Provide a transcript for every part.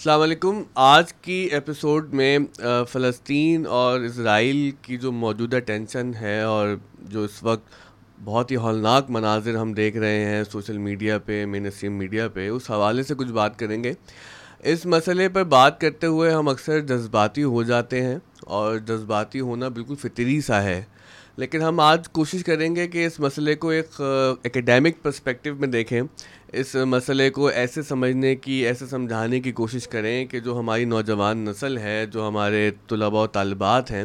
السلام علیکم۔ آج کی ایپیسوڈ میں فلسطین اور اسرائیل کی جو موجودہ ٹینشن ہے اور جو اس وقت بہت ہی ہولناک مناظر ہم دیکھ رہے ہیں سوشل میڈیا پہ مین اسٹریم میڈیا پہ، اس حوالے سے کچھ بات کریں گے۔ اس مسئلے پر بات کرتے ہوئے ہم اکثر جذباتی ہو جاتے ہیں اور جذباتی ہونا بالکل فطری سا ہے۔ لیکن ہم آج کوشش کریں گے کہ اس مسئلے کو ایک اکیڈیمک پرسپیکٹیو میں دیکھیں۔ اس مسئلے کو ایسے سمجھنے کی، ایسے سمجھانے کی کوشش کریں کہ جو ہماری نوجوان نسل ہے، جو ہمارے طلباء و طالبات ہیں،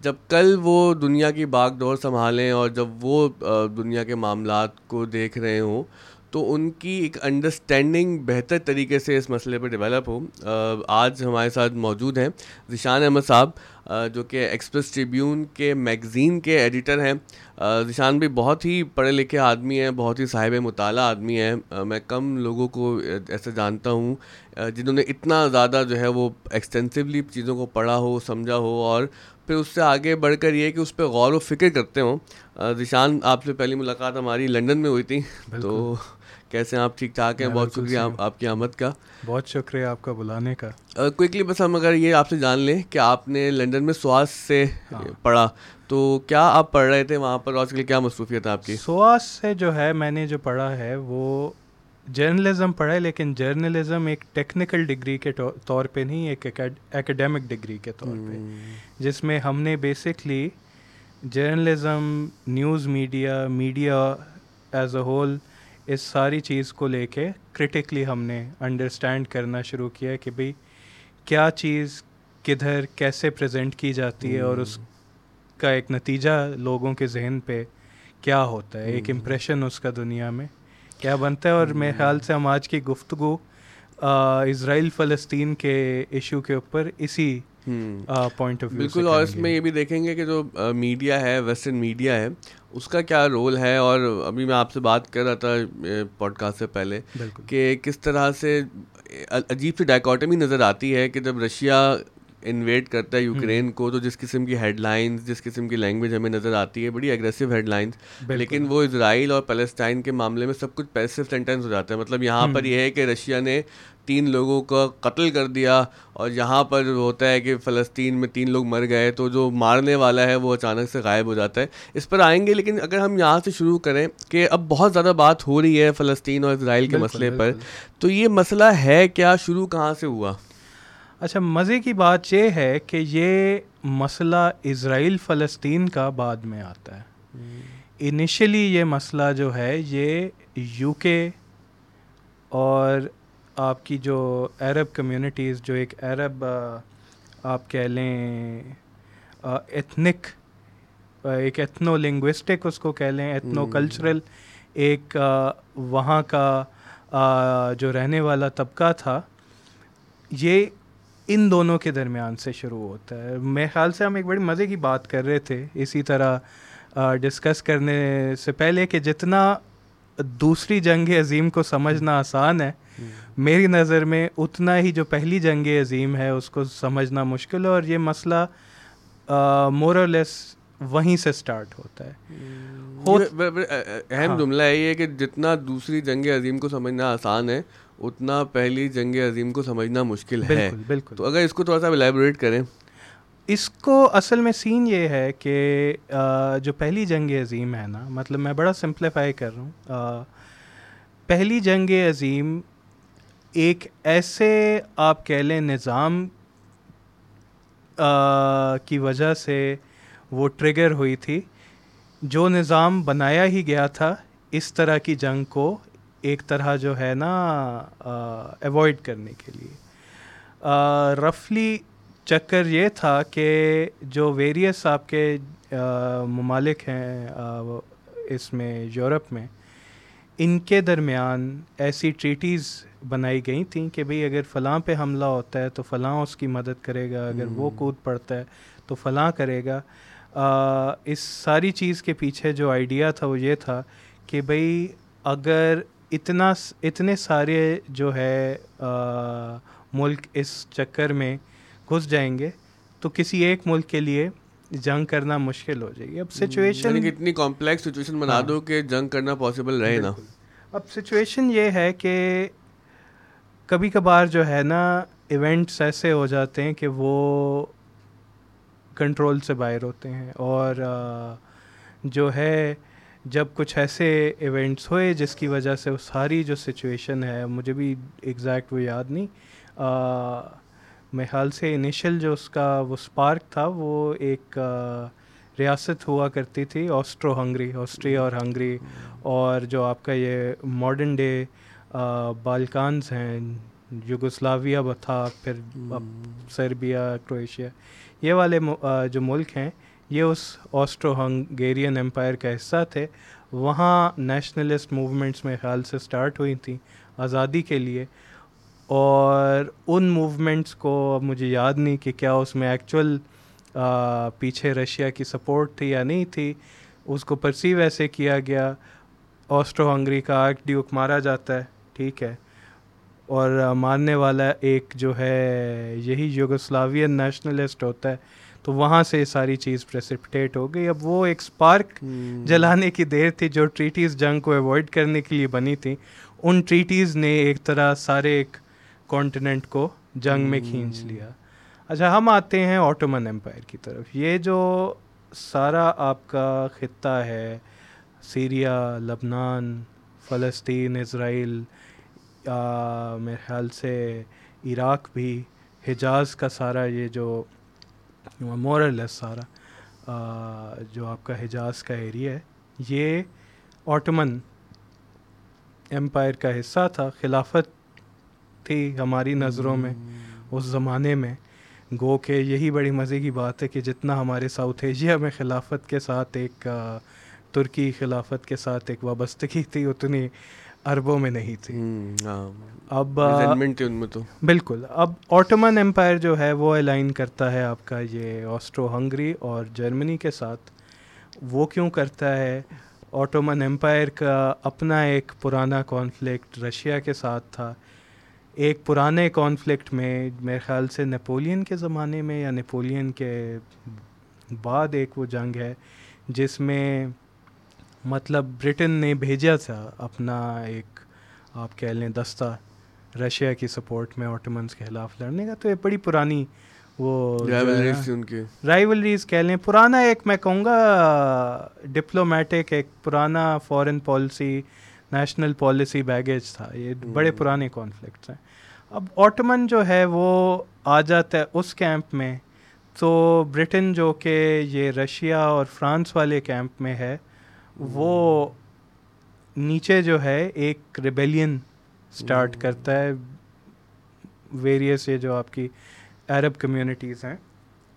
جب کل وہ دنیا کی باغ ڈور سنبھالیں اور جب وہ دنیا کے معاملات کو دیکھ رہے ہوں، تو ان کی ایک انڈرسٹینڈنگ بہتر طریقے سے اس مسئلے پہ ڈیولپ ہو۔ آج ہمارے ساتھ موجود ہیں ذیشان احمد صاحب۔ جو کہ ایکسپریس ٹریبیون کے میگزین کے ایڈیٹر ہیں۔ ذیشان بھی بہت ہی پڑھے لکھے آدمی ہیں، بہت ہی صاحب مطالعہ آدمی ہیں۔ میں کم لوگوں کو ایسے جانتا ہوں جنہوں نے اتنا زیادہ جو ہے وہ ایکسٹینسولی چیزوں کو پڑھا ہو، سمجھا ہو، اور پھر اس سے آگے بڑھ کر یہ کہ اس پہ غور و فکر کرتے ہوں۔ ذیشان، آپ سے پہلی ملاقات ہماری لنڈن میں ہوئی تھی، تو کیسے ہیں؟ آپ ٹھیک ٹھاک ہیں؟ بہت شکریہ آپ کی آمد کا۔ بہت شکریہ آپ کا بلانے کا۔ کوئکلی بس ہم اگر یہ آپ سے جان لیں کہ آپ نے لنڈن میں سواس سے ہاں۔ پڑھا تو کیا آپ پڑھ رہے تھے وہاں پر؟ آج کل کیا مصروفیت ہے آپ کی؟ سواس سے جو ہے میں نے جو پڑھا ہے وہ جرنلزم پڑھا ہے لیکن جرنلزم ایک ٹیکنیکل ڈگری کے طور پہ نہیں ایک اکیڈیمک ڈگری کے طور پہ۔ جس میں ہم نے basically journalism news media media as a whole اس ساری چیز کو لے کے کرٹیکلی ہم نے انڈرسٹینڈ کرنا شروع کیا کہ بھائی کیا چیز کدھر کیسے پریزنٹ کی جاتی ہے اور اس کا ایک نتیجہ لوگوں کے ذہن پہ کیا ہوتا ہے ایک امپریشن اس کا دنیا میں کیا بنتا ہے؟ اور میرے خیال سے ہم آج کی گفتگو اسرائیل فلسطین کے ایشو کے اوپر اسی پوائنٹ آف ویو بالکل اور اس میں یہ بھی دیکھیں گے کہ جو میڈیا ہے ویسٹرن میڈیا ہے اس کا کیا رول ہے اور ابھی میں آپ سے بات کر رہا تھا پوڈ کاسٹ سے پہلے کہ کس طرح سے عجیب سی ڈائکاٹمی نظر آتی ہے کہ جب رشیا انویٹ کرتا ہے یوکرین کو تو جس قسم کی ہیڈ لائنز جس قسم کی لینگویج ہمیں نظر آتی ہے بڑی اگریسو ہیڈ لائنس لیکن وہ اسرائیل اور پیلسٹائن کے معاملے میں سب کچھ پیسو سینٹینس ہو جاتا ہے۔ مطلب یہاں پر یہ ہے کہ رشیا نے تین لوگوں کا قتل کر دیا اور یہاں پر ہوتا ہے کہ فلسطین میں تین لوگ مر گئے تو جو مارنے والا ہے وہ اچانک سے غائب ہو جاتا ہے۔ اس پر آئیں گے لیکن اگر ہم یہاں سے شروع کریں کہ اب بہت زیادہ بات ہو رہی ہے فلسطین اور اسرائیل کے مسئلے پر تو یہ مسئلہ ہے کیا؟ شروع کہاں سے ہوا؟ اچھا مزے کی بات یہ ہے کہ یہ مسئلہ اسرائیل فلسطین کا بعد میں آتا ہے۔ انیشلی یہ مسئلہ جو ہے یہ یو کے اور آپ کی جو عرب کمیونٹیز جو ایک عرب آپ کہہ لیں ایتھنک ایک ایتھنو لنگوسٹک اس کو کہہ لیں ایتھنو کلچرل ایک وہاں کا جو رہنے والا طبقہ تھا یہ ان دونوں کے درمیان سے شروع ہوتا ہے۔ میرے خیال سے ہم ایک بڑی مزے کی بات کر رہے تھے اسی طرح ڈسکس کرنے سے پہلے کہ جتنا دوسری جنگ عظیم کو سمجھنا آسان ہے میری نظر میں اتنا ہی جو پہلی جنگ عظیم ہے اس کو سمجھنا مشکل ہے اور یہ مسئلہ مورلیس وہیں سے اسٹارٹ ہوتا ہے۔ اہم ہاں۔ جملہ ہے یہ کہ جتنا دوسری جنگ عظیم کو سمجھنا آسان ہے اتنا پہلی جنگ عظیم کو سمجھنا مشکل ہے۔ بالکل تو اگر اس کو تھوڑا سا الیبوریٹ کریں۔ اس کو اصل میں سین یہ ہے کہ جو پہلی جنگ عظیم ہے نا مطلب میں بڑا سمپلیفائی کر رہا ہوں۔ پہلی جنگ عظیم ایک ایسے آپ کہہ لیں نظام کی وجہ سے وہ ٹریگر ہوئی تھی، جو نظام بنایا ہی گیا تھا، اس طرح کی جنگ کو ایک طرح جو ہے نا ایوائڈ کرنے کے لیے۔ رفلی چکر یہ تھا کہ جو ویریس آپ کے ممالک ہیں اس میں، یورپ میں ان کے درمیان ایسی ٹریٹیز بنائی گئی تھیں کہ بھئی اگر فلاں پہ حملہ ہوتا ہے تو فلاں اس کی مدد کرے گا اگر وہ کود پڑتا ہے تو فلاں کرے گا۔ اس ساری چیز کے پیچھے جو آئیڈیا تھا وہ یہ تھا کہ بھئی اگر اتنا اتنے سارے جو ہے ملک اس چکر میں گھس جائیں گے تو کسی ایک ملک کے لیے جنگ کرنا مشکل ہو جائے گی۔ اب سچویشن یعنی اتنی کمپلیکس سچویشن بنا ہاں۔ دو کہ جنگ کرنا پاسبل رہے نا۔ اب سچویشن یہ ہے کہ کبھی کبھار جو ہے نا ایونٹس ایسے ہو جاتے ہیں کہ وہ کنٹرول سے باہر ہوتے ہیں۔ اور جو ہے جب کچھ ایسے ایونٹس ہوئے جس کی وجہ سے وہ ساری جو سچویشن ہے مجھے بھی ایگزیکٹ وہ یاد نہیں۔ میں خیال سے انیشل جو اس کا وہ اسپارک تھا وہ ایک ریاست ہوا کرتی تھی آسٹرو ہنگری آسٹریا اور ہنگری اور جو آپ کا یہ ماڈرن ڈے بالکانز ہیں یوگوسلاویا تھا پھر سربیا کرویشیا یہ والے جو ملک ہیں یہ اس آسٹرو ہنگیرین امپائر کا حصہ تھے۔ وہاں نیشنلسٹ موومنٹس میں خیال سے سٹارٹ ہوئی تھیں آزادی کے لیے۔ اور ان موومنٹس کو اب مجھے یاد نہیں کہ کیا اس میں ایکچوئل پیچھے رشیا کی سپورٹ تھی یا نہیں تھی اس کو پرسیو ایسے کیا گیا آسٹرو ہنگری کا آرٹ ڈیوک مارا جاتا ہے ٹھیک ہے اور مارنے والا ایک جو ہے یہی یوگوسلاوین نیشنلسٹ ہوتا ہے تو وہاں سے ساری چیز پریسپٹیٹ ہو گئی۔ اب وہ ایک اسپارک جلانے کی دیر تھی جو ٹریٹیز جنگ کو ایوائڈ کرنے کے لیے بنی تھیں ان ٹریٹیز نے ایک طرح سارے ایک کانٹیننٹ کو جنگ میں کھینچ لیا۔ اچھا ہم آتے ہیں آٹومن امپائر کی طرف۔ یہ جو سارا آپ کا خطہ ہے سیریا لبنان فلسطین اسرائیل میرے خیال سے عراق بھی حجاز کا سارا یہ جو مورل ہے سارا جو آپ کا حجاز کا ایریا ہے یہ آٹمن امپائر کا حصہ تھا خلافت تھی ہماری نظروں میں اس زمانے میں۔ گو کہ یہی بڑی مزے کی بات ہے کہ جتنا ہمارے ساؤتھ ایشیا میں خلافت کے ساتھ ایک ترکی خلافت کے ساتھ ایک وابستگی تھی اتنی اربوں میں نہیں تھی۔ ہاں۔ اب ان میں تو۔ بالکل۔ اب آٹومن امپائر جو ہے وہ الائن کرتا ہے آپ کا یہ آسٹرو ہنگری اور جرمنی کے ساتھ۔ وہ کیوں کرتا ہے؟ آٹومن امپائر کا اپنا ایک پرانا کانفلکٹ رشیا کے ساتھ تھا۔ ایک پرانے کانفلکٹ میں میرے خیال سے نیپولین کے زمانے میں یا نیپولین کے بعد ایک وہ جنگ ہے جس میں مطلب برٹن نے بھیجا تھا اپنا ایک آپ کہہ لیں دستہ رشیا کی سپورٹ میں آٹومنس کے خلاف لڑنے کا تو یہ بڑی پرانی وہ رائیولریز کہہ لیں پرانا ایک میں کہوں گا ڈپلومیٹک ایک پرانا foreign policy national policy baggage تھا یہ بڑے پرانے کانفلکٹس ہیں۔ اب آٹومن جو ہے وہ آ جاتا ہے اس کیمپ میں تو برٹن جو کہ یہ رشیا اور فرانس والے کیمپ میں ہے وہ نیچے جو ہے ایک ریبیلین اسٹارٹ کرتا ہے۔ ویریس یہ جو آپ کی عرب کمیونٹیز ہیں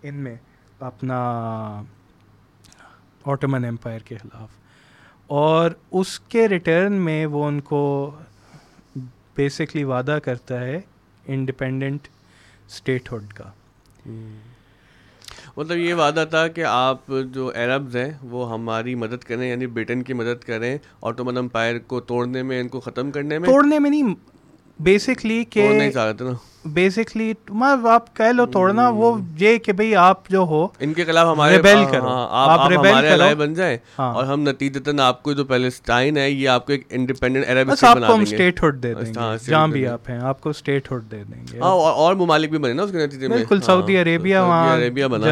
ان میں اپنا آٹومن امپائر کے خلاف۔ اور اس کے ریٹرن میں وہ ان کو بیسکلی وعدہ کرتا ہے انڈیپینڈنٹ اسٹیٹ ہوڈ کا۔ مطلب یہ وعدہ تھا کہ آپ جو عربز ہیں وہ ہماری مدد کریں یعنی برٹن کی مدد کریں آٹومن امپائر کو توڑنے میں ان کو ختم کرنے میں۔ توڑنے میں نہیں بیسکلی کہ بیسکلی آپ کہہ لو توڑنا وہ یہ کہ بھئی آپ جو ہو ان کے خلاف ہمارے ریبیل کرو۔ آپ ہمارے بن جائیں۔ اور ہم نتیجتاً آپ کو جو پیلسٹائن ہے یہ آپ کو ایک انڈیپینڈنٹ عرب گے آپ کو ہم اسٹیٹ ہوڈ دے دیں گے۔ جہاں بھی آپ ہیں آپ کو اسٹیٹ ہوڈ دے دیں گے۔ اور ممالک بھی بنے نا اس کے نتیجے میں۔ بالکل سعودی عربیہ وہاں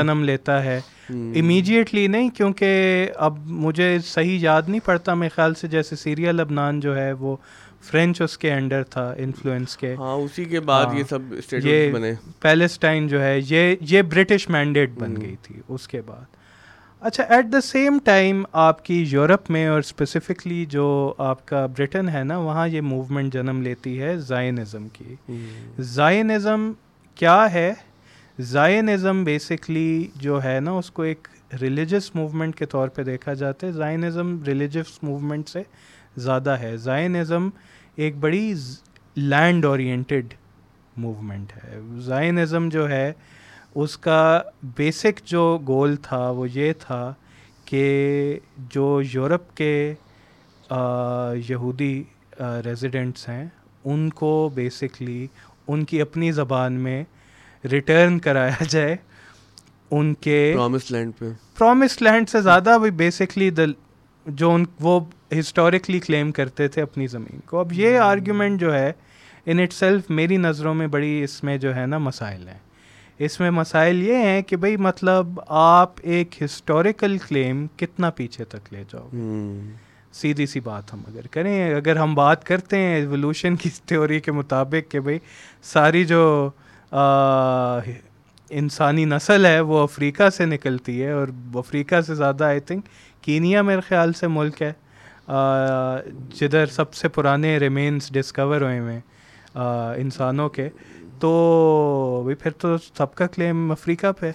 جنم لیتا ہے۔ امیجیٹلی نہیں کیونکہ اب مجھے صحیح یاد نہیں پڑتا میرے خیال سے جیسے سیریا لبنان جو ہے وہ فرینچ اس کے انڈر تھا انفلوئنس کے۔ ہاں اسی کے بعد یہ سب یہ بنے۔ پیلسٹائن جو ہے یہ یہ برٹش مینڈیٹ بن گئی تھی اس کے بعد۔ اچھا ایٹ دا سیم ٹائم آپ کی یورپ میں اور اسپیسیفکلی جو آپ کا برٹن ہے نا وہاں یہ موومنٹ جنم لیتی ہے زائنزم کی۔ زائنزم کیا ہے؟ زائنزم بیسکلی جو ہے نا اس کو ایک ریلیجس موومنٹ کے طور پہ دیکھا جاتا ہے۔ زائنزم ریلیجس موومنٹ سے زیادہ ہے۔ زائنزم ایک بڑی لینڈ اورینٹیڈ موومنٹ ہے۔ زائنزم جو ہے اس کا بیسک جو گول تھا وہ یہ تھا کہ جو یورپ کے یہودی ریزیڈنٹس ہیں ان کو بیسکلی ان کی اپنی زبان میں ریٹرن کرایا جائے۔ ان کے پرومس لینڈ پہ۔ پرومس لینڈ سے زیادہ بھی بیسکلی جو ان وہ ہسٹوریکلی کلیم کرتے تھے اپنی زمین کو۔ اب یہ آرگیومنٹ جو ہے ان اٹ سیلف میری نظروں میں بڑی اس میں جو ہے نا مسائل ہیں۔ اس میں مسائل یہ ہیں کہ بھائی مطلب آپ ایک ہسٹوریکل کلیم کتنا پیچھے تک لے جاؤ۔ سیدھی سی بات ہم اگر کریں اگر ہم بات کرتے ہیں ایولیوشن کی تھیوری کے مطابق کہ بھائی ساری جو انسانی نسل ہے وہ افریقہ سے نکلتی ہے اور افریقہ سے زیادہ آئی تھنک کینیا میرے خیال سے ملک ہے۔ جدھر سب سے پرانے ریمینس ڈسکور ہوئے ہوئے انسانوں کے تو بھائی پھر تو سب کا کلیم افریقہ پہ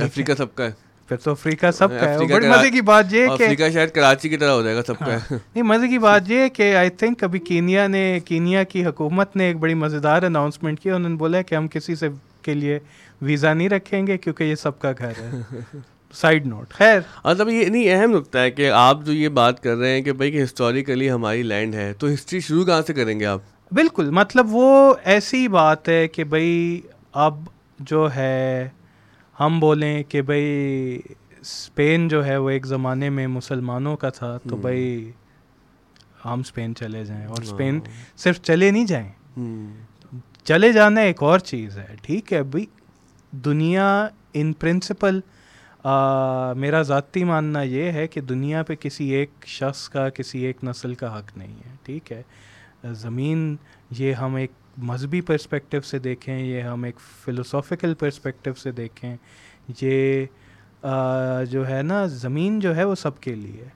افریقہ سب کا ہے۔ پھر تو افریقہ سب کا ہے۔ بڑی مزے کی بات یہ کہ افریقہ شاید کراچی کی طرح ہو جائے گا سب کا۔ ہاں۔ نہیں مزے کی بات یہ کہ آئی تھنک ابھی کینیا نے کینیا کی حکومت نے ایک بڑی مزیدار اناؤنسمنٹ کی انہوں نے بولا کہ ہم کسی سے کے لیے ویزا نہیں رکھیں گے کیونکہ یہ سب کا گھر ہے۔ سائڈ نوٹ خیر۔ مطلب یہ نہیں اہم نقطہ ہے کہ آپ جو یہ بات کر رہے ہیں کہ بھائی کہ ہسٹوریکلی ہماری لینڈ ہے تو ہسٹری شروع کہاں سے کریں گے آپ؟ بالکل مطلب وہ ایسی بات ہے کہ بھائی اب جو ہے ہم بولیں کہ بھائی اسپین جو ہے وہ ایک زمانے میں مسلمانوں کا تھا تو بھائی ہم اسپین چلے جائیں۔ اور اسپین صرف چلے نہیں جائیں۔ چلے جانا ایک اور چیز ہے ٹھیک ہے۔ بھائی دنیا ان پرنسپل میرا ذاتی ماننا یہ ہے کہ دنیا پہ کسی ایک شخص کا، کسی ایک نسل کا حق نہیں ہے، ٹھیک ہے؟ زمین، یہ ہم ایک مذہبی پرسپیکٹو سے دیکھیں، یہ ہم ایک فلوسافیکل پرسپیکٹو سے دیکھیں، یہ جو ہے نا، زمین جو ہے وہ سب کے لیے۔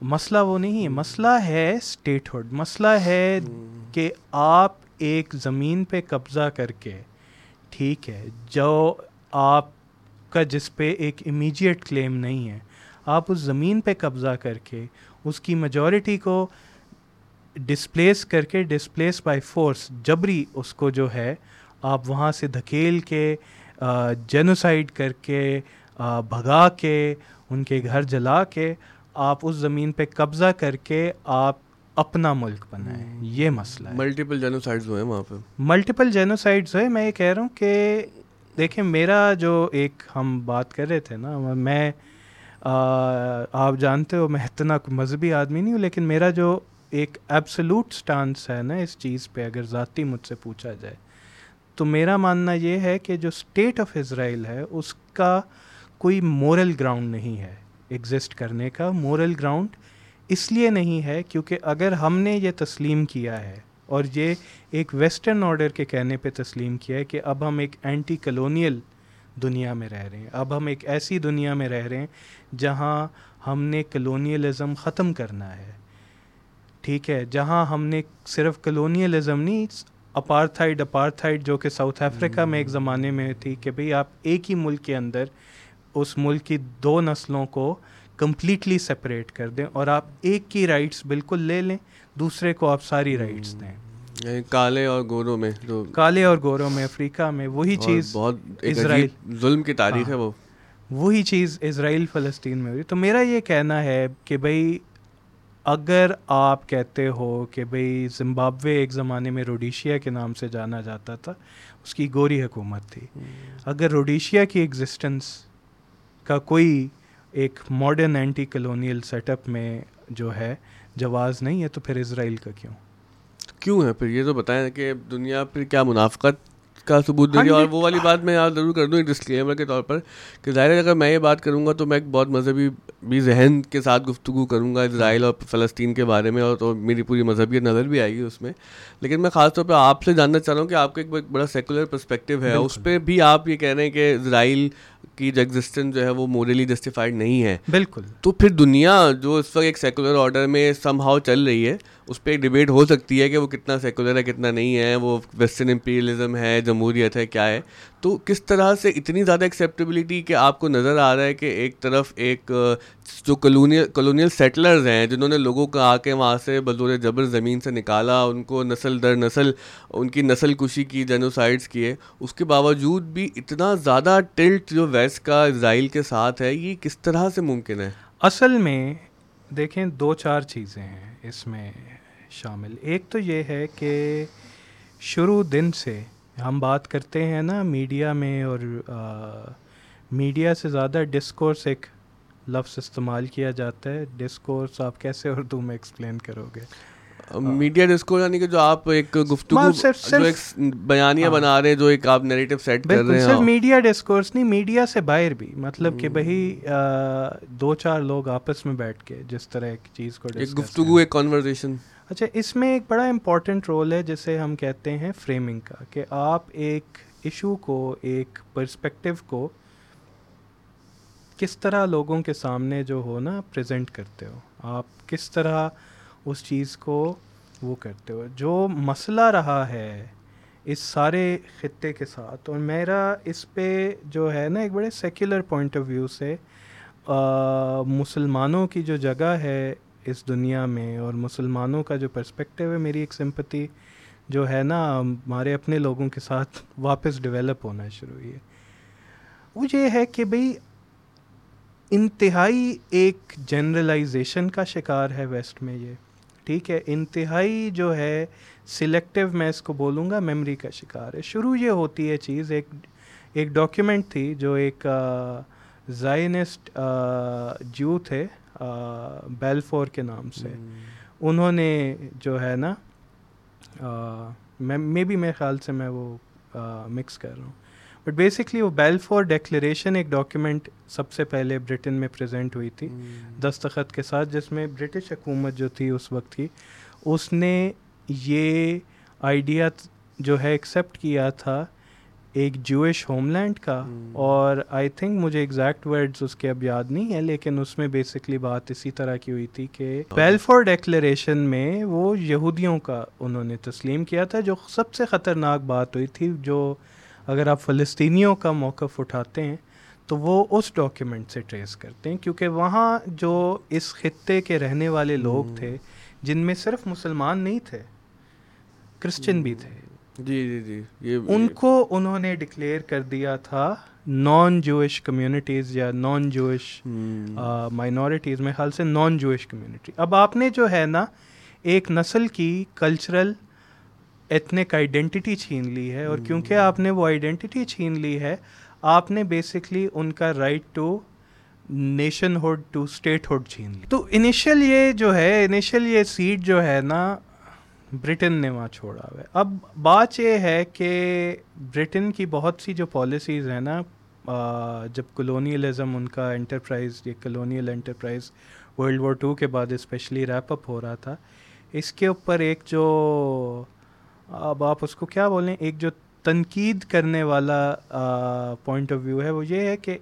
مسئلہ وہ نہیں ہے، مسئلہ ہے اسٹیٹ ہوڈ مسئلہ ہے کہ آپ ایک زمین پہ قبضہ کر کے، ٹھیک ہے، جو آپ کا جس پہ ایک امیجیٹ کلیم نہیں ہے آپ اس زمین پہ قبضہ کر کے اس کی میجورٹی کو ڈسپلیس کر کے ڈسپلیس بائی فورس جبری اس کو جو ہے آپ وہاں سے دھکیل کے جینوسائڈ کر کے بھگا کے ان کے گھر جلا کے آپ اس زمین پہ قبضہ کر کے آپ اپنا ملک بنائیں۔ یہ مسئلہ ہے۔ ملٹیپل جینوسائڈز ہوئے وہاں پہ۔ ملٹیپل جینوسائڈز ہوئے میں یہ کہہ رہا ہوں کہ دیکھیں، میرا جو ایک ہم بات کر رہے تھے نا، میں آپ جانتے ہو، میں اتنا مذہبی آدمی نہیں ہوں، لیکن میرا جو ایک ایبسلوٹ سٹانس ہے نا اس چیز پہ، اگر ذاتی مجھ سے پوچھا جائے، تو میرا ماننا یہ ہے کہ جو اسٹیٹ آف اسرائیل ہے، اس کا کوئی مورل گراؤنڈ نہیں ہے ایگزسٹ کرنے کا۔ مورل گراؤنڈ اس لیے نہیں ہے کیونکہ اگر ہم نے یہ تسلیم کیا ہے اور یہ ایک ویسٹرن آرڈر کے کہنے پہ تسلیم کیا ہے کہ اب ہم ایک اینٹی کلونیل دنیا میں رہ رہے ہیں۔ اب ہم ایک ایسی دنیا میں رہ رہے ہیں جہاں ہم نے کلونیلزم ختم کرنا ہے۔ ٹھیک ہے جہاں ہم نے صرف کلونیلزم نہیں اپارتھائڈ اپارتھائڈ جو کہ ساؤتھ افریقہ میں ایک زمانے میں تھی کہ بھئی آپ ایک ہی ملک کے اندر اس ملک کی دو نسلوں کو کمپلیٹلی سپریٹ کر دیں اور آپ ایک کی رائٹس بالکل لے لیں۔ دوسرے کو آپ ساری رائٹس دیں۔ یعنی کالے اور گوروں میں جو کالے اور گوروں میں افریقہ میں وہی چیز بہت اسرائیل۔ ظلم کی تاریخ ہے ہاں۔ وہ۔ وہی چیز اسرائیل فلسطین میں ہوئی۔ تو میرا یہ کہنا ہے کہ بھائی اگر آپ کہتے ہو کہ بھئی زمبابوے ایک زمانے میں روڈیشیا کے نام سے جانا جاتا تھا اس کی گوری حکومت تھی۔ اگر روڈیشیا کی ایگزسٹنس کا کوئی ایک modern anti colonial set up میں جو ہے جواز نہیں ہے تو پھر اسرائیل کا کیوں؟ کیوں ہے؟ پھر یہ تو بتائیں کہ دنیا پھر کیا منافقت کا ثبوت دے گی اور وہ والی بات میں یاد ضرور کر دوں ایک ڈسکلیمر کے طور پر کہ ظاہر ہے اگر میں یہ بات کروں گا تو میں ایک بہت مذہبی بھی ذہن کے ساتھ گفتگو کروں گا اسرائیل اور فلسطین کے بارے میں اور تو میری پوری مذہبی نظر بھی آئے گی اس میں۔ لیکن میں خاص طور پہ آپ سے جاننا چاہ رہا ہوں کہ آپ کا ایک بڑا سیکولر پرسپیکٹیو ہے۔ اس پہ بھی آپ یہ کہہ رہے ہیں کہ اسرائیل کی جو ایگزسٹنس جو ہے وہ مورلی جسٹیفائڈ نہیں ہے. بالکل. تو پھر دنیا جو اس وقت ایک سیکولر آرڈر میں سم ہاؤ چل رہی ہے اس پہ ایک ڈبیٹ ہو سکتی ہے کہ وہ کتنا سیکولر ہے کتنا نہیں ہے وہ ویسٹرن امپیریلزم ہے جمہوریت ہے کیا ہے؟ تو کس طرح سے اتنی زیادہ ایکسیپٹیبلٹی کہ آپ کو نظر آ رہا ہے کہ ایک طرف ایک جو کلونیل کلونیل سیٹلرز ہیں، جنہوں نے لوگوں کو آ کے وہاں سے بطور جبر زمین سے نکالا، ان کو نسل در نسل، ان کی نسل کشی کی جینوسائڈس کیے، اس کے باوجود بھی اتنا زیادہ ٹلٹ جو ویسٹ کا، اسرائیل کے ساتھ ہے، یہ کس طرح سے ممکن ہے؟ اصل میں دیکھیں دو چار چیزیں ہیں اس میں شامل۔ ایک تو یہ ہے کہ شروع دن سے ہم بات کرتے ہیں نا میڈیا میں اور میڈیا سے زیادہ ڈسکورس ایک لفظ استعمال کیا جاتا ہے۔ ڈسکورس آپ کیسے اردو میں ایکسپلین کرو گے؟ میڈیا ڈسکو یعنی کہ جو آپ ایک گفتگو جو ایک بیانیہ ہاں۔ بنا رہے ہیں جو ایک آپ نیریٹو سیٹ کر رہے ہیں صرف میڈیا ڈسکورس نہیں میڈیا سے باہر بھی۔ مطلب کہ بھائی دو چار لوگ آپس میں بیٹھ کے جس طرح ایک چیز کو ایک گفتگو ایک کانورزیشن اچھا اس میں ایک بڑا امپورٹنٹ رول ہے جسے ہم کہتے ہیں فریمنگ کا، کہ آپ ایک ایشو کو، ایک پرسپیکٹو کو کس طرح لوگوں کے سامنے جو ہو نا پریزنٹ کرتے ہو۔ آپ کس طرح اس چیز کو وہ کرتے ہو۔ جو مسئلہ رہا ہے اس سارے خطے کے ساتھ، اور میرا اس پہ جو ہے نا، ایک بڑے سیکولر پوائنٹ آف ویو سے مسلمانوں کی جو جگہ ہے اس دنیا میں اور مسلمانوں کا جو پرسپیکٹیو ہے، میری ایک سمپتی جو ہے نا، ہمارے اپنے لوگوں کے ساتھ واپس ڈیولپ ہونا شروع ہوئی ہے۔ وہ یہ ہے کہ بھئی انتہائی ایک جنرلائزیشن کا شکار ہے ویسٹ میں یہ۔ ٹھیک ہے، انتہائی جو ہے سلیکٹیو میں اس کو بولوں گا میمری کا شکار ہے۔ شروع یہ ہوتی ہے چیز، ایک ایک ڈاکیومنٹ تھی جو ایک زائنسٹ جو تھے۔ بیلفور کے نام سے۔ انہوں نے جو ہے نا مے بی میرے خیال سے میں وہ مکس کر رہا ہوں۔ بٹ بیسکلی وہ بیل فور ڈیکلیریشن ایک ڈاکیومنٹ سب سے پہلے برٹن میں پریزنٹ ہوئی تھی۔ دستخط کے ساتھ جس میں برٹش حکومت جو تھی اس وقت کی اس نے یہ آئیڈیا جو ہے ایکسیپٹ کیا تھا ایک جوئش ہوم لینڈ کا اور آئی تھنک مجھے ایگزیکٹ ورڈز اس کے اب یاد نہیں ہے لیکن اس میں بیسکلی بات اسی طرح کی ہوئی تھی کہ بیلفور ڈیکلیریشن میں وہ یہودیوں کا انہوں نے تسلیم کیا تھا جو سب سے خطرناک بات ہوئی تھی جو اگر آپ فلسطینیوں کا موقف اٹھاتے ہیں تو وہ اس ڈاکیومنٹ سے ٹریس کرتے ہیں کیونکہ وہاں جو اس خطے کے رہنے والے لوگ تھے جن میں صرف مسلمان نہیں تھے کرسچن بھی تھے۔ جی جی جی یہ ان کو انہوں نے ڈکلیئر کر دیا تھا نان جوئش کمیونٹیز یا نان جوئش مائنورٹیز میں خیال سے نان جوئش کمیونٹی اب آپ نے جو ہے نا ایک نسل کی کلچرل ایتھنک آئیڈینٹی چھین لی ہے اور کیونکہ آپ نے وہ آئیڈینٹی چھین لی ہے آپ نے بیسکلی ان کا right to nationhood to statehood چھین لی۔ تو انیشیل یہ جو ہے انیشیل یہ سیٹ جو ہے نا برٹن نے وہاں چھوڑا ہوا ہے۔ اب بات یہ ہے کہ برٹن کی بہت سی جو پالیسیز ہیں نا جب کلونیلزم ان کا انٹرپرائز یہ colonial enterprise world war two کے بعد اسپیشلی ریپ اپ ہو رہا تھا، اس کے اوپر ایک جو، اب آپ اس کو کیا بولیں، ایک جو تنقید کرنے والا پوائنٹ آف ویو ہے، وہ یہ ہے کہ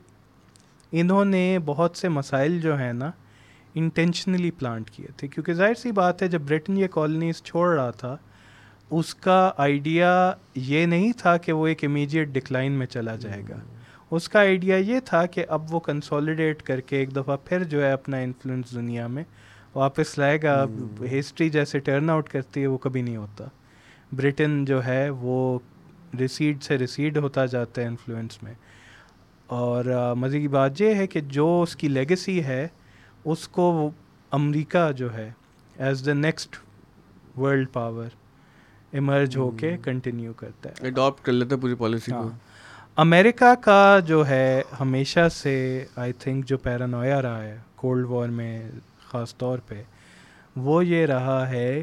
انہوں نے بہت سے مسائل جو ہیں نا انٹینشنلی پلانٹ کیے تھے۔ کیونکہ ظاہر سی بات ہے جب برٹن یہ کالونیز چھوڑ رہا تھا اس کا آئیڈیا یہ نہیں تھا کہ وہ ایک امیجیٹ ڈکلائن میں چلا جائے گا۔ اس کا آئیڈیا یہ تھا کہ اب وہ کنسولیڈیٹ کر کے ایک دفعہ پھر جو ہے اپنا انفلوئنس دنیا میں واپس لائے گا۔ ہسٹری جیسے ٹرن آؤٹ کرتی ہے وہ کبھی نہیں ہوتا۔ برٹن جو ہے وہ ریسیڈ سے ریسیڈ ہوتا جاتا ہے انفلوئنس میں۔ اور مزے کی بات یہ ہے کہ جو اس کی لیگسی ہے اس کو امریکہ جو ہے as the next world power emerge ہو کے کنٹینیو کرتا ہے۔ اڈاپٹ کر لیتا ہے پوری پالیسی کو۔ امریکہ کا جو ہے ہمیشہ سے آئی تھنک جو پیرانویا رہا ہے کولڈ وار میں خاص طور پہ وہ یہ رہا ہے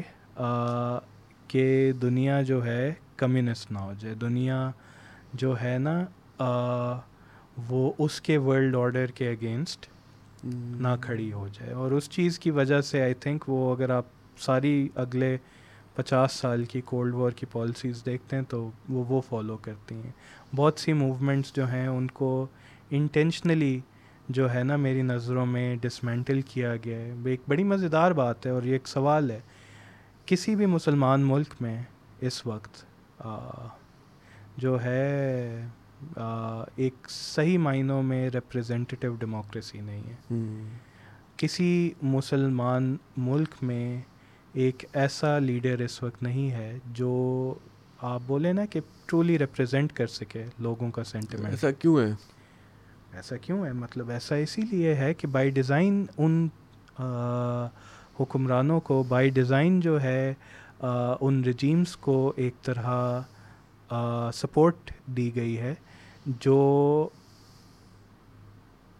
کہ دنیا جو ہے کمیونسٹ نہ ہو جائے۔ دنیا جو ہے نا وہ اس کے ورلڈ آرڈر کے اگینسٹ نہ کھڑی ہو جائے۔ اور اس چیز کی وجہ سے آئی تھنک وہ اگر آپ ساری اگلے پچاس سال کی کولڈ وار کی پالیسیز دیکھتے ہیں تو وہ وہ فالو کرتی ہیں۔ بہت سی موومنٹس جو ہیں ان کو انٹینشنلی جو ہے نا میری نظروں میں ڈسمینٹل کیا گیا ہے۔ ایک بڑی مزیدار بات ہے اور یہ ایک سوال ہے۔ کسی بھی مسلمان ملک میں اس وقت جو ہے ایک صحیح معنوں میں ریپرزینٹیو ڈیموکریسی نہیں ہے۔ کسی مسلمان ملک میں ایک ایسا لیڈر اس وقت نہیں ہے جو آپ بولیں نا کہ ٹرولی ریپرزینٹ کر سکے لوگوں کا سینٹیمنٹ ایسا کیوں ہے؟ ایسا کیوں ہے؟ مطلب ایسا اسی لیے ہے کہ بائی ڈیزائن ان حکمرانوں کو بائی ڈیزائن جو ہے ان رجیمس کو ایک طرح سپورٹ دی گئی ہے۔ جو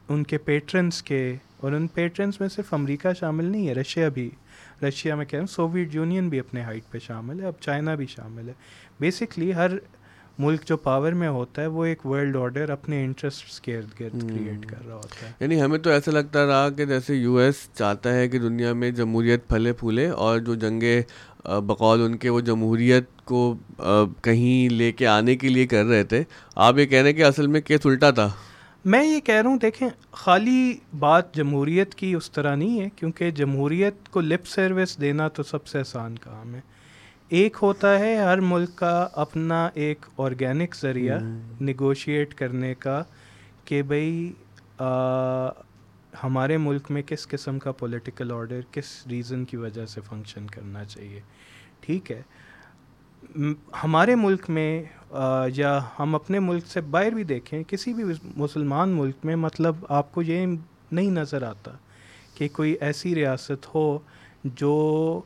ان کے پیٹرنس کے اور ان پیٹرنس میں صرف امریکہ شامل نہیں ہے رشیا بھی۔ رشیا میں کہہ رہا ہوں سوویٹ یونین بھی اپنے ہائٹ پہ شامل ہے اب چائنا بھی شامل ہے۔ بیسکلی ہر ملک جو پاور میں ہوتا ہے وہ ایک ورلڈ آرڈر اپنے انٹرسٹ کے ارد گرد کریٹ کر رہا ہوتا ہے۔ یعنی ہمیں تو ایسا لگتا رہا کہ جیسے یو ایس چاہتا ہے کہ دنیا میں جمہوریت پھلے پھولے اور جو جنگیں بقول ان کے وہ جمہوریت کو کہیں لے کے آنے کے لیے کر رہے تھے آپ یہ کہہ رہے ہیں کہ اصل میں کیس الٹا تھا؟ میں یہ کہہ رہا ہوں دیکھیں خالی بات جمہوریت کی اس طرح نہیں ہے کیونکہ جمہوریت کو لپ سروس دینا تو سب سے آسان کام ہے۔ ایک ہوتا ہے ہر ملک کا اپنا ایک آرگینک ذریعہ نگوشیٹ کرنے کا کہ بھائی ہمارے ملک میں کس قسم کا پولیٹیکل آرڈر کس ریزن کی وجہ سے فنکشن کرنا چاہیے۔ ٹھیک ہے ہمارے ملک میں یا ہم اپنے ملک سے باہر بھی دیکھیں کسی بھی مسلمان ملک میں مطلب آپ کو یہ نہیں نظر آتا کہ کوئی ایسی ریاست ہو جو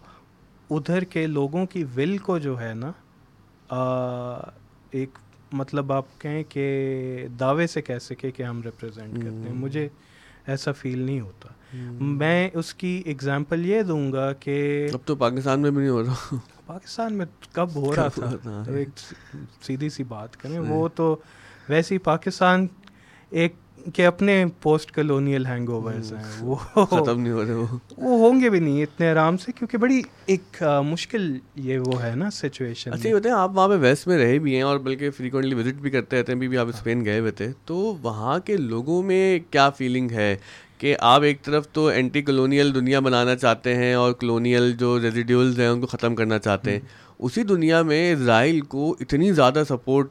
ادھر کے لوگوں کی ول کو جو ہے نا ایک مطلب آپ کہیں کہ دعوے سے کہہ سکے کہ ہم ریپرزینٹ کرتے ہیں مجھے ایسا فیل نہیں ہوتا۔ میں اس کی اگزامپل یہ دوں گا کہ اب تو پاکستان میں بھی نہیں ہو رہا۔ پاکستان میں کب ہو رہا تھا؟ ایک سیدھی سی بات کریں وہ تو ویسے ہی پاکستان ایک کہ اپنے پوسٹ کلونیل ہینگ اوورز ہیں۔ وہ ختم نہیں ہو رہے وہ۔ ہوں گے بھی نہیں اتنے آرام سے کیونکہ بڑی ایک مشکل یہ وہ ہے نا سچویشن اچھا یہ بتائیں آپ وہاں پہ ویسٹ میں رہے بھی ہیں اور بلکہ فریکوینٹلی وزٹ بھی کرتے رہتے ہیں بھی آپ اسپین گئے ہوئے تھے۔ تو وہاں کے لوگوں میں کیا فیلنگ ہے؟ کہ آپ ایک طرف تو اینٹی کلونیل دنیا بنانا چاہتے ہیں اور کلونیل جو ریزیڈیولز ہیں ان کو ختم کرنا چاہتے ہیں، اسی دنیا میں اسرائیل کو اتنی زیادہ سپورٹ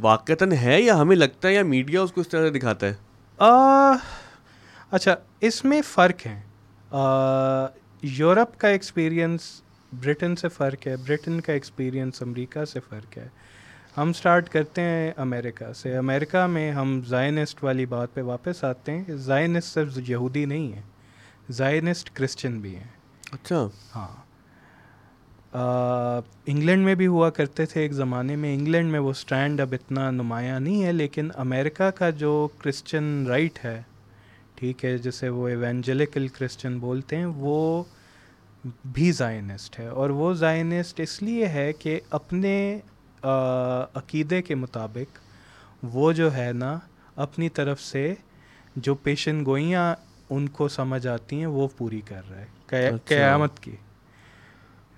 واقعتاً ہے یا ہمیں لگتا ہے یا میڈیا اس کو اس طرح سے دکھاتا ہے؟ اچھا اس میں فرق ہے۔ یورپ کا ایکسپیرئنس برٹن سے فرق ہے، برٹن کا ایکسپیرئنس امریکہ سے فرق ہے۔ ہم اسٹارٹ کرتے ہیں امریکہ سے۔ امریکہ میں ہم زائنسٹ والی بات پہ واپس آتے ہیں زائنسٹ صرف یہودی نہیں ہے زائنسٹ کرسچن بھی ہیں۔ اچھا۔ ہاں۔ انگلینڈ میں بھی ہوا کرتے تھے ایک زمانے میں۔ انگلینڈ میں وہ اسٹینڈ اب اتنا نمایاں نہیں ہے لیکن امریکہ کا جو کرسچن رائٹ ہے ٹھیک ہے جسے وہ ایونجلیکل کرسچن بولتے ہیں وہ بھی زائنسٹ ہے۔ اور وہ زائنسٹ اس لیے ہے کہ اپنے عقیدے کے مطابق وہ جو ہے نا اپنی طرف سے جو پیشن گوئیاں ان کو سمجھ آتی ہیں وہ پوری کر رہا ہے۔ اچھا۔ قیامت کی۔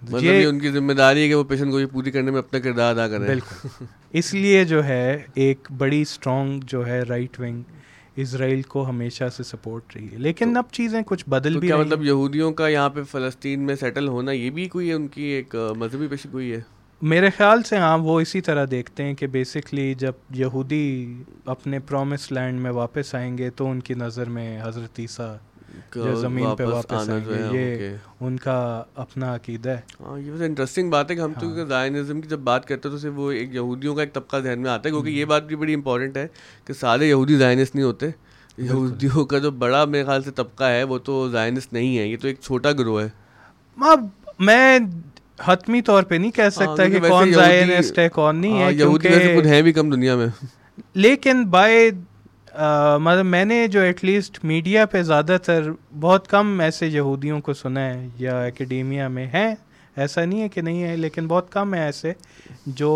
مطلب یہ ان کی ذمہ داری ہے کہ وہ پیشنٹ کو پوری کرنے میں اپنا کردار ادا کریں۔ بالکل۔ اس لیے جو ہے ایک بڑی اسٹرانگ جو ہے رائٹ ونگ اسرائیل کو ہمیشہ سے سپورٹ رہی ہے۔ لیکن اب چیزیں کچھ بدل بھی کیا مطلب یہودیوں کا یہاں پہ فلسطین میں سیٹل ہونا یہ بھی کوئی ان کی ایک مذہبی پیشی کوئی ہے؟ میرے خیال سے ہاں وہ اسی طرح دیکھتے ہیں کہ بیسکلی جب یہودی اپنے پرومس لینڈ میں واپس آئیں گے تو ان کی نظر میں حضرت عیسیٰ جو زمین پہ واپس آئیں گے یہ ان کا اپنا عقیدہ ہے۔ ہاں یہ انٹرسٹنگ بات ہے کہ ہم تو زائنزم ہاں۔ کی جب بات کرتے ہیں تو صرف وہ ایک یہودیوں کا ایک طبقہ ذہن میں آتا ہے کیونکہ یہ بات بھی بڑی امپورٹنٹ ہے کہ سارے یہودی زائنس نہیں ہوتے۔ یہودیوں کا جو بڑا میرے خیال سے طبقہ ہے وہ تو زائنس نہیں ہے یہ تو ایک چھوٹا گروہ ہے۔ میں حتمی طور پہ نہیں کہہ ہاں، سکتا کہ کون زائنسٹ ہے کون نہیں ہے یہودی ویسے خود ہیں بھی کم دنیا میں۔ لیکن بائی مطلب میں نے جو ایٹ لیسٹ میڈیا پہ زیادہ تر بہت کم ایسے یہودیوں کو سنا ہے یا اکیڈیمیا میں ہیں ایسا نہیں ہے کہ نہیں ہے لیکن بہت کم ہے ایسے جو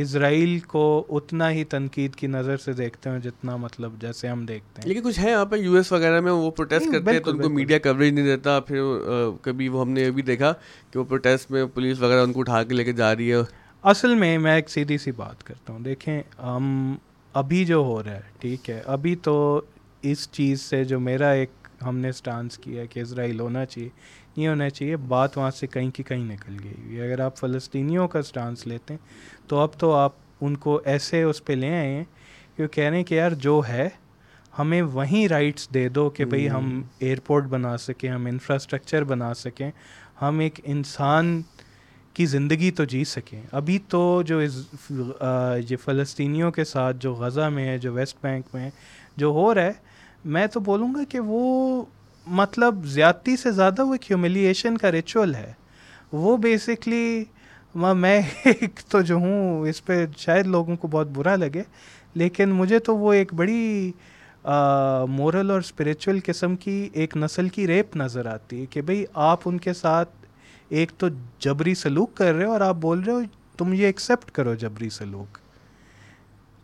اسرائیل کو اتنا ہی تنقید کی نظر سے دیکھتے ہیں جتنا مطلب جیسے ہم دیکھتے ہیں۔ لیکن کچھ ہے یہاں پہ یو ایس وغیرہ میں وہ پروٹیسٹ کرتے ہیں تو ان کو میڈیا کوریج نہیں دیتا۔ پھر کبھی وہ ہم نے یہ بھی دیکھا کہ وہ پروٹیسٹ میں پولیس وغیرہ ان کو اٹھا کے لے کے جا رہی ہے۔ اصل میں میں ایک سیدھی سی بات کرتا ہوں۔ دیکھیں ہم ابھی جو ہو رہا ہے ٹھیک ہے ابھی تو اس چیز سے جو میرا ایک ہم نے اسٹانس کیا کہ اسرائیل ہونا چاہیے نہیں ہونا چاہیے بات وہاں سے کہیں کی کہیں نکل گئی۔ ہوئی اگر آپ فلسطینیوں کا اسٹانس لیتے ہیں تو اب تو آپ ان کو ایسے اس پہ لے آئے ہیں کہ وہ کہہ رہے ہیں کہ یار جو ہے ہمیں وہیں رائٹس دے دو کہ بھئی ہم ایئرپورٹ بنا سکیں ہم انفراسٹرکچر بنا سکیں ہم ایک انسان کی زندگی تو جی سکیں۔ ابھی تو جو یہ فلسطینیوں کے ساتھ جو غزہ میں ہے جو ویسٹ بینک میں ہے جو ہو رہا ہے میں تو بولوں گا کہ وہ مطلب زیادتی سے زیادہ وہ ایک ہیوملیشن کا ریچول ہے۔ وہ بیسکلی میں ایک تو جو ہوں، اس پہ شاید لوگوں کو بہت برا لگے، لیکن مجھے تو وہ ایک بڑی مورل اور اسپریچول قسم کی ایک نسل کی ریپ نظر آتی ہے کہ بھئی آپ ان کے ساتھ ایک تو جبری سلوک کر رہے ہو اور آپ بول رہے ہو، تم یہ ایکسیپٹ کرو جبری سلوک۔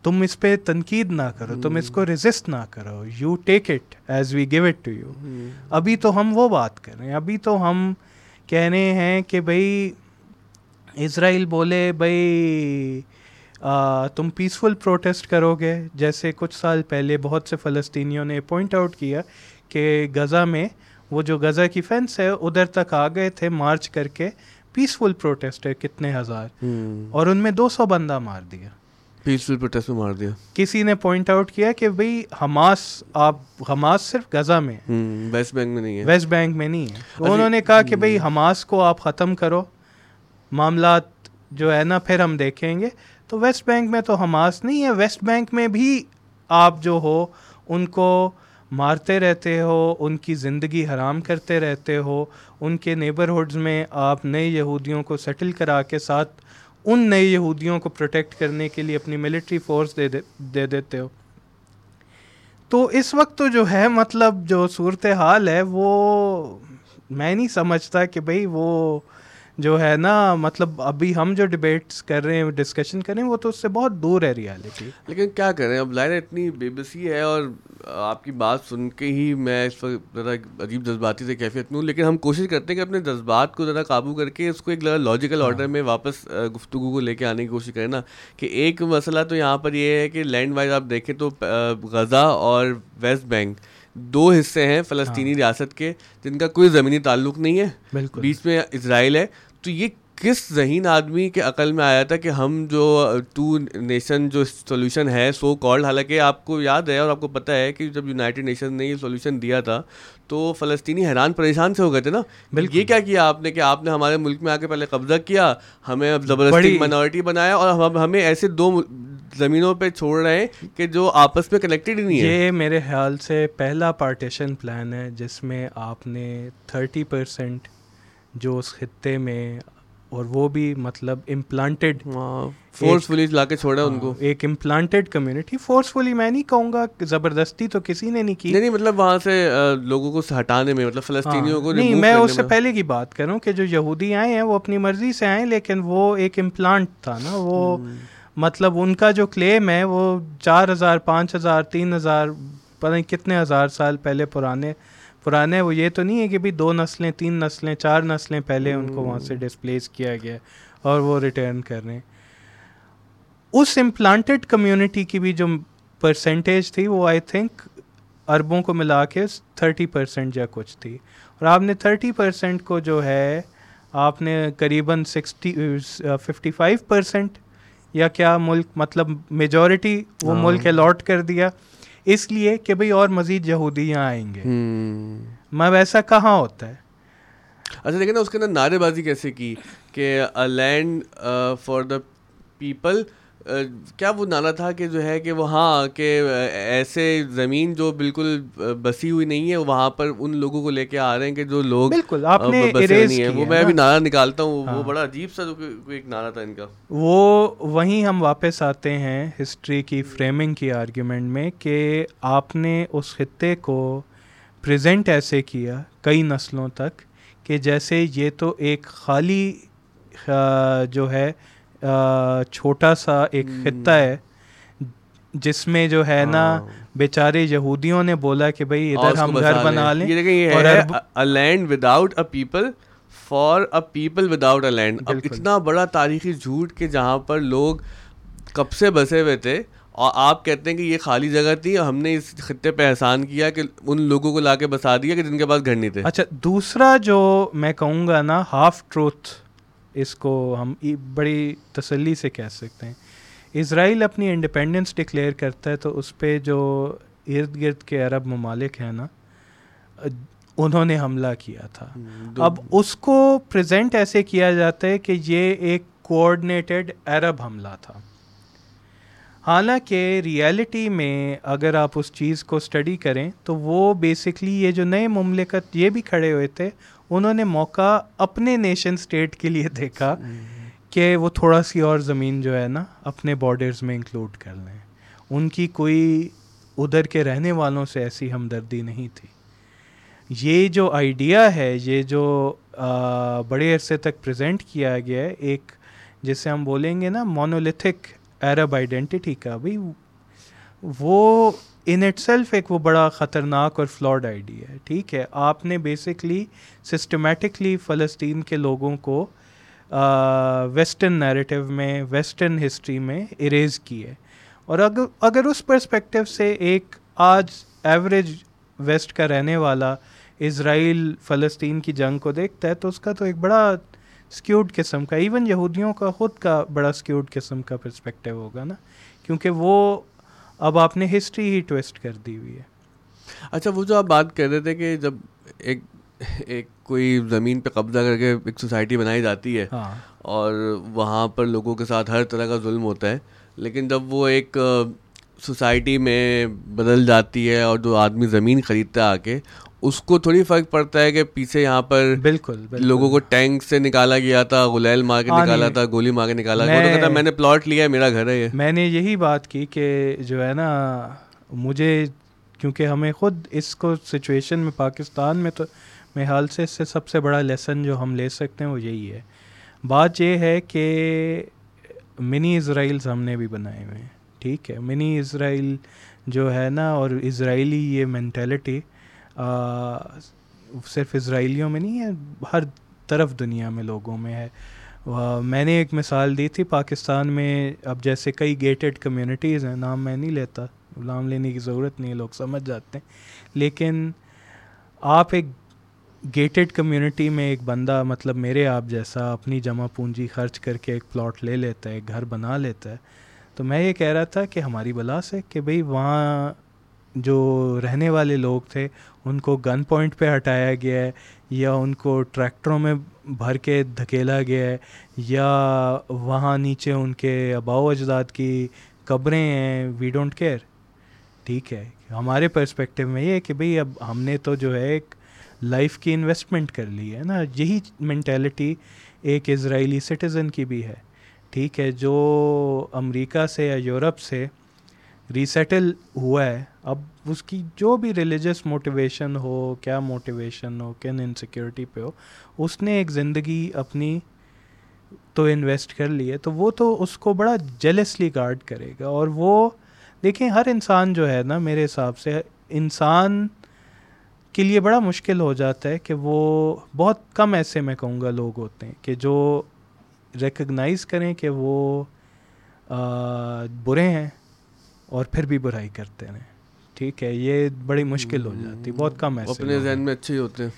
تم اس پہ تنقید نہ کرو تم اس کو ریزسٹ نہ کرو۔ You take it as we give it to you ابھی تو ہم وہ بات کر رہے ہیں۔ ابھی تو ہم کہہ رہے ہیں کہ بھائی اسرائیل بولے بھائی تم پیسفل پروٹیسٹ کرو گے جیسے کچھ سال پہلے بہت سے فلسطینیوں نے پوائنٹ آؤٹ کیا کہ غزہ میں وہ جو غزہ کی فینس ہے ادھر تک آ گئے تھے مارچ کر کے۔ پیسفل پروٹیسٹ ہے کتنے ہزار۔ اور ان میں دو سو بندہ مار دیا۔ پیسفل پروٹیسٹ میں مار دیا۔ کسی نے پوائنٹ آؤٹ کیا کہ بھائی حماس آپ حماس صرف غزہ میں ویسٹ بینک میں نہیں ہے ویسٹ بینک میں نہیں ہے انہوں نے کہا کہ بھائی حماس کو آپ ختم کرو۔ معاملات جو ہے نا پھر ہم دیکھیں گے۔ تو ویسٹ بینک میں تو حماس نہیں ہے۔ ویسٹ بینک میں بھی آپ جو ہو ان کو مارتے رہتے ہو ان کی زندگی حرام کرتے رہتے ہو۔ ان کے نیبرہڈز میں آپ نئے یہودیوں کو سیٹل کرا کے ساتھ ان نئے یہودیوں کو پروٹیکٹ کرنے کے لیے اپنی ملٹری فورس دے دے دیتے ہو۔ تو اس وقت تو جو ہے مطلب جو صورت حال ہے، وہ میں نہیں سمجھتا کہ بھائی وہ جو ہے نا مطلب ابھی ہم جو ڈبیٹس کر رہے ہیں ڈسکشن کر رہے ہیں وہ تو اس سے بہت دور ہے ریالٹی لیکن کیا کریں اب ظاہر اتنی بے بسی ہے اور آپ کی بات سن کے ہی میں اس وقت ذرا عجیب جذباتی سے کیفیت میں ہوں۔ لیکن ہم کوشش کرتے ہیں کہ اپنے جذبات کو ذرا قابو کر کے اس کو ایک لاجیکل آرڈر ہاں۔ میں واپس گفتگو کو لے کے آنے کی کوشش کریں نا۔ کہ ایک مسئلہ تو یہاں پر یہ ہے کہ لینڈ وائز آپ دیکھیں تو غزہ اور ویسٹ بینک دو حصے ہیں فلسطینی ہاں۔ ریاست کے جن کا کوئی زمینی تعلق نہیں ہے۔ بالکل۔ بیچ میں اسرائیل ہے۔ تو یہ کس ذہین آدمی کے عقل میں آیا تھا کہ ہم جو ٹو نیشن جو سولوشن ہے سو کالڈ حالانکہ آپ کو یاد ہے اور آپ کو پتہ ہے کہ جب یونائٹیڈ نیشن نے یہ سولوشن دیا تھا تو فلسطینی حیران پریشان سے ہو گئے تھے نا۔ بالکل۔ یہ کیا کیا آپ نے کہ آپ نے ہمارے ملک میں آ کے پہلے قبضہ کیا ہمیں اب زبردستی منورٹی بنایا اور ہمیں ایسے دو زمینوں پہ چھوڑ رہے ہیں کہ جو آپس میں کنیکٹڈ ہی نہیں ہے یہ میرے خیال سے پہلا پارٹیشن پلان ہے جس میں آپ نے تھرٹی پرسینٹ جو اس خطے میں اور وہ بھی مطلب امپلانٹیڈ فورسفلی لا کے چھوڑا ان کو۔ ہاں، ایک امپلانٹیڈ کمیونٹی فورسفلی میں نہیں کہوں گا زبردستی تو کسی نے نہیں کی۔ نہیں مطلب وہاں سے لوگوں کو ہٹانے میں مطلب فلسطینیوں کو نہیں میں اس سے پہلے کی بات کروں کہ جو یہودی آئے ہیں وہ اپنی مرضی سے آئے لیکن وہ ایک امپلانٹ تھا نا وہ مطلب ان کا جو کلیم ہے وہ چار ہزار، پانچ ہزار، تین ہزار، پتہ نہیں کتنے ہزار سال پہلے پرانے پرانے وہ یہ تو نہیں ہے کہ بھی دو نسلیں، تین نسلیں، چار نسلیں پہلے ان کو وہاں سے ڈسپلیس کیا گیا اور وہ ریٹرن کر رہے ہیں۔ اس امپلانٹیڈ کمیونٹی کی بھی جو پرسنٹیج تھی وہ آئی تھنک اربوں کو ملا کے تھرٹی پرسینٹ یا کچھ تھی۔ اور آپ نے تھرٹی پرسینٹ کو جو ہے، آپ نے قریباً سکسٹی ففٹی فائیو پرسینٹ یا کیا ملک مطلب میجورٹی وہ ہاں۔ ملک الاٹ کر دیا۔ اس لیے کہ بھئی اور مزید یہودی یہاں آئیں گے۔ میں ویسا کہاں ہوتا ہے؟ اچھا دیکھیں نا اس کے اندر نعرے بازی کیسے کی کہ لینڈ فار دا پیپل کیا وہ نانا تھا کہ جو ہے کہ وہاں کہ ایسے زمین جو بالکل بسی ہوئی نہیں ہے وہاں پر ان لوگوں کو لے کے آ رہے ہیں کہ جو لوگ بالکل آپ نے نہیں ہے وہ میں ابھی نعرہ نکالتا ہوں۔ وہ ہاں۔ بڑا عجیب سا ایک نعرہ تھا ان کا۔ وہ وہیں ہم واپس آتے ہیں ہسٹری کی فریمنگ کی آرگیومنٹ میں کہ آپ نے اس خطے کو پریزنٹ ایسے کیا کئی نسلوں تک کہ جیسے یہ تو ایک خالی جو ہے چھوٹا سا ایک خطہ ہے جس میں جو ہے نا ہاں۔ بیچارے یہودیوں نے بولا کہ بھائی ادھر ہم گھر بنا لیں۔ Land without a people for a people without a land اب اتنا بڑا تاریخی جھوٹ کہ جہاں پر لوگ کب سے بسے ہوئے تھے اور آپ کہتے ہیں کہ یہ خالی جگہ تھی اور ہم نے اس خطے پہ احسان کیا کہ ان لوگوں کو لا کے بسا دیا کہ جن کے پاس گھر نہیں تھے۔ اچھا دوسرا جو میں کہوں گا نا ہاف ٹروتھ اس کو ہم بڑی تسلی سے کہہ سکتے ہیں۔ اسرائیل اپنی انڈیپینڈنس ڈکلیئر کرتا ہے تو اس پہ جو ارد گرد کے عرب ممالک ہیں نا انہوں نے حملہ کیا تھا۔ اب اس کو پریزنٹ ایسے کیا جاتا ہے کہ یہ ایک کوآڈینیٹڈ عرب حملہ تھا۔ حالانکہ ریئلٹی میں اگر آپ اس چیز کو اسٹڈی کریں تو وہ بیسکلی یہ جو نئے مملکت یہ بھی کھڑے ہوئے تھے انہوں نے موقع اپنے نیشن اسٹیٹ کے لیے دیکھا کہ وہ تھوڑا سی اور زمین جو ہے نا اپنے بارڈرز میں انکلوڈ کر لیں۔ ان کی کوئی ادھر کے رہنے والوں سے ایسی ہمدردی نہیں تھی۔ یہ جو آئیڈیا ہے، یہ جو بڑے عرصے تک پریزنٹ کیا گیا ہے، ایک جسے ہم بولیں گے نا مونولیتھک عرب آئیڈینٹی کا، بھائی، وہ ان اٹ سیلف ایک وہ بڑا خطرناک اور فلاڈ آئیڈیا ہے، ٹھیک ہے؟ آپ نے بیسکلی سسٹمیٹکلی فلسطین کے لوگوں کو ویسٹرن نیریٹیو میں ویسٹرن ہسٹری میں اریز کی ہے۔ اور اگر اگر اس پرسپیکٹو سے ایک آج ایوریج ویسٹ کا رہنے والا اسرائیل فلسطین کی جنگ کو دیکھتا ہے تو اس کا تو ایک بڑا اسکیوڈ قسم کا ایون یہودیوں کا، خود کا بڑا اسکیوڈ قسم کا پرسپیکٹو ہوگا نا۔ کیونکہ وہ اب آپ نے ہسٹری ہی ٹویسٹ کر دی ہوئی ہے اچھا وہ جو آپ بات کر رہے تھے کہ جب ایک ایک کوئی زمین پہ قبضہ کر کے ایک سوسائٹی بنائی جاتی ہے ہاں۔ اور وہاں پر لوگوں کے ساتھ ہر طرح کا ظلم ہوتا ہے لیکن جب وہ ایک سوسائٹی میں بدل جاتی ہے اور جو آدمی زمین خریدتا آ کے اس کو تھوڑی فرق پڑتا ہے کہ پیچھے یہاں پر بالکل لوگوں کو ٹینک سے نکالا گیا تھا غلیل مار کے نکالا تھا گولی مار کے نکالا گیا میں نے پلاٹ لیا ہے میرا گھر ہے میں نے یہی بات کی کہ جو ہے نا مجھے کیونکہ ہمیں خود اس کو سچویشن میں پاکستان میں تو میرے حال سے اس سے سب سے بڑا لیسن جو ہم لے سکتے ہیں وہ یہی ہے۔ بات یہ ہے کہ منی اسرائیلس ہم نے بھی بنائے ہوئے ہیں۔ ٹھیک ہے۔ منی اسرائیل جو ہے نا، اور اسرائیلی یہ مینٹیلٹی صرف اسرائیلیوں میں نہیں ہے، ہر طرف دنیا میں لوگوں میں ہے۔ میں نے ایک مثال دی تھی پاکستان میں، اب جیسے کئی گیٹڈ کمیونٹیز ہیں، نام میں نہیں لیتا، نام لینے کی ضرورت نہیں ہے لوگ سمجھ جاتے ہیں۔ لیکن آپ ایک گیٹڈ کمیونٹی میں ایک بندہ مطلب میرے آپ جیسا، اپنی جمع پونجی خرچ کر کے ایک پلاٹ لے لیتا ہے، ایک گھر بنا لیتا ہے تو میں یہ کہہ رہا تھا کہ ہماری بلا سے کہ بھئی وہاں جو رہنے والے لوگ تھے، ان کو گن پوائنٹ پہ ہٹایا گیا ہے، یا ان کو ٹریکٹروں میں بھر کے دھکیلا گیا ہے، یا وہاں نیچے ان کے آباؤ اجداد کی قبریں ہیں وی ڈونٹ کیئر ٹھیک ہے، ہمارے پرسپیکٹیو میں یہ ہے کہ بھئی اب ہم نے تو جو ہے ایک لائف کی انویسٹمنٹ کر لی ہے نا، یہی مینٹیلٹی ایک اسرائیلی سٹیزن کی بھی ہے۔ ٹھیک ہے، جو امریکہ سے یا یورپ سے ریسیٹل ہوا ہے، اب اس کی جو بھی ریلیجس موٹیویشن ہو، کیا موٹیویشن ہو، کن انسیکیورٹی پہ ہو، اس نے ایک زندگی اپنی تو انویسٹ کر لی ہے، تو وہ تو اس کو بڑا جیلسلی گارڈ کرے گا۔ اور وہ، دیکھیں، ہر انسان جو ہے نا، میرے حساب سے انسان کے لیے بڑا مشکل ہو جاتا ہے کہ وہ بہت کم ایسے میں کہوں گا لوگ ہوتے ہیں کہ جو ریکگنائز کریں کہ وہ برے ہیں اور پھر بھی برائی کرتے رہیں۔ ٹھیک ہے یہ بڑی مشکل ہو جاتی بہت کم ایسے اپنے ذہن میں اچھے ہوتے ہیں۔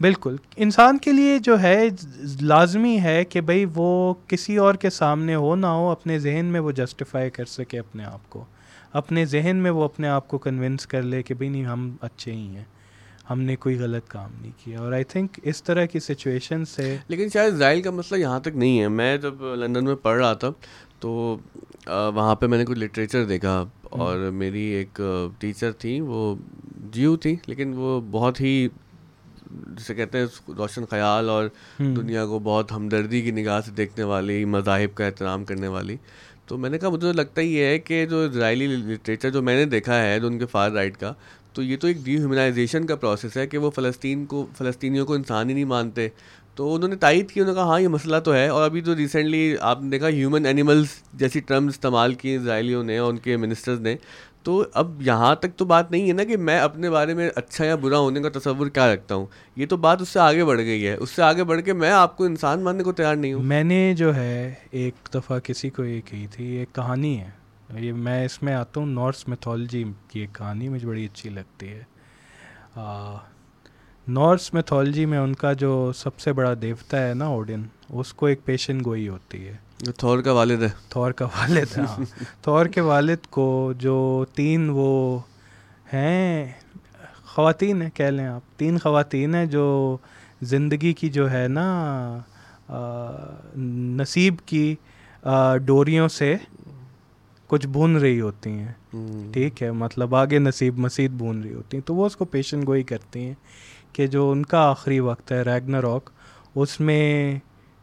بالکل انسان کے لیے جو ہے لازمی ہے کہ بھائی وہ کسی اور کے سامنے ہو نہ ہو اپنے ذہن میں وہ جسٹیفائی کر سکے اپنے آپ کو۔ اپنے ذہن میں وہ اپنے آپ کو کنونس کر لے کہ بھائی نہیں ہم اچھے ہی ہیں۔ ہم نے کوئی غلط کام نہیں کیا۔ اور آئی تھنک اس طرح کی سچویشن سے لیکن شاید زائل کا مسئلہ یہاں تک نہیں ہے۔ میں جب لندن میں پڑھ رہا تھا تو وہاں پہ میں نے کچھ لٹریچر دیکھا اور میری ایک ٹیچر تھیں وہ جیو تھی لیکن وہ بہت ہی جسے کہتے ہیں روشن خیال اور دنیا کو بہت ہمدردی کی نگاہ سے دیکھنے والی مذاہب کا احترام کرنے والی۔ تو میں نے کہا مجھے لگتا ہی ہے کہ جو اسرائیلی لٹریچر جو میں نے دیکھا ہے جو ان کے فار رائٹ کا تو یہ تو ایک ڈی ہیومنائزیشن کا پروسیس ہے کہ وہ فلسطین کو، فلسطینیوں کو انسان ہی نہیں مانتے۔ تو انہوں نے تائید کی، انہوں نے کہا ہاں یہ مسئلہ تو ہے۔ اور ابھی تو ریسنٹلی آپ نے دیکھا ہیومن اینیملس جیسی ٹرم استعمال کی اسرائیلیوں نے اور ان کے منسٹرز نے۔ تو اب یہاں تک تو بات نہیں ہے نا کہ میں اپنے بارے میں اچھا یا برا ہونے کا تصور کیا رکھتا ہوں۔ یہ تو بات اس سے آگے بڑھ گئی ہے۔ اس سے آگے بڑھ کے میں آپ کو انسان ماننے کو تیار نہیں ہوں۔ میں نے جو ہے، ایک دفعہ کسی کو یہ کہی تھی ایک کہانی ہے۔ یہ میں اس میں آتا ہوں نارس میتھولوجی کی ایک کہانی مجھے بڑی اچھی لگتی ہے۔ نارس میتھولوجی میں ان کا جو سب سے بڑا دیوتا ہے نا اوڈن اس کو ایک پیشن گوئی ہوتی ہے۔ تھور کا والد ہے۔ تھور کا والد ہے ہاں۔ تھور کے والد کو جو تین وہ ہیں خواتین ہیں کہہ لیں آپ۔ تین خواتین ہیں جو زندگی کی جو ہے نا نصیب کی ڈوریوں سے کچھ بھون رہی ہوتی ہیں۔ ٹھیک ہے مطلب آگے نصیب مسیح بھون رہی ہوتی ہیں۔ تو وہ اس کو پیشن گوئی کرتی ہیں کہ جو ان کا آخری وقت ہے ریگنا راک اس میں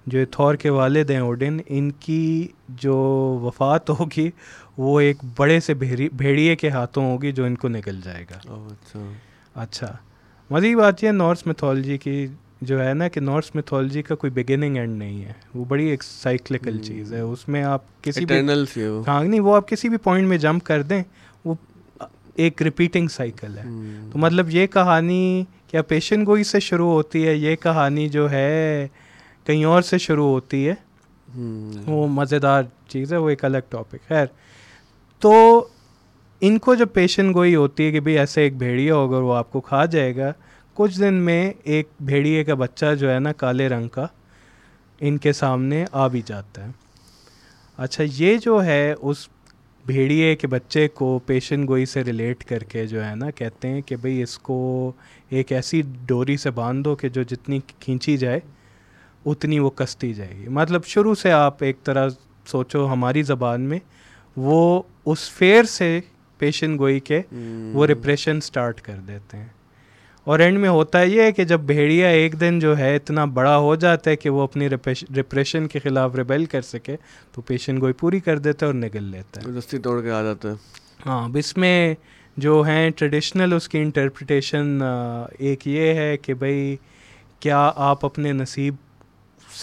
جو تھور کے والد ہیں اوڈن ان کی جو وفات ہوگی وہ ایک بڑے سے بھیڑیے کے ہاتھوں ہوگی جو ان کو نکل جائے گا۔ اچھا۔ اچھا۔ مزید بات یہ نارتھ میتھولوجی کی جو ہے نا کہ نارتھ میتھولوجی کا کوئی بگننگ اینڈ نہیں ہے۔ وہ بڑی ایک سائیکلیکل چیز ہے۔ اس میں آپ کسی بھی ہاں نہیں وہ آپ کسی بھی پوائنٹ میں جمپ کر دیں وہ ایک ریپیٹنگ سائیکل ہے۔ تو مطلب یہ کہانی کیا پیشن گوئی سے شروع ہوتی ہے؟ یہ کہانی جو ہے کہیں اور سے شروع ہوتی ہے۔ وہ مزیدار چیز ہے وہ ایک الگ ٹاپک خیر تو ان کو جب پیشن گوئی ہوتی ہے کہ بھائی ایسے ایک بھیڑیا ہوگا وہ آپ کو کھا جائے گا کچھ دن میں ایک بھیڑیے کا بچہ جو ہے نا کالے رنگ کا ان کے سامنے آ بھی جاتا ہے۔ اچھا یہ جو ہے اس بھیڑیے کے بچے کو پیشن گوئی سے ریلیٹ کر کے جو ہے نا کہتے ہیں کہ بھئی اس کو ایک ایسی ڈوری سے باندھ دو کہ جو جتنی کھینچی جائے اتنی وہ کستی جائے گی۔ مطلب شروع سے آپ ایک طرح سوچو ہماری زبان میں وہ اس فیر سے پیشن گوئی کے وہ ریپریشن سٹارٹ کر دیتے ہیں۔ اور اینڈ میں ہوتا یہ ہے کہ جب بھیڑیا ایک دن جو ہے اتنا بڑا ہو جاتا ہے کہ وہ اپنی ریپریشن کے خلاف ریبیل کر سکے تو پیشن گوئی پوری کر دیتا ہے اور نگل لیتا ہے۔ دستی توڑ کے آ جاتا ہے۔ ہاں اب اس میں جو ہیں ٹریڈیشنل اس کی انٹرپریٹیشن ایک یہ ہے کہ بھائی کیا آپ اپنے نصیب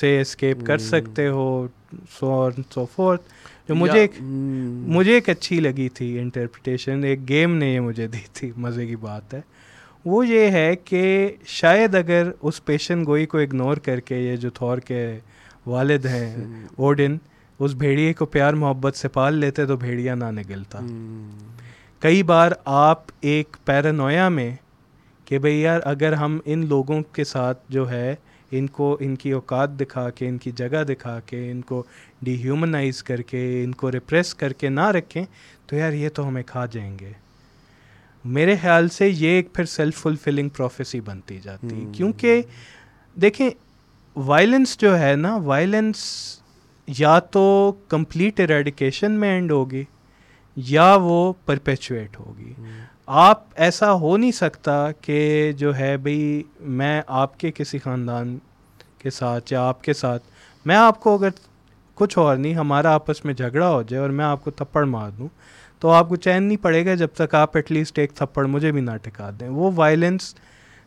سے اسکیپ کر سکتے ہو؟ سو اور سو فورتھ جو مجھے ایک مجھے ایک اچھی لگی تھی انٹرپریٹیشن ایک گیم نے یہ مجھے دی تھی۔ مزے کی بات ہے۔ وہ یہ ہے کہ شاید اگر اس پیشن گوئی کو اگنور کر کے یہ جو تھور کے والد ہیں اوڈن اس بھیڑیے کو پیار محبت سے پال لیتے تو بھیڑیا نہ نگلتا۔ کئی بار آپ ایک پیرانویا میں کہ بھئی یار اگر ہم ان لوگوں کے ساتھ جو ہے، ان کو، ان کی اوقات دکھا کے، ان کی جگہ دکھا کے، ان کو ڈی ہیومنائز کر کے، ان کو ریپریس کر کے نہ رکھیں، تو یار یہ تو ہمیں کھا جائیں گے۔ میرے خیال سے یہ ایک پھر سیلف فلفلنگ پروفیسی بنتی جاتی۔ کیونکہ دیکھیں وائلنس جو ہے نا وائلنس یا تو کمپلیٹ اریڈیکیشن میں اینڈ ہوگی یا وہ پرپیچویٹ ہوگی۔ آپ ایسا ہو نہیں سکتا کہ جو ہے بھئی میں آپ کے کسی خاندان کے ساتھ یا آپ کے ساتھ میں آپ کو اگر کچھ اور نہیں ہمارا آپس میں جھگڑا ہو جائے اور میں آپ کو تھپڑ مار دوں۔ تو آپ کو چین نہیں پڑے گا جب تک آپ ایٹ لیسٹ ایک تھپڑ مجھے بھی نہ ٹکا دیں۔ وہ وائلنس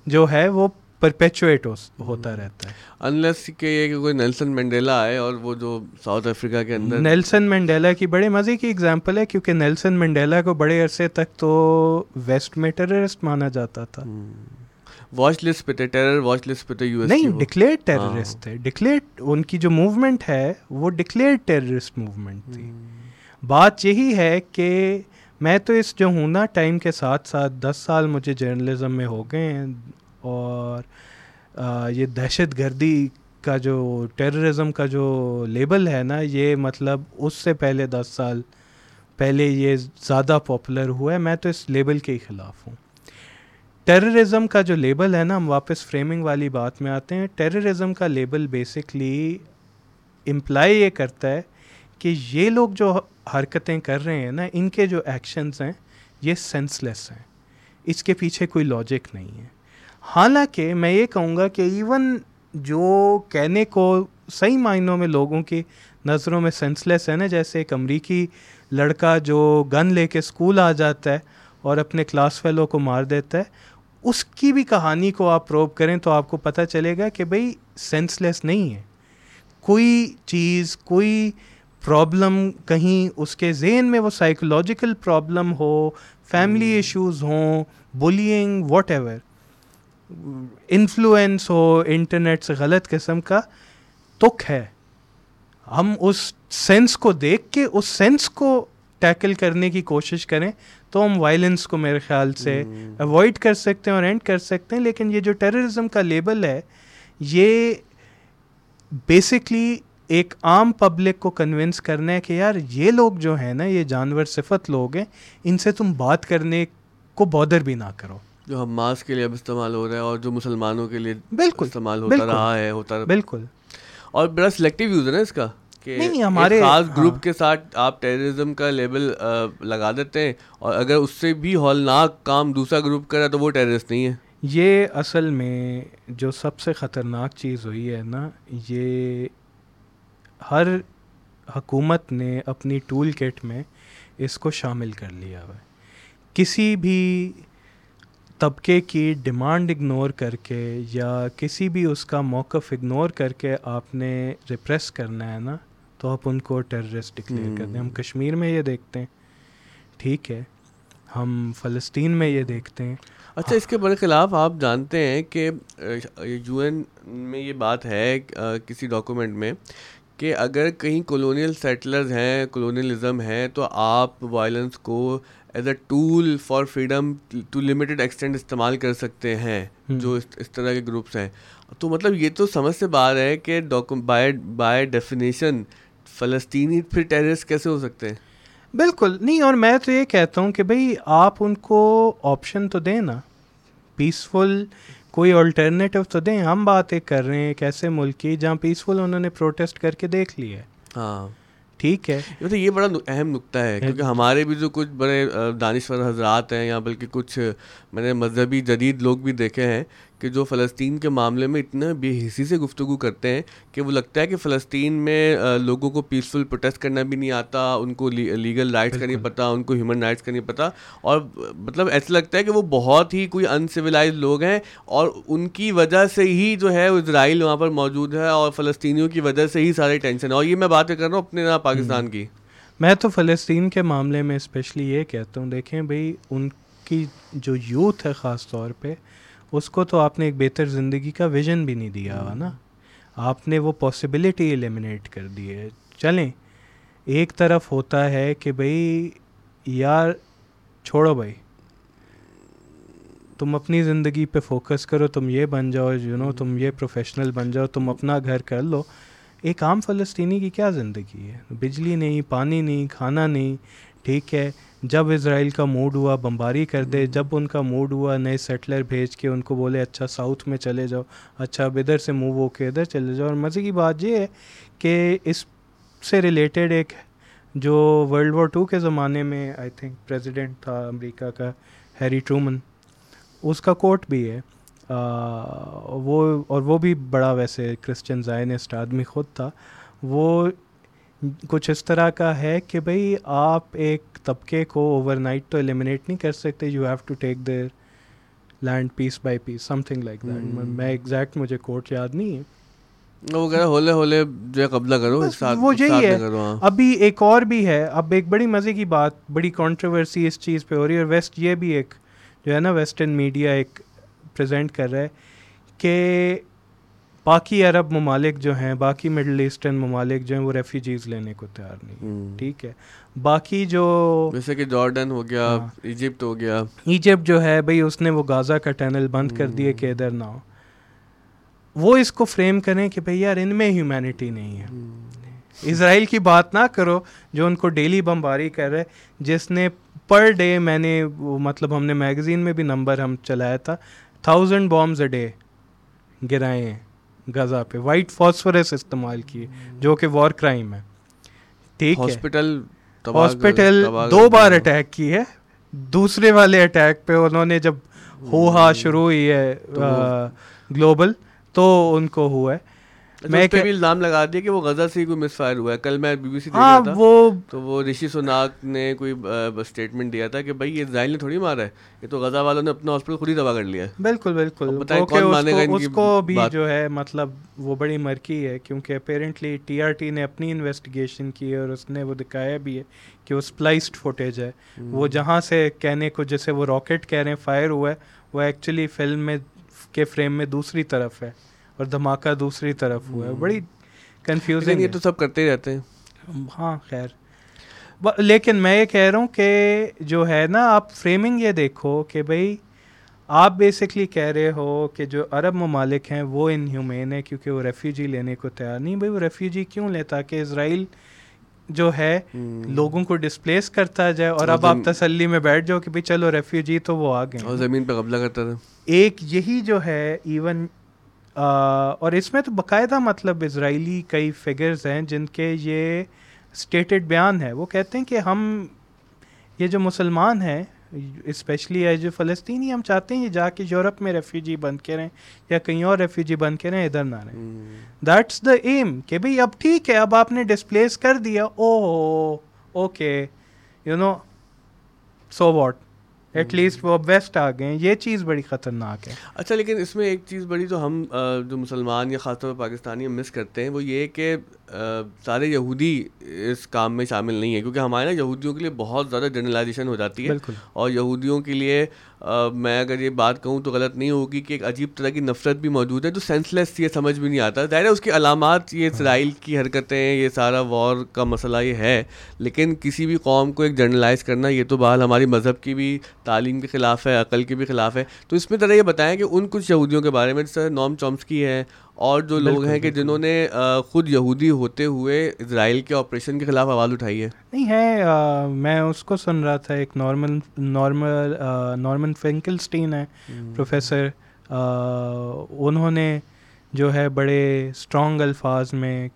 جو ہے وہ پرپیچویٹ ہوتا رہتا ہے۔ انلیس کہ یہ کہ کوئی نیلسن مینڈیلا آئے اور وہ جو ساؤتھ افریقہ کے اندر نیلسن مینڈیلا کی بڑے مزے کی اگزامپل ہے کیونکہ نیلسن مینڈیلا کو بڑے عرصے تک تو ویسٹ میں ٹیررسٹ مانا جاتا تھا۔ واچ لسٹ پہ تھے ٹیرر واچ لسٹ پہ تھے یو ایس نہیں ڈکلیئر ٹیررسٹ تھے ڈکلیئر ان کی جو موومنٹ ہے وہ ڈکلیئر ٹیررسٹ موومنٹ تھی۔ بات یہی ہے کہ میں تو اس جو ہوں نا ٹائم کے ساتھ ساتھ دس سال مجھے جرنلزم میں ہو گئے ہیں اور یہ دہشت گردی کا جو ٹیررزم کا جو لیبل ہے نا یہ مطلب اس سے پہلے دس سال پہلے یہ زیادہ پاپولر ہوا ہے۔ میں تو اس لیبل کے ہی خلاف ہوں۔ ٹیررزم کا جو لیبل ہے نا، ہم واپس فریمنگ والی بات میں آتے ہیں۔ ٹیررزم کا لیبل بیسکلی امپلائی یہ کرتا ہے کہ یہ لوگ جو حرکتیں کر رہے ہیں نا، ان کے جو ایکشنز ہیں، یہ سینس لیس ہیں۔ اس کے پیچھے کوئی لاجک نہیں ہے۔ حالانکہ میں یہ کہوں گا کہ ایون جو کہنے کو صحیح معنوں میں لوگوں کی نظروں میں سینس لیس ہے نا، جیسے ایک امریکی لڑکا جو گن لے کے اسکول آ جاتا ہے اور اپنے کلاس فیلو کو مار دیتا ہے اس کی بھی کہانی کو آپ پروو کریں تو آپ کو پتہ چلے گا کہ بھائی سینس لیس نہیں ہے۔ کوئی چیز کوئی پرابلم کہیں اس کے ذہن میں وہ سائیکولوجیکل پرابلم ہو فیملی ایشوز ہوں بلینگ واٹ ایور انفلوئنس ہو انٹرنیٹ سے غلط قسم کا تک ہے۔ ہم اس سینس کو دیکھ کے اس سینس کو ٹیکل کرنے کی کوشش کریں تو ہم وائلنس کو میرے خیال سے اوائڈ کر سکتے ہیں اور اینڈ کر سکتے ہیں لیکن یہ جو ٹیررزم کا لیبل ہے یہ بیسکلی ایک عام پبلک کو کنونس کرنا ہے کہ یار یہ لوگ جو ہیں نا یہ جانور صفت لوگ ہیں ان سے تم بات کرنے کو بودر بھی نہ کرو۔ جو حماس کے لیے اب استعمال ہو رہا ہے اور جو مسلمانوں کے لیے بالکل استعمال ہوتا رہا ہے ہوتا بالکل۔ اور بڑا سلیکٹیو یوز ہے نا اس کا۔ کہ ہمارے خاص گروپ ہاں۔ کے ساتھ آپ ٹیررزم کا لیبل لگا دیتے ہیں اور اگر اس سے بھی ہولناک کام دوسرا گروپ کرا تو وہ ٹیررسٹ نہیں ہے یہ اصل میں جو سب سے خطرناک چیز ہوئی ہے نا یہ ہر حکومت نے اپنی ٹول کٹ میں اس کو شامل کر لیا ہوا ہے کسی بھی طبقے کی ڈیمانڈ اگنور کر کے یا کسی بھی اس کا موقف اگنور کر کے آپ نے ریپریس کرنا ہے نا تو آپ ان کو ٹیررسٹ ڈکلیئر کر دیں ہم کشمیر میں یہ دیکھتے ہیں۔ ٹھیک ہے۔ ہم فلسطین میں یہ دیکھتے ہیں۔ اچھا اس کے برخلاف آپ جانتے ہیں کہ یو این میں یہ بات ہے کسی ڈاکومنٹ میں کہ اگر کہیں کولونیل سیٹلرز ہیں کولونیلزم ہے تو آپ وائلنس کو as a tool for freedom to limited extent استعمال کر سکتے ہیں جو اس طرح کے گروپس ہیں۔ تو مطلب یہ تو سمجھ سے بات ہے کہ بائی بائی ڈیفینیشن فلسطینی پھر ٹیررس کیسے ہو سکتے ہیں؟ بالکل۔ نہیں اور میں تو یہ کہتا ہوں کہ بھائی آپ ان کو آپشن تو دیں نا۔ پیسفل کوئی آلٹرنیٹیو تو دیں ہم باتیں کر رہے ہیں ایک ایسے ملک کی جہاں پیسفل انہوں نے پروٹیسٹ کر کے دیکھ لیا ہے۔ ہاں۔ ٹھیک ہے۔ یہ بڑا اہم نقطہ ہے کیونکہ ہمارے بھی جو کچھ بڑے دانشور حضرات ہیں یا بلکہ کچھ میں نے مذہبی جدید لوگ بھی دیکھے ہیں کہ جو فلسطین کے معاملے میں اتنا بے حسی سے گفتگو کرتے ہیں کہ وہ لگتا ہے کہ فلسطین میں لوگوں کو پیسفل پروٹیسٹ کرنا بھی نہیں آتا ان کو لیگل رائٹس کا نہیں پتہ ان کو ہیومن رائٹس کا نہیں پتہ اور مطلب ایسا لگتا ہے کہ وہ بہت ہی کوئی ان سویلائز لوگ ہیں اور ان کی وجہ سے ہی جو ہے اسرائیل وہاں پر موجود ہے اور فلسطینیوں کی وجہ سے ہی سارے ٹینشن ہے اور یہ میں باتیں کر رہا ہوں اپنے پاکستان کی۔ میں تو فلسطین کے معاملے میں اسپیشلی یہ کہتا ہوں دیکھیں بھائی ان کی جو یوتھ ہے خاص طور پہ اس کو تو آپ نے ایک بہتر زندگی کا ویژن بھی نہیں دیا ہوا نا۔ آپ نے وہ پاسبلٹی ایلیمنیٹ کر دی ہے۔ چلیں، ایک طرف ہوتا ہے کہ بھائی یار، چھوڑو بھائی تم اپنی زندگی پہ فوکس کرو، تم یہ بن جاؤ یو نو تم یہ پروفیشنل بن جاؤ، تم اپنا گھر کر لو۔ ایک عام فلسطینی کی کیا زندگی ہے؟ بجلی نہیں، پانی نہیں، کھانا نہیں۔ ٹھیک ہے۔ جب اسرائیل کا موڈ ہوا، بمباری کر دے۔ جب ان کا موڈ ہوا، نئے سیٹلر بھیج کے ان کو بولے اچھا ساؤتھ میں چلے جاؤ اچھا اب ادھر سے موو ہو کے ادھر چلے جاؤ۔ اور مزے کی بات یہ ہے کہ اس سے ریلیٹڈ ایک جو ورلڈ وار ٹو کے زمانے میں آئی تھنک پریزیڈنٹ تھا امریکہ کا، ہیری ٹرومن، اس کا کوٹ بھی ہے۔ وہ اور وہ بھی بڑا ویسے کرسچن زائنسٹ آدمی خود تھا۔ وہ کچھ اس طرح کا ہے کہ بھائی آپ ایک طبقے کو اوور نائٹ تو ایلیمنیٹ نہیں کر سکتے you have to take their land piece by piece something like that میں ایگزیکٹ مجھے کوٹ یاد نہیں ہے وہ کہہ رہا ہولے ہولے جو قبضہ کرو وہ یہی ہے۔ ہاں۔ ابھی ایک اور بھی ہے۔ اب ایک بڑی مزے کی بات بڑی کانٹروورسی اس چیز پہ ہو رہی ہے اور ویسٹ یہ بھی ایک جو ہے نا ویسٹرن میڈیا ایک پریزنٹ کر رہا ہے کہ باقی عرب ممالک جو ہیں باقی مڈل ایسٹرن ممالک جو ہیں وہ ریفیوجیز لینے کو تیار نہیں ٹھیک ہے۔ باقی جو جیسے کہ جارڈن ہو گیا ایجپٹ ہاں۔ ہو گیا۔ ایجپٹ جو ہے بھائی اس نے وہ غازہ کا ٹینل بند کر دیے کہ ادھر نہ ہو۔ وہ اس کو فریم کریں کہ بھائی یار ان میں ہیومینٹی نہیں ہے۔ اسرائیل کی بات نہ کرو جو ان کو ڈیلی بمباری کر رہے جس نے پر ڈے میں نے وہ مطلب ہم نے میگزین میں بھی نمبر ہم چلایا تھا۔ تھاؤزنڈ بامز اے ڈے گرائے ہیں۔ غزہ پہ وائٹ فاسفورس استعمال کیے جو کہ وار کرائم ہے۔ ٹھیک ہاسپٹل ہاسپٹل دو بار اٹیک کی ہے۔ دوسرے والے اٹیک پہ انہوں نے جب ہو ہا شروع ہوئی ہے گلوبل تو ان کو ہوا ہے۔ میں بھی الزام لگا دیا کہ وہ غزہ سے ہی کوئی مس فائر ہوا ہے۔ کل میں بی بی سی دیکھ رہا تھا وہ تو وہ رشی سوناک نے کوئی اسٹیٹمنٹ دیا تھا کہ بھائی یہ اسرائیل نے تھوڑی مارا ہے یہ تو غزہ والوں نے اپنا ہاسپٹل خود ہی تباہ کر لیا ہے۔ بالکل بالکل۔ کون مانے گا اس کو بھی جو ہے مطلب وہ بڑی مرکی ہے کیونکہ اپیرنٹلی ٹی آر ٹی نے اپنی انویسٹیگیشن کی اور اس نے وہ دکھایا بھی ہے کہ وہ سپلائسڈ فوٹیج ہے۔ وہ جہاں سے کہنے کو جیسے وہ راکٹ کہہ رہے ہیں فائر ہوا ہے وہ ایکچولی فلم میں کے فریم میں دوسری طرف ہے۔ اور دھماکہ دوسری طرف ہوا ہے۔ بڑی کنفیوزنگ یہ تو سب کرتے ہی رہتے ہیں۔ ہاں خیر۔ لیکن میں یہ کہہ رہا ہوں کہ جو ہے نا آپ فریمنگ یہ دیکھو کہ بھائی آپ بیسکلی کہہ رہے ہو کہ جو عرب ممالک ہیں وہ ان ہیومین ہیں کیونکہ وہ ریفیوجی لینے کو تیار نہیں۔ بھائی وہ ریفیوجی کیوں لیتا کہ اسرائیل جو ہے لوگوں کو ڈسپلیس کرتا جائے اور اب آپ تسلی میں بیٹھ جاؤ کہ بھائی چلو ریفیوجی تو وہ آ گئے۔ اور زمین پہ قبضہ کرتا تھا۔ ایک یہی جو ہے ایون اور اس میں تو باقاعدہ مطلب اسرائیلی کئی فگرز ہیں جن کے یہ اسٹیٹڈ بیان ہے وہ کہتے ہیں کہ ہم یہ جو مسلمان ہیں اسپیشلی ایز جو فلسطینی ہم چاہتے ہیں یہ جا کے یورپ میں ریفیوجی بن کے رہیں یا کہیں اور ریفیوجی بن کے رہیں ادھر نہ رہیں۔ دیٹس دا ایم کہ بھائی اب ٹھیک ہے اب آپ نے ڈسپلیس کر دیا او okay you know so what at least وہ اب ویسٹ آ گئے ہیں۔ یہ چیز بڑی خطرناک ہے۔ اچھا لیکن اس میں ایک چیز بڑی جو ہم جو مسلمان یا خاص طور پر پاکستانی مس کرتے ہیں، وہ یہ کہ سارے یہودی اس کام میں شامل نہیں ہیں کیونکہ ہمارے نا یہودیوں کے لیے بہت زیادہ جرنلائزیشن ہو جاتی ہے اور یہودیوں کے لیے میں اگر یہ بات کہوں تو غلط نہیں ہوگی کہ ایک عجیب طرح کی نفرت بھی موجود ہے جو سینس لیس یہ سمجھ بھی نہیں آتا۔ ظاہر ہے اس کی علامات یہ اسرائیل کی حرکتیں یہ سارا وار کا مسئلہ یہ ہے لیکن کسی بھی قوم کو ایک جرنلائز کرنا یہ تو بحال ہماری مذہب کی بھی تعلیم کے خلاف ہے عقل کے بھی خلاف ہے۔ تو اس میں طرح یہ بتائیں کہ ان کچھ یہودیوں کے بارے میں جیسے نوم چومسکی ہے اور جو لوگ ہیں کہ جنہوں نے خود یہودی ہوتے ہوئے اسرائیل کے آپریشن کے خلاف آواز اٹھائی ہے۔ نہیں ہے میں اس کو سن رہا تھا ایک نارمل نارمل نارمن فینکلسٹین ہے پروفیسر انہوں نے جو ہے بڑے اسٹرانگ الفاظ میں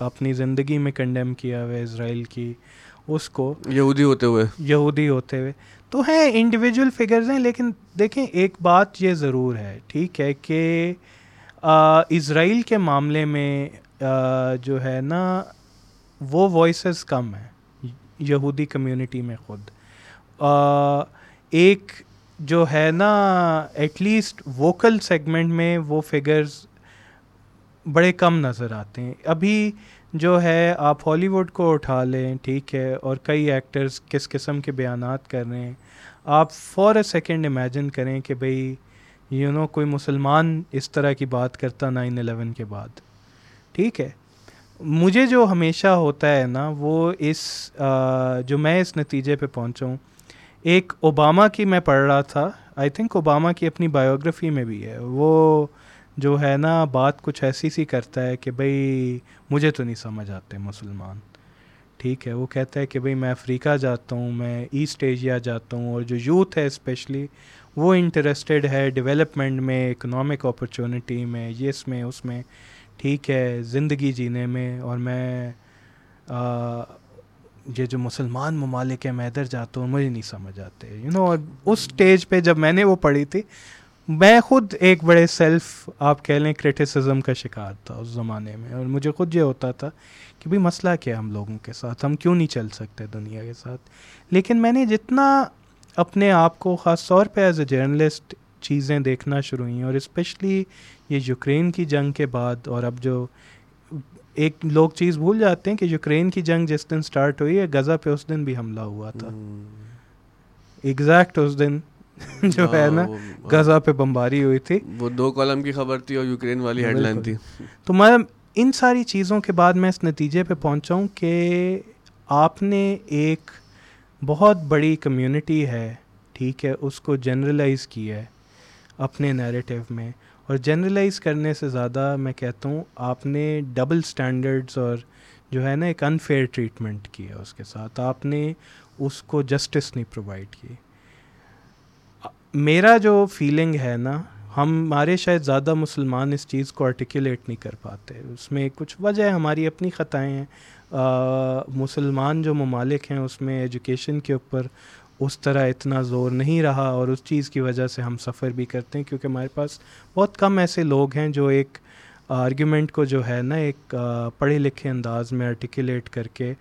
اپنی زندگی میں کنڈیم کیا ہوا اسرائیل کی اس کو یہودی ہوتے ہوئے۔ یہودی ہوتے ہوئے۔ تو ہیں انڈیویجول فگرز ہیں لیکن دیکھیں ایک بات یہ ضرور ہے ٹھیک ہے کہ اسرائیل کے معاملے میں جو ہے نا، وہ وائسز کم ہیں، یہودی کمیونٹی میں خود۔ ایک جو ہے نا ایٹ لیسٹ ووکل سیگمنٹ میں وہ فگرز بڑے کم نظر آتے ہیں۔ ابھی جو ہے، آپ ہالی ووڈ کو اٹھا لیں، ٹھیک ہے، اور کئی ایکٹرز کس قسم کے بیانات کر رہے ہیں۔ آپ فور اے سیکنڈ امیجن کریں کہ بھئی یو نو کوئی مسلمان اس طرح کی بات کرتا نائن الیون کے بعد۔ ٹھیک ہے۔ مجھے جو ہمیشہ ہوتا ہے نا، وہ اس جو میں اس نتیجے پہ پہنچا ہوں۔ ایک اوباما کی میں پڑھ رہا تھا۔ آئی تھنک اوباما کی اپنی بایوگرافی میں بھی ہے۔ وہ جو ہے نا، بات کچھ ایسی سی کرتا ہے کہ بھائی مجھے تو نہیں سمجھ آتے مسلمان۔ ٹھیک ہے۔ وہ کہتا ہے کہ بھائی میں افریقہ جاتا ہوں، میں ایسٹ ایشیا جاتا ہوں اور جو یوتھ ہے اسپیشلی وہ انٹرسٹیڈ ہے ڈیولپمنٹ میں اکنامک اپرچونیٹی میں اس میں اس میں، ٹھیک ہے، زندگی جینے میں اور میں یہ جو مسلمان ممالک ہیں میں ادھر جاتا ہوں، مجھے نہیں سمجھ آتے یو نو اور اس اسٹیج پہ جب میں نے وہ پڑھی تھی، میں خود ایک بڑے سیلف آپ کہہ لیں کریٹیسزم کا شکار تھا اس زمانے میں اور مجھے خود یہ ہوتا تھا کہ بھائی مسئلہ کیا ہم لوگوں کے ساتھ؟ ہم کیوں نہیں چل سکتے دنیا کے ساتھ؟ لیکن میں نے جتنا اپنے آپ کو خاص طور پہ ایز اے جرنلسٹ چیزیں دیکھنا شروع ہوئیں اور اسپیشلی یہ یوکرین کی جنگ کے بعد اور اب جو ایک لوگ چیز بھول جاتے ہیں کہ یوکرین کی جنگ جس دن سٹارٹ ہوئی ہے غزہ پہ اس دن بھی حملہ ہوا تھا۔ ایگزیکٹ اس دن جو ہے نا غزہ پہ بمباری ہوئی تھی۔ وہ دو کالم کی خبر تھی اور یوکرین والی ہیڈ لائن تھی۔ تو میں ان ساری چیزوں کے بعد میں اس نتیجے پہ پہنچا ہوں کہ آپ نے ایک بہت بڑی کمیونٹی ہے، ٹھیک ہے، اس کو جنرلائز کیا ہے اپنے نیریٹیو میں۔ اور جنرلائز کرنے سے زیادہ میں کہتا ہوں، آپ نے ڈبل اسٹینڈرڈس اور جو ہے نا ایک انفیئر ٹریٹمنٹ کی ہے اس کے ساتھ۔ آپ نے اس کو جسٹس نہیں پرووائڈ کی میرا جو فیلنگ ہے نا ہمارے شاید زیادہ مسلمان اس چیز کو آرٹیکولیٹ نہیں کر پاتے۔ اس میں کچھ وجہ ہماری اپنی خطائیں ہیں۔ مسلمان جو ممالک ہیں، اس میں ایجوکیشن کے اوپر اس طرح اتنا زور نہیں رہا اور اس چیز کی وجہ سے ہم سفر بھی کرتے ہیں۔ کیونکہ ہمارے پاس بہت کم ایسے لوگ ہیں جو ایک آرگیومنٹ کو جو ہے نا، ایک پڑھے لکھے انداز میں آرٹیکولیٹ کر کے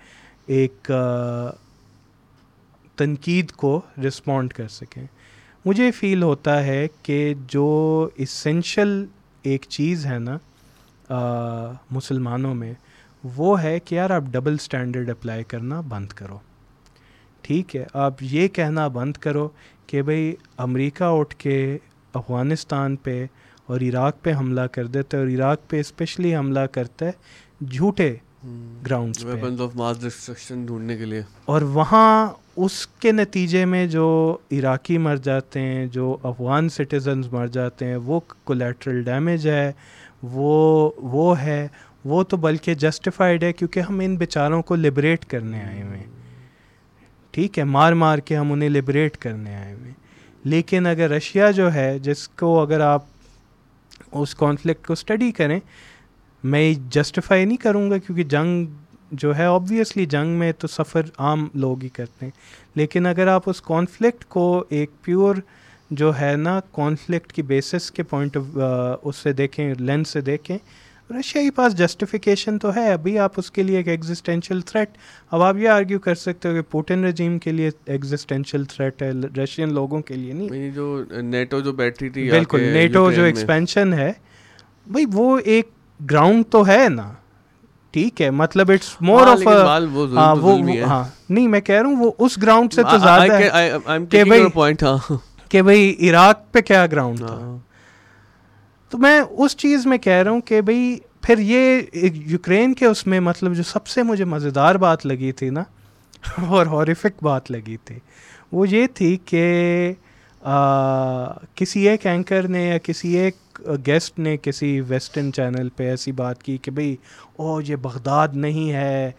ایک تنقید کو رسپونڈ کر سکیں۔ مجھے فیل ہوتا ہے کہ جو اسینشل ایک چیز ہے نا مسلمانوں میں وہ ہے کہ یار آپ ڈبل اسٹینڈرڈ اپلائی کرنا بند کرو۔ ٹھیک ہے آپ یہ کہنا بند کرو کہ بھئی امریکہ اٹھ کے افغانستان پہ اور عراق پہ حملہ کر دیتا ہے اور عراق پہ اسپیشلی حملہ کرتا ہے جھوٹے گراؤنڈس ڈھونڈنے کے لیے۔ اور وہاں اس کے نتیجے میں جو عراقی مر جاتے ہیں، جو افغان سٹیزنز مر جاتے ہیں، وہ کولیٹرل ڈیمیج ہے، وہ وہ ہے، وہ تو بلکہ جسٹیفائڈ ہے کیونکہ ہم ان بیچاروں کو لبریٹ کرنے آئے ہوئے ہیں۔ ٹھیک ہے، مار مار کے ہم انہیں لبریٹ کرنے آئے ہوئے ہیں۔ لیکن اگر رشیا جو ہے، جس کو اگر آپ اس کانفلکٹ کو اسٹڈی کریں، میں جسٹیفائی نہیں کروں گا کیونکہ جنگ جو ہے آبویسلی جنگ میں تو سفر عام لوگ ہی کرتے ہیں۔ لیکن اگر آپ اس کانفلکٹ کو ایک پیور جو ہے نا کانفلکٹ کی بیسس کے پوائنٹ اس سے دیکھیں لینس سے دیکھیں رشیا کے پاس جسٹیفیکیشن تو ہے۔ ابھی آپ اس کے لیے ایک ایگزسٹینشیل تھریٹ اب آپ یہ آرگیو کر سکتے ہو کہ پوٹن رجیم کے لیے ایگزسٹینشیل تھریٹ ہے رشین لوگوں کے لیے نہیں۔ جو نیٹو جو بیٹھی تھی بالکل نیٹو جو ایکسپینشن ہے بھائی وہ ایک گراؤنڈ تو ہے نا۔ ٹھیک ہے مطلب اٹس مور آف ہاں نہیں میں کہہ رہا ہوں وہ اس گراؤنڈ سے تو زیادہ ہے کہ بھائی عراق پہ کیا گراؤنڈ تھا۔ تو میں اس چیز میں کہہ رہا ہوں کہ بھائی پھر یہ یوکرین کے اس میں مطلب جو سب سے مجھے مزیدار بات لگی تھی نا اور ہاریفک بات لگی تھی وہ یہ تھی کہ کسی ایک اینکر نے یا کسی ایک گیسٹ نے کسی ویسٹرن چینل پہ ایسی بات کی کہ بھئی او یہ بغداد نہیں ہے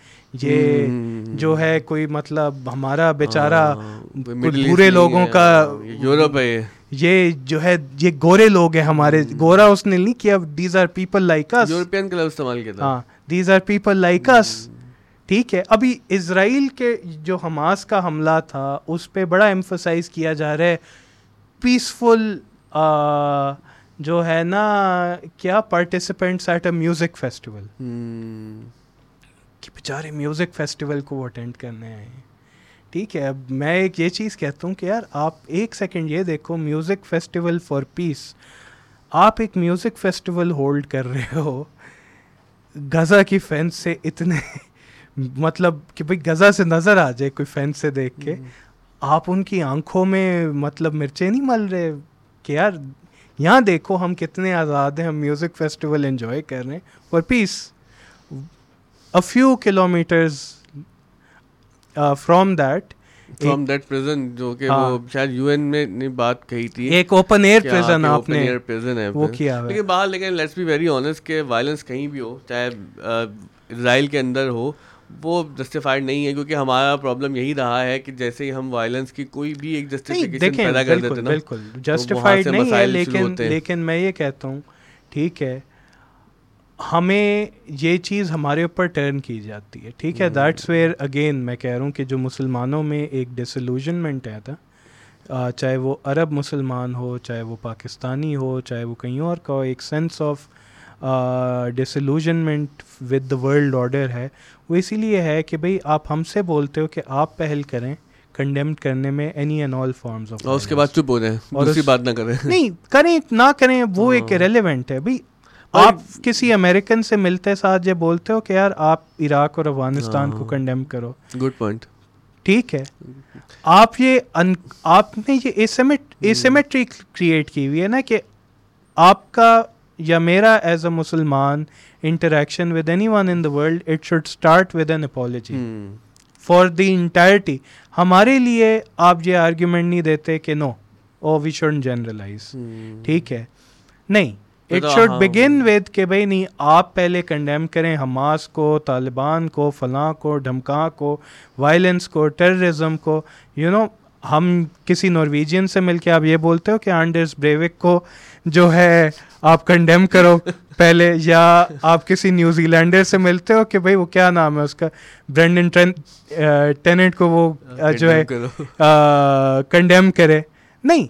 یہ جو ہے کوئی مطلب ہمارا بیچارہ برے لوگوں کا یورپ ہے یہ۔ جو ہے یہ گورے لوگ ہیں ہمارے۔ گورا اس نے نہیں کیا دیز آر پیپل لائک اس یورپین کا لفظ استعمال کیا ہاں دیز آر پیپل لائک اس ٹھیک ہے ابھی اسرائیل کے جو حماس کا حملہ تھا اس پہ بڑا ایمفسائز کیا جا رہا ہے۔ پیسفل uh, جو ہے نا، کیا participants at a music festival کہ بیچارے میوزک فیسٹیول کو اٹینڈ کرنے آئے ہیں۔ ٹھیک ہے، اب میں ایک یہ چیز کہتا ہوں کہ یار، آپ ایک سیکنڈ یہ دیکھو میوزک فیسٹیول فار پیس آپ ایک میوزک فیسٹیول ہولڈ کر رہے ہو۔ غزہ کی فینس سے اتنے مطلب کہ بھائی، غزہ سے نظر آ جائے کوئی فینس سے دیکھ کے۔ آپ ان کی آنکھوں میں مطلب مرچیں نہیں مل رہے کہ یار یہاں دیکھو ہم کتنے آزاد ہیں ہم میوزک فیسٹیول انجوائے کر رہے ہیں۔ For peace a few kilometres from that from that prison جو کہ وہ شاید یو این میں نے بات کہی تھی۔ ایک اوپن ایئر پریزن آپ نے ایئر پریزن ہے۔ وہ کیا ہے۔ لیکن باہر لیکن لیٹس بی ویری آنیسٹ کہ وائلنس کہیں بھی ہو چاہے اسرائیل کے اندر ہو وہ جسٹیفائڈ نہیں ہے کیونکہ ہمارا پرابلم یہی رہا ہے کہ جیسے ہی ہم وائلنس کی کوئی بھی ایک جسٹیفیکیشن پیدا کر دیتے نا بالکل جسٹیفائڈ نہیں ہے لیکن لیکن میں یہ کہتا ہوں ٹھیک ہے ہمیں یہ چیز ہمارے اوپر ٹرن کی جاتی ہے ٹھیک ہے دیٹس ویئر اگین میں کہہ رہا ہوں کہ جو مسلمانوں میں ایک ڈسلوژنمنٹ ہے تھا چاہے وہ عرب مسلمان ہو چاہے وہ پاکستانی ہو چاہے وہ کہیں اور کا ہو ایک sense of dislodgement with the world order ہے۔ وہ اسی لیے ہے کہ بھائی آپ ہم سے بولتے ہو کہ آپ پہل کریں کنڈیم کرنے میں any and all forms of اس کے بعد چپ ہو جائیں دوسری بات نہ کریں۔ نہیں کریں نہ کریں وہ ایک ریلیونٹ ہے۔ بھائی آپ کسی امریکن سے ملتے ساتھ یہ بولتے ہو کہ یار آپ عراق اور افغانستان کو کنڈیم کرو۔ گڈ پوائنٹ ٹھیک ہے۔ آپ یہ آپ نے یہ ایسیمیٹری کریٹ کی ہوئی ہے نا کہ آپ کا یا میرا ایز اے مسلمان interaction with any one in the world it should start with an apology for the entirety ہمارے لیے آپ یہ آرگیومنٹ نہیں دیتے کہ نو او وی شوڈ جنرلائز ٹھیک ہے؟ نہیں اٹ شوڈ بگن ود کہ بھائی نہیں آپ پہلے کنڈیم کریں حماس کو طالبان کو فلاں کو ڈھمکاں کو وائلنس کو ٹیررزم کو۔ یو نو ہم کسی نارویجین سے مل کے آپ یہ بولتے ہو کہ آنڈرس بریوک کو جو ہے آپ کنڈیم کرو. پہلے یا آپ کسی نیوزی لینڈر سے ملتے ہو کہ بھائی وہ کیا نام ہے اس کا؟ برینڈن ٹیننٹ کو وہ جو ہے کنڈیم کرے. نہیں.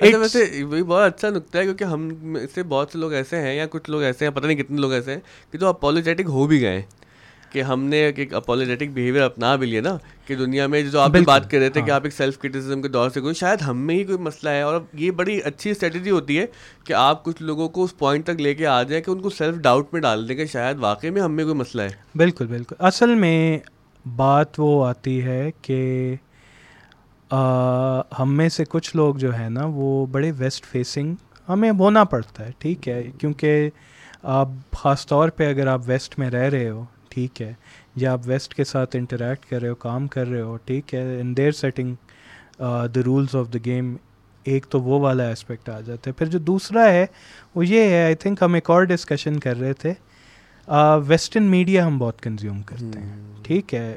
اچھا، ویسے وہی بہت اچھا نقطہ ہے کیونکہ ہم سے بہت سے لوگ ایسے ہیں یا کچھ لوگ ایسے ہیں پتہ نہیں کتنے لوگ ایسے ہیں کہ جو اپالوجیٹک ہو بھی گئے کہ ہم نے ایک اپالوجیٹک بیہیویئر اپنا بھی لیا نا کہ دنیا میں جو آپ بھی بات کر رہے تھے کہ ہاں۔ آپ ایک سیلف کرٹیسزم کے دور سے کوئی شاید ہم میں ہی کوئی مسئلہ ہے اور یہ بڑی اچھی اسٹریٹجی ہوتی ہے کہ آپ کچھ لوگوں کو اس پوائنٹ تک لے کے آ جائیں کہ ان کو سیلف ڈاؤٹ میں ڈال دیں کہ شاید واقعی میں ہم میں کوئی مسئلہ ہے۔ بالکل بالکل۔ اصل میں بات وہ آتی ہے کہ ہم میں سے کچھ لوگ جو ہے نا وہ بڑے ویسٹ فیسنگ ہمیں ہونا پڑتا ہے ٹھیک ہے؟ کیونکہ آپ خاص طور پہ اگر آپ ویسٹ میں رہ رہے ہو ٹھیک ہے۔ یا آپ ویسٹ کے ساتھ انٹریکٹ کر رہے ہو کام کر رہے ہو ٹھیک ہے۔ In their setting the rules of the game ایک تو وہ والا اسپیکٹ آ جاتا ہے۔ پھر جو دوسرا ہے وہ یہ ہے آئی تھنک ہم ایک اور ڈسکشن کر رہے تھے۔ ویسٹرن میڈیا ہم بہت کنزیوم کرتے ہیں۔ ٹھیک ہے۔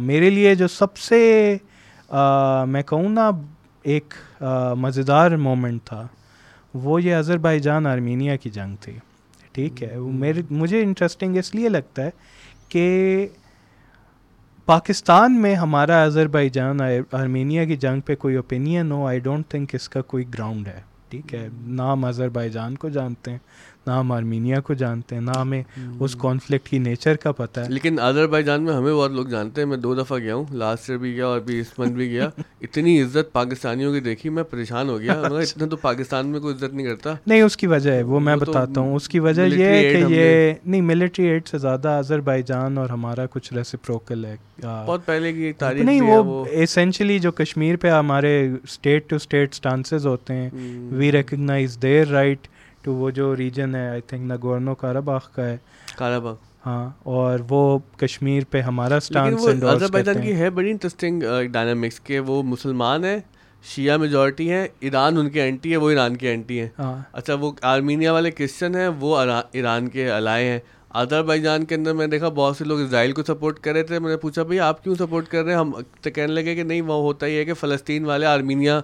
میرے لیے جو سب سے میں کہوں نا ایک مزیدار مومنٹ تھا وہ یہ اظہر بھائی جان آرمینیا کی جنگ تھی۔ ٹھیک ہے۔ وہ میرے مجھے انٹرسٹنگ اس لیے لگتا ہے کہ پاکستان میں ہمارا اظہر بائی جان آرمینیا کی جنگ پہ کوئی اوپینین ہو آئی ڈونٹ تھنک اس کا کوئی گراؤنڈ ہے، ٹھیک ہے؟ نہ ہم اظہر بائی جان کو جانتے ہیں۔ نہ ہم آرمینیا کو جانتے ہیں نہ ہمیں اس کانفلکٹ کی نیچر کا پتہ ہے۔ لیکن آدر بائی جان میں ہمیں بہت لوگ جانتے ہیں میں دو دفعہ گیا ہوں لاسٹ ایئر بھی گیا اور ابھی اس منتھ بھی گیا۔ اتنی عزت پاکستانیوں کی دیکھی میں پریشان ہو گیا۔ اتنا تو پاکستان میں کوئی عزت نہیں کرتا۔ نہیں اس کی وجہ ہے وہ میں بتاتا ہوں۔ اس کی وجہ یہ ہے کہ یہ نہیں ملٹری ایڈ سے زیادہ آذر بائی جان اور ہمارا کچھ ریسیپروکل ہے۔ بہت پہلے کی تاریخ نہیں وہ اسینشلی جو کشمیر پہ ہمارے اسٹیٹ ٹو اسٹیٹ اسٹانسز ہوتے ہیں we recognise their right to وہ جو ریجن ہے آئی تھنک نگورنو کاراباغ کا ہے. کاراباغ ہاں اور وہ کشمیر پہ ہمارا آذربائیجان کی ہے بڑی انٹرسٹنگ ڈائنامکس کہ وہ مسلمان ہیں شیعہ میجورٹی ہیں ایران ان کے اینٹی ہے وہ ایران کے اینٹی ہیں۔ ہاں۔ اچھا وہ آرمینیا والے کرسچن ہیں وہ ایران کے الائے ہیں۔ آدر بائی جان کے اندر میں نے دیکھا بہت سے لوگ اسرائیل کو سپورٹ کر رہے تھے میں نے پوچھا بھائی آپ کیوں سپورٹ کر رہے ہیں؟ ہم تو کہنے لگے کہ نہیں وہ ہوتا ہی ہے کہ فلسطین والے آرمینیا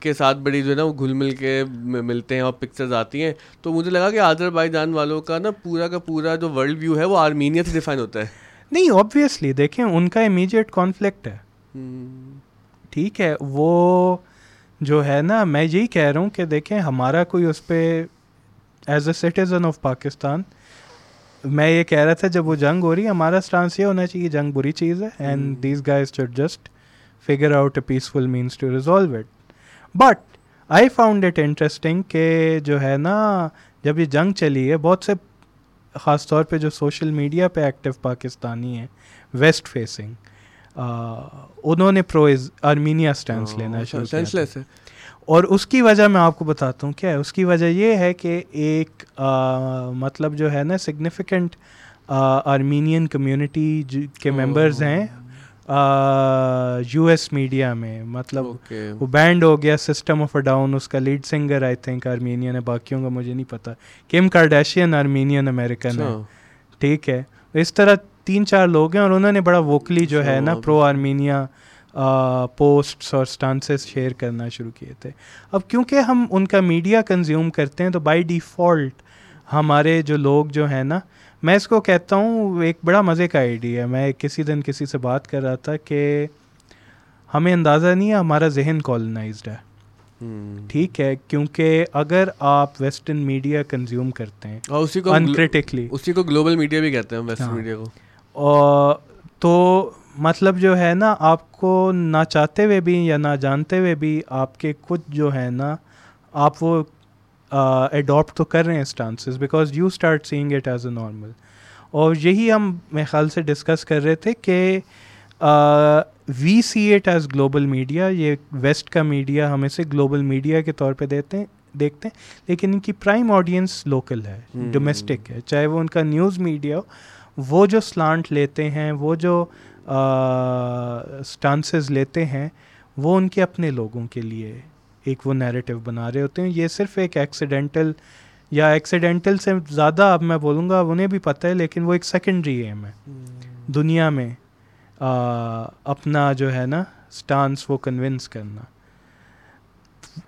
کے ساتھ بڑی جو ہے نا وہ گھل مل کے ملتے ہیں اور پکچرز آتی ہیں۔ تو مجھے لگا کہ آدر بائی جان والوں کا نا پورا کا پورا جو ورلڈ ویو ہے وہ آرمینیا سے ڈیفائن ہوتا ہے۔ نہیں آبویسلی دیکھیں ان کا امیجیٹ کانفلکٹ ہے۔ ٹھیک ہے وہ جو ہے نا میں یہی کہہ رہا ہوں کہ دیکھیں ہمارا کوئی اس پہ as a citizen of Pakistan میں یہ کہہ رہا تھا جب وہ جنگ ہو رہی ہے ہمارا اسٹانس یہ ہونا چاہیے جنگ بری چیز ہے and these guys should just figure out a peaceful means to resolve it but I found it interesting کہ جو ہے نا جب یہ جنگ چلی ہے بہت سے خاص طور پہ جو سوشل میڈیا پہ ایکٹیو پاکستانی ہیں ویسٹ فیسنگ انہوں نے پرو آرمینیا اسٹینس لینا شروع اور اس کی وجہ میں آپ کو بتاتا ہوں کیا ہے؟ اس کی وجہ یہ ہے کہ ایک مطلب جو ہے نا سگنیفیکنٹ آرمینین کمیونٹی کے ممبرز ہیں یو ایس میڈیا میں۔ مطلب وہ بینڈ ہو گیا سسٹم آف اے ڈاؤن اس کا lead singer I think Armenian ہے باقیوں کا مجھے نہیں پتا۔ کیم کارڈیشین آرمینین امیریکن ہے۔ ٹھیک ہے۔ اس طرح تین چار لوگ ہیں اور انہوں نے بڑا ووکلی جو ہے نا پرو آرمینیا پوسٹس اور اسٹانسز شیئر کرنا شروع کیے تھے۔ اب کیونکہ ہم ان کا میڈیا کنزیوم کرتے ہیں تو بائی ڈیفالٹ ہمارے جو لوگ جو ہیں نا میں اس کو کہتا ہوں ایک بڑا مزے کا آئیڈیا ہے۔ میں کسی دن کسی سے بات کر رہا تھا کہ ہمیں اندازہ نہیں ہے ہمارا ذہن کالونائزڈ ہے۔ ٹھیک ہے کیونکہ اگر آپ ویسٹرن میڈیا کنزیوم کرتے ہیں انکریٹکلی اسی کو گلوبل میڈیا بھی کہتے ہیں ویسٹرن میڈیا کو۔ تو مطلب جو ہے نا آپ کو نہ چاہتے ہوئے بھی یا نہ جانتے ہوئے بھی آپ کے کچھ جو ہے نا آپ وہ اڈاپٹ تو کر رہے ہیں stances because you start saying it as a normal اور یہی ہم میرے خیال سے ڈسکس کر رہے تھے کہ we see it as global media یہ ویسٹ کا میڈیا ہم اسے گلوبل میڈیا کے طور پہ دیتے ہیں دیکھتے ہیں لیکن ان کی پرائم آڈینس لوکل ہے ڈومیسٹک ہے۔ چاہے وہ ان کا نیوز میڈیا ہو وہ جو سلانٹ لیتے ہیں وہ جو اسٹانسز لیتے ہیں وہ ان کے اپنے لوگوں کے لیے ایک وہ نیریٹو بنا رہے ہوتے ہیں۔ یہ صرف ایک ایکسیڈنٹل یا ایکسیڈنٹل سے زیادہ اب میں بولوں گا انہیں بھی پتہ ہے لیکن وہ ایک سیکنڈری ایم ہے۔ دنیا میں اپنا جو ہے نا اسٹانس وہ کنونس کرنا۔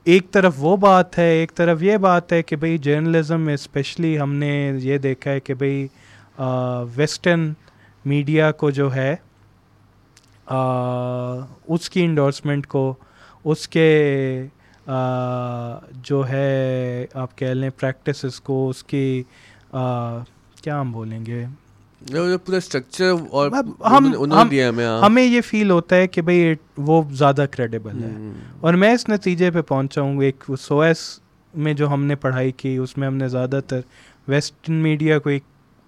ایک طرف وہ بات ہے ایک طرف یہ بات ہے کہ بھائی جرنلزم میں اسپیشلی ہم نے یہ دیکھا ہے کہ بھائی ویسٹرن میڈیا کو جو ہے اس کی انڈورسمنٹ کو اس کے جو ہے آپ کہہ لیں پریکٹسز کو اس کی کیا ہم بولیں گے؟ پورا اسٹرکچر اور ہمیں یہ فیل ہوتا ہے کہ بھائی وہ زیادہ کریڈیبل ہے۔ اور میں اس نتیجے پہ پہنچا ہوں ایک سو ایس میں جو ہم نے پڑھائی کی اس میں ہم نے زیادہ تر ویسٹرن میڈیا کو ایک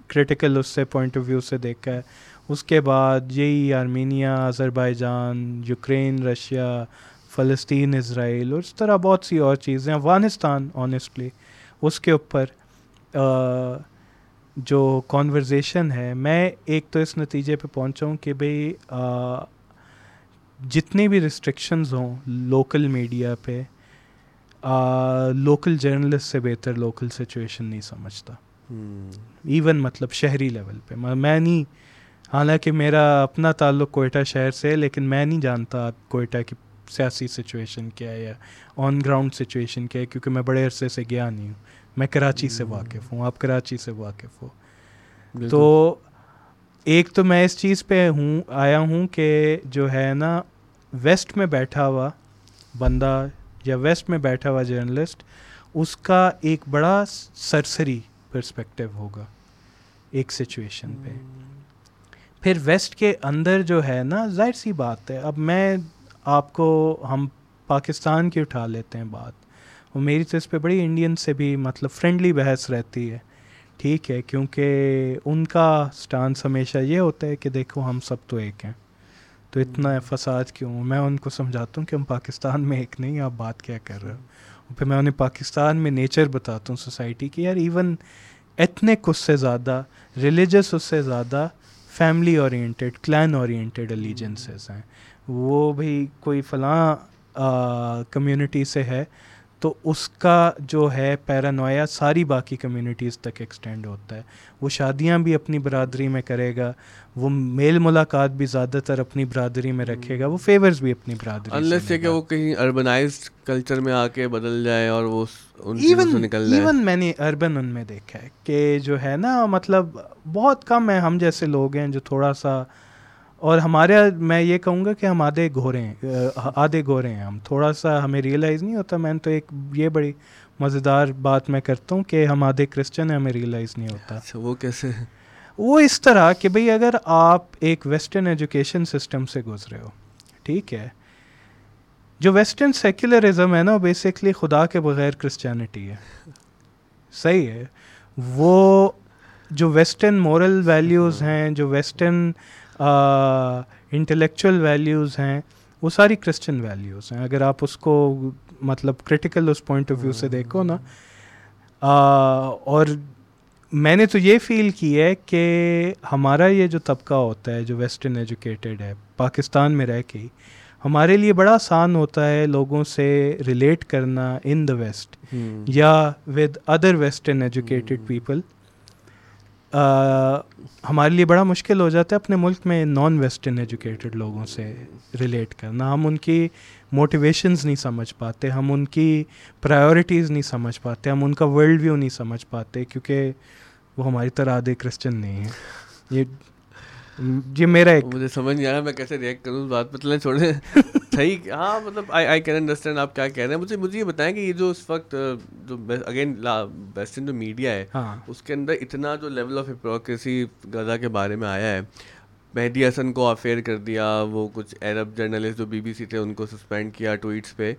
کریٹیکل اس سے پوائنٹ آف ویو سے دیکھا ہے۔ اس کے بعد یہی Armenia Azerbaijan Ukraine Russia فلسطین اسرائیل اور اس طرح بہت سی اور چیزیں افغانستان آنیسٹلی اس کے اوپر جو کانورزیشن ہے میں ایک تو اس نتیجے پہ پہنچا ہوں کہ بھائی جتنی بھی ریسٹرکشنز ہوں لوکل میڈیا پہ لوکل جرنلسٹ سے بہتر لوکل سچویشن نہیں سمجھتا۔ ایون مطلب شہری لیول پہ۔ میں نہیں حالانکہ میرا اپنا تعلق کوئٹہ شہر سے ہے لیکن میں نہیں جانتا کوئٹہ کی سیاسی سچویشن کیا ہے یا آن گراؤنڈ سچویشن کیا ہے کیونکہ میں بڑے عرصے سے گیا نہیں ہوں۔ میں کراچی سے واقف ہوں آپ کراچی سے واقف ہو۔ تو ایک تو میں اس چیز پہ ہوں آیا ہوں کہ جو ہے نا ویسٹ میں بیٹھا ہوا بندہ یا ویسٹ میں بیٹھا ہوا جرنلسٹ اس کا ایک بڑا سرسری پرسپیکٹیو ہوگا ایک سچویشن پہ۔ پھر ویسٹ کے اندر جو ہے نا ظاہر سی بات ہے اب میں آپ کو ہم پاکستان کی اٹھا لیتے ہیں بات۔ وہ میری تو اس پہ بڑی انڈین سے بھی مطلب فرینڈلی بحث رہتی ہے۔ ٹھیک ہے کیونکہ ان کا اسٹانس ہمیشہ یہ ہوتا ہے کہ دیکھو ہم سب تو ایک ہیں۔ تو اتنا فساد کیوں؟ میں ان کو سمجھاتا ہوں کہ ہم پاکستان میں ایک نہیں آپ بات کیا کر رہے ہو؟ پھر میں انہیں پاکستان میں نیچر بتاتا ہوں سوسائٹی کی۔ یار ایون ایتھنک اس سے زیادہ ریلیجس اس سے زیادہ family oriented clan oriented allegiances ہیں۔ وہ بھی کوئی فلاں کمیونٹی سے ہے۔ تو اس کا جو ہے پیرانویا ساری باقی کمیونٹیز تک ایکسٹینڈ ہوتا ہے۔ وہ شادیاں بھی اپنی برادری میں کرے گا وہ میل ملاقات بھی زیادہ تر اپنی برادری میں رکھے گا وہ فیورز بھی اپنی برادری سے کہ وہ کہیں اربنائزڈ کلچر میں آ کے بدل جائے اور وہ ایون میں نے اربن ان میں دیکھا ہے کہ جو ہے نا مطلب بہت کم ہے ہم جیسے لوگ ہیں جو تھوڑا سا اور ہمارے میں یہ کہوں گا کہ ہم آدھے گھورے ہیں آدھے گھورے ہیں۔ ہم تھوڑا سا ہمیں ریئلائز نہیں ہوتا میں تو ایک یہ بڑی مزیدار بات میں کرتا ہوں کہ ہم آدھے کرسچن ہیں ہمیں ریئلائز نہیں ہوتا۔ اچھا، وہ کیسے؟ وہ اس طرح کہ بھئی اگر آپ ایک ویسٹرن ایجوکیشن سسٹم سے گزرے ہو ٹھیک ہے۔ جو ویسٹرن سیکولرزم ہے نا بیسکلی خدا کے بغیر کرسچینٹی ہے۔ صحیح ہے۔ وہ جو ویسٹرن مورل ویلیوز ہیں جو ویسٹرن انٹلیکچوئل ویلیوز ہیں وہ ساری کرسچن ویلیوز ہیں۔ اگر آپ اس کو مطلب کرٹیکل اس پوائنٹ آف ویو سے دیکھو نا اور میں نے تو یہ فیل کی ہے کہ ہمارا یہ جو طبقہ ہوتا ہے جو ویسٹرن ایجوکیٹڈ ہے پاکستان میں رہ کے ہی ہمارے لیے بڑا آسان ہوتا ہے لوگوں سے ریلیٹ کرنا ان دا ویسٹ یا with other western educated people ہمارے لیے بڑا مشکل ہو جاتا ہے اپنے ملک میں نان ویسٹرن ایجوکیٹڈ لوگوں سے ریلیٹ کرنا۔ ہم ان کی موٹیویشنز نہیں سمجھ پاتے، ہم ان کی پرائیورٹیز نہیں سمجھ پاتے، ہم ان کا ورلڈ ویو نہیں سمجھ پاتے، کیونکہ وہ ہماری طرح آدھے کرسچن نہیں ہیں۔ یہ یہ میرا ایک مجھے سمجھ نہیں آ رہا، میں کیسے ریئیکٹ کروں؟ بات پہ چھوڑیں۔ صحیح ہاں مطلب آئی کین انڈرسٹینڈ آپ کیا کہہ رہے ہیں۔ مجھے مجھے یہ بتائیں کہ یہ جو اس وقت جو اگین ویسٹرن جو میڈیا ہے ہاں۔ اس کے اندر اتنا جو لیول آف ہپروکریسی غزہ کے بارے میں آیا ہے۔ مہدی حسن کو افیئر کر دیا وہ کچھ عرب جرنلسٹ جو بی بی سی تھے ان کو سسپینڈ کیا ٹویٹس پہ۔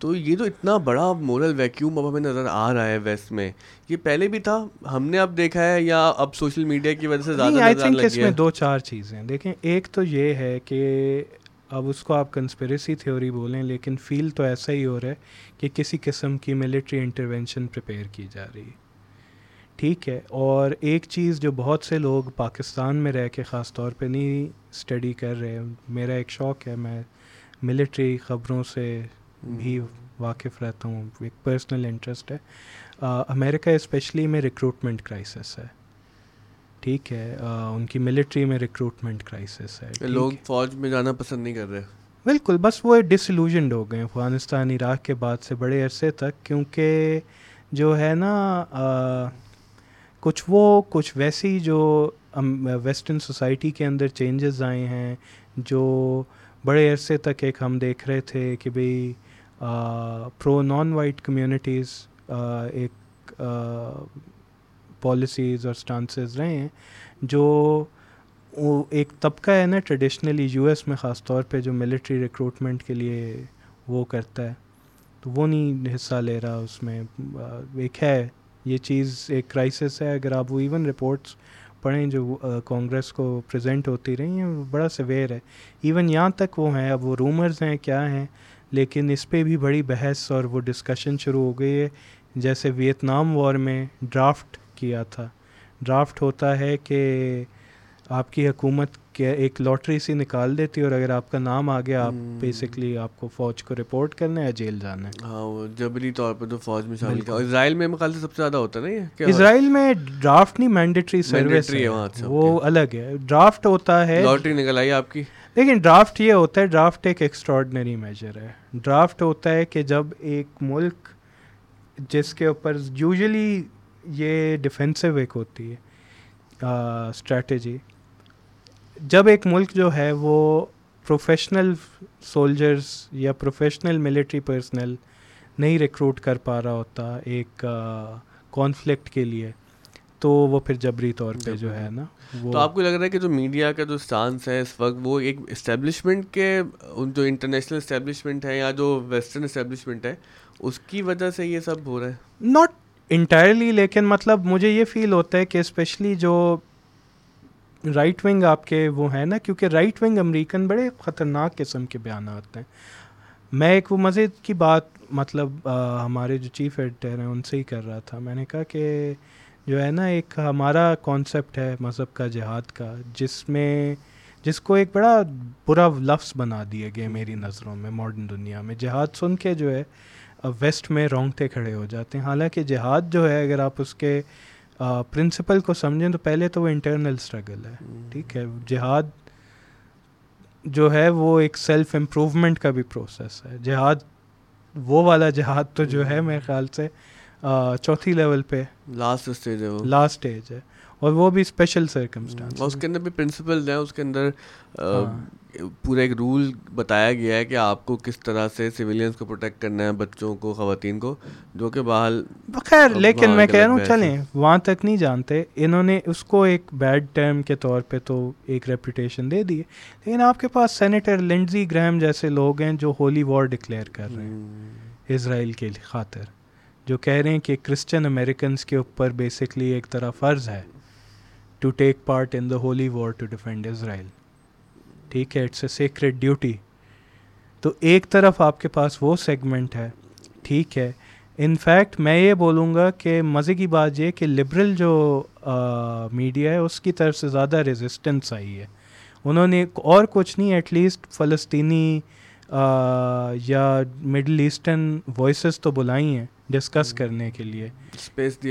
تو یہ جو اتنا بڑا مورل ویکیوم اب ہمیں نظر آ رہا ہے ویسٹ میں یہ پہلے بھی تھا؟ ہم نے اب دیکھا ہے یا اب سوشل میڈیا کی وجہ سے زیادہ اس میں دو چار چیزیں دیکھیں ایک تو یہ ہے کہ اب اس کو آپ کنسپریسی تھیوری بولیں لیکن فیل تو ایسا ہی ہو رہا ہے کہ کسی قسم کی ملٹری انٹروینشن پریپیئر کی جا رہی ہے۔ ٹھیک ہے اور ایک چیز جو بہت سے لوگ پاکستان میں رہ کے خاص طور پہ نہیں اسٹڈی کر رہے میرا ایک شوق ہے میں ملٹری خبروں سے بھی واقف رہتا ہوں ایک پرسنل انٹرسٹ ہے۔ امریکہ اسپیشلی میں ریکروٹمنٹ کرائسس ہے۔ ٹھیک ہے ان کی ملٹری میں ریکروٹمنٹ کرائسس ہے لوگ فوج میں جانا پسند نہیں کر رہے۔ بالکل بس وہ ڈسلوژنڈ ہو گئے افغانستان عراق کے بعد سے بڑے عرصے تک کیونکہ جو ہے نا کچھ وہ کچھ ویسی جو ویسٹرن سوسائٹی کے اندر چینجز آئے ہیں جو بڑے عرصے تک ایک ہم دیکھ رہے تھے کہ بھئی پرو نان وائٹ کمیونٹیز ایک پالیسیز اور اسٹانسز رہے ہیں، جو ایک طبقہ ہے نا ٹریڈیشنلی یو ایس میں خاص طور پہ جو ملٹری ریکروٹمنٹ کے لیے وہ کرتا ہے۔ تو وہ نہیں حصہ لے رہا اس میں۔ ایک ہے، یہ چیز ایک کرائسس ہے۔ اگر آپ وہ ایون رپورٹس پڑھیں جو کانگریس کو پریزنٹ ہوتی رہی ہیں بڑا سویئر ہے۔ ایون یہاں تک وہ ہیں، اب وہ رومرز ہیں، کیا ہیں۔ لیکن اس پہ بھی بڑی بحث اور وہ ڈسکشن شروع ہو گئی ہے۔ جیسے ویتنام وار میں ڈرافٹ کیا تھا۔ ڈرافٹ ہوتا ہے کہ آپ کی حکومت کے ایک لاٹری سی نکال دیتی اور اگر آپ کا نام آ گیا آپ بیسکلی آپ کو فوج کو رپورٹ کرنا ہے یا جیل جانا ہے۔ ہاں وہ جبری طور پہ تو فوج میں شامل اسرائیل میں مخال سے سب سے زیادہ ہوتا نہیں اسرائیل میں ڈرافٹ نہیں مینڈیٹری سروس ہے وہ الگ ہے۔ ڈرافٹ ہوتا ہے۔ لاٹری نکل آئی آپ کی؟ لیکن ڈرافٹ یہ ہوتا ہے ڈرافٹ ایک ایکسٹراڈنری میجر ہے۔ ڈرافٹ ہوتا ہے کہ جب ایک ملک جس کے اوپر یوزلی یہ ڈیفینسو ایک ہوتی ہے اسٹریٹجی جب ایک ملک جو ہے وہ پروفیشنل سولجرز یا پروفیشنل ملٹری پرسنل نہیں ریکروٹ کر پا رہا ہوتا ایک کانفلکٹ کے لیے تو وہ پھر جبری طور پہ جو ہے نا تو آپ کو لگ رہا ہے کہ جو میڈیا کا جو اسٹانس ہے اس وقت وہ ایک اسٹیبلشمنٹ کے جو انٹرنیشنل اسٹیبلشمنٹ ہے یا جو ویسٹرن اسٹیبلشمنٹ ہے اس کی وجہ سے یہ سب ہو رہا ہے؟ ناٹ انٹائرلی لیکن مطلب مجھے یہ فیل ہوتا ہے کہ اسپیشلی جو رائٹ ونگ آپ کے وہ ہیں نا، کیونکہ رائٹ ونگ امریکن بڑے خطرناک قسم کے بیانات ہیں۔ میں ایک وہ مزے کی بات مطلب ہمارے جو چیف ایڈیٹر ہیں، ان سے ہی کر رہا تھا۔ میں نے کہا کہ جو ہے نا، ایک ہمارا کانسیپٹ ہے مذہب کا، جہاد کا، جس میں، جس کو ایک بڑا برا لفظ بنا دیا گیا میری نظروں میں ماڈرن دنیا میں۔ جہاد سن کے جو ہے ویسٹ میں رونگتے کھڑے ہو جاتے ہیں۔ حالانکہ جہاد جو ہے اگر آپ اس کے پرنسپل کو سمجھیں تو پہلے تو وہ انٹرنل اسٹرگل ہے۔ ٹھیک ہے۔ جہاد جو ہے وہ ایک سیلف امپروومنٹ کا بھی پروسیس ہے۔ جہاد وہ والا جہاد تو جو ہے میرے خیال سے چوتھی لیول پہ لاسٹ اسٹیج ہے وہ۔ لاسٹ اسٹیج ہے۔ اور وہ بھی اسپیشل سرکمسٹانس اس کے اندر بھی پرنسپل ہیں۔ اس کے اندر۔ پورا ایک رول بتایا گیا ہے کہ آپ کو کس طرح سے سویلینس کو پروٹیکٹ کرنا ہے بچوں کو خواتین کو جو کہ بحال خیر لیکن میں کہہ رہا ہوں چلیں وہاں تک نہیں جانتے۔ انہوں نے اس کو ایک بیڈ ٹرم کے طور پہ تو ایک ریپوٹیشن دے دی لیکن آپ کے پاس سینیٹر لنڈزی گرہم جیسے لوگ ہیں جو ہولی وار ڈکلیئر کر رہے ہیں۔ اسرائیل کے خاطر جو کہہ رہے ہیں کہ کرسچن امیریکنس کے اوپر بیسکلی ایک طرح فرض ہے to take part in the holy war to defend Israel ٹھیک ہے اٹس اے سیکریٹ ڈیوٹی تو ایک طرف آپ کے پاس وہ سیگمنٹ ہے ٹھیک ہے۔ انفیکٹ میں یہ بولوں گا کہ مزے کی بات یہ کہ لبرل جو میڈیا ہے اس کی طرف سے زیادہ ریزسٹنس آئی ہے۔ انہوں نے اور کچھ نہیں ایٹ لیسٹ فلسطینی یا مڈل ایسٹرن وائسز تو بلائی ہیں ڈسکس کرنے کے لیے۔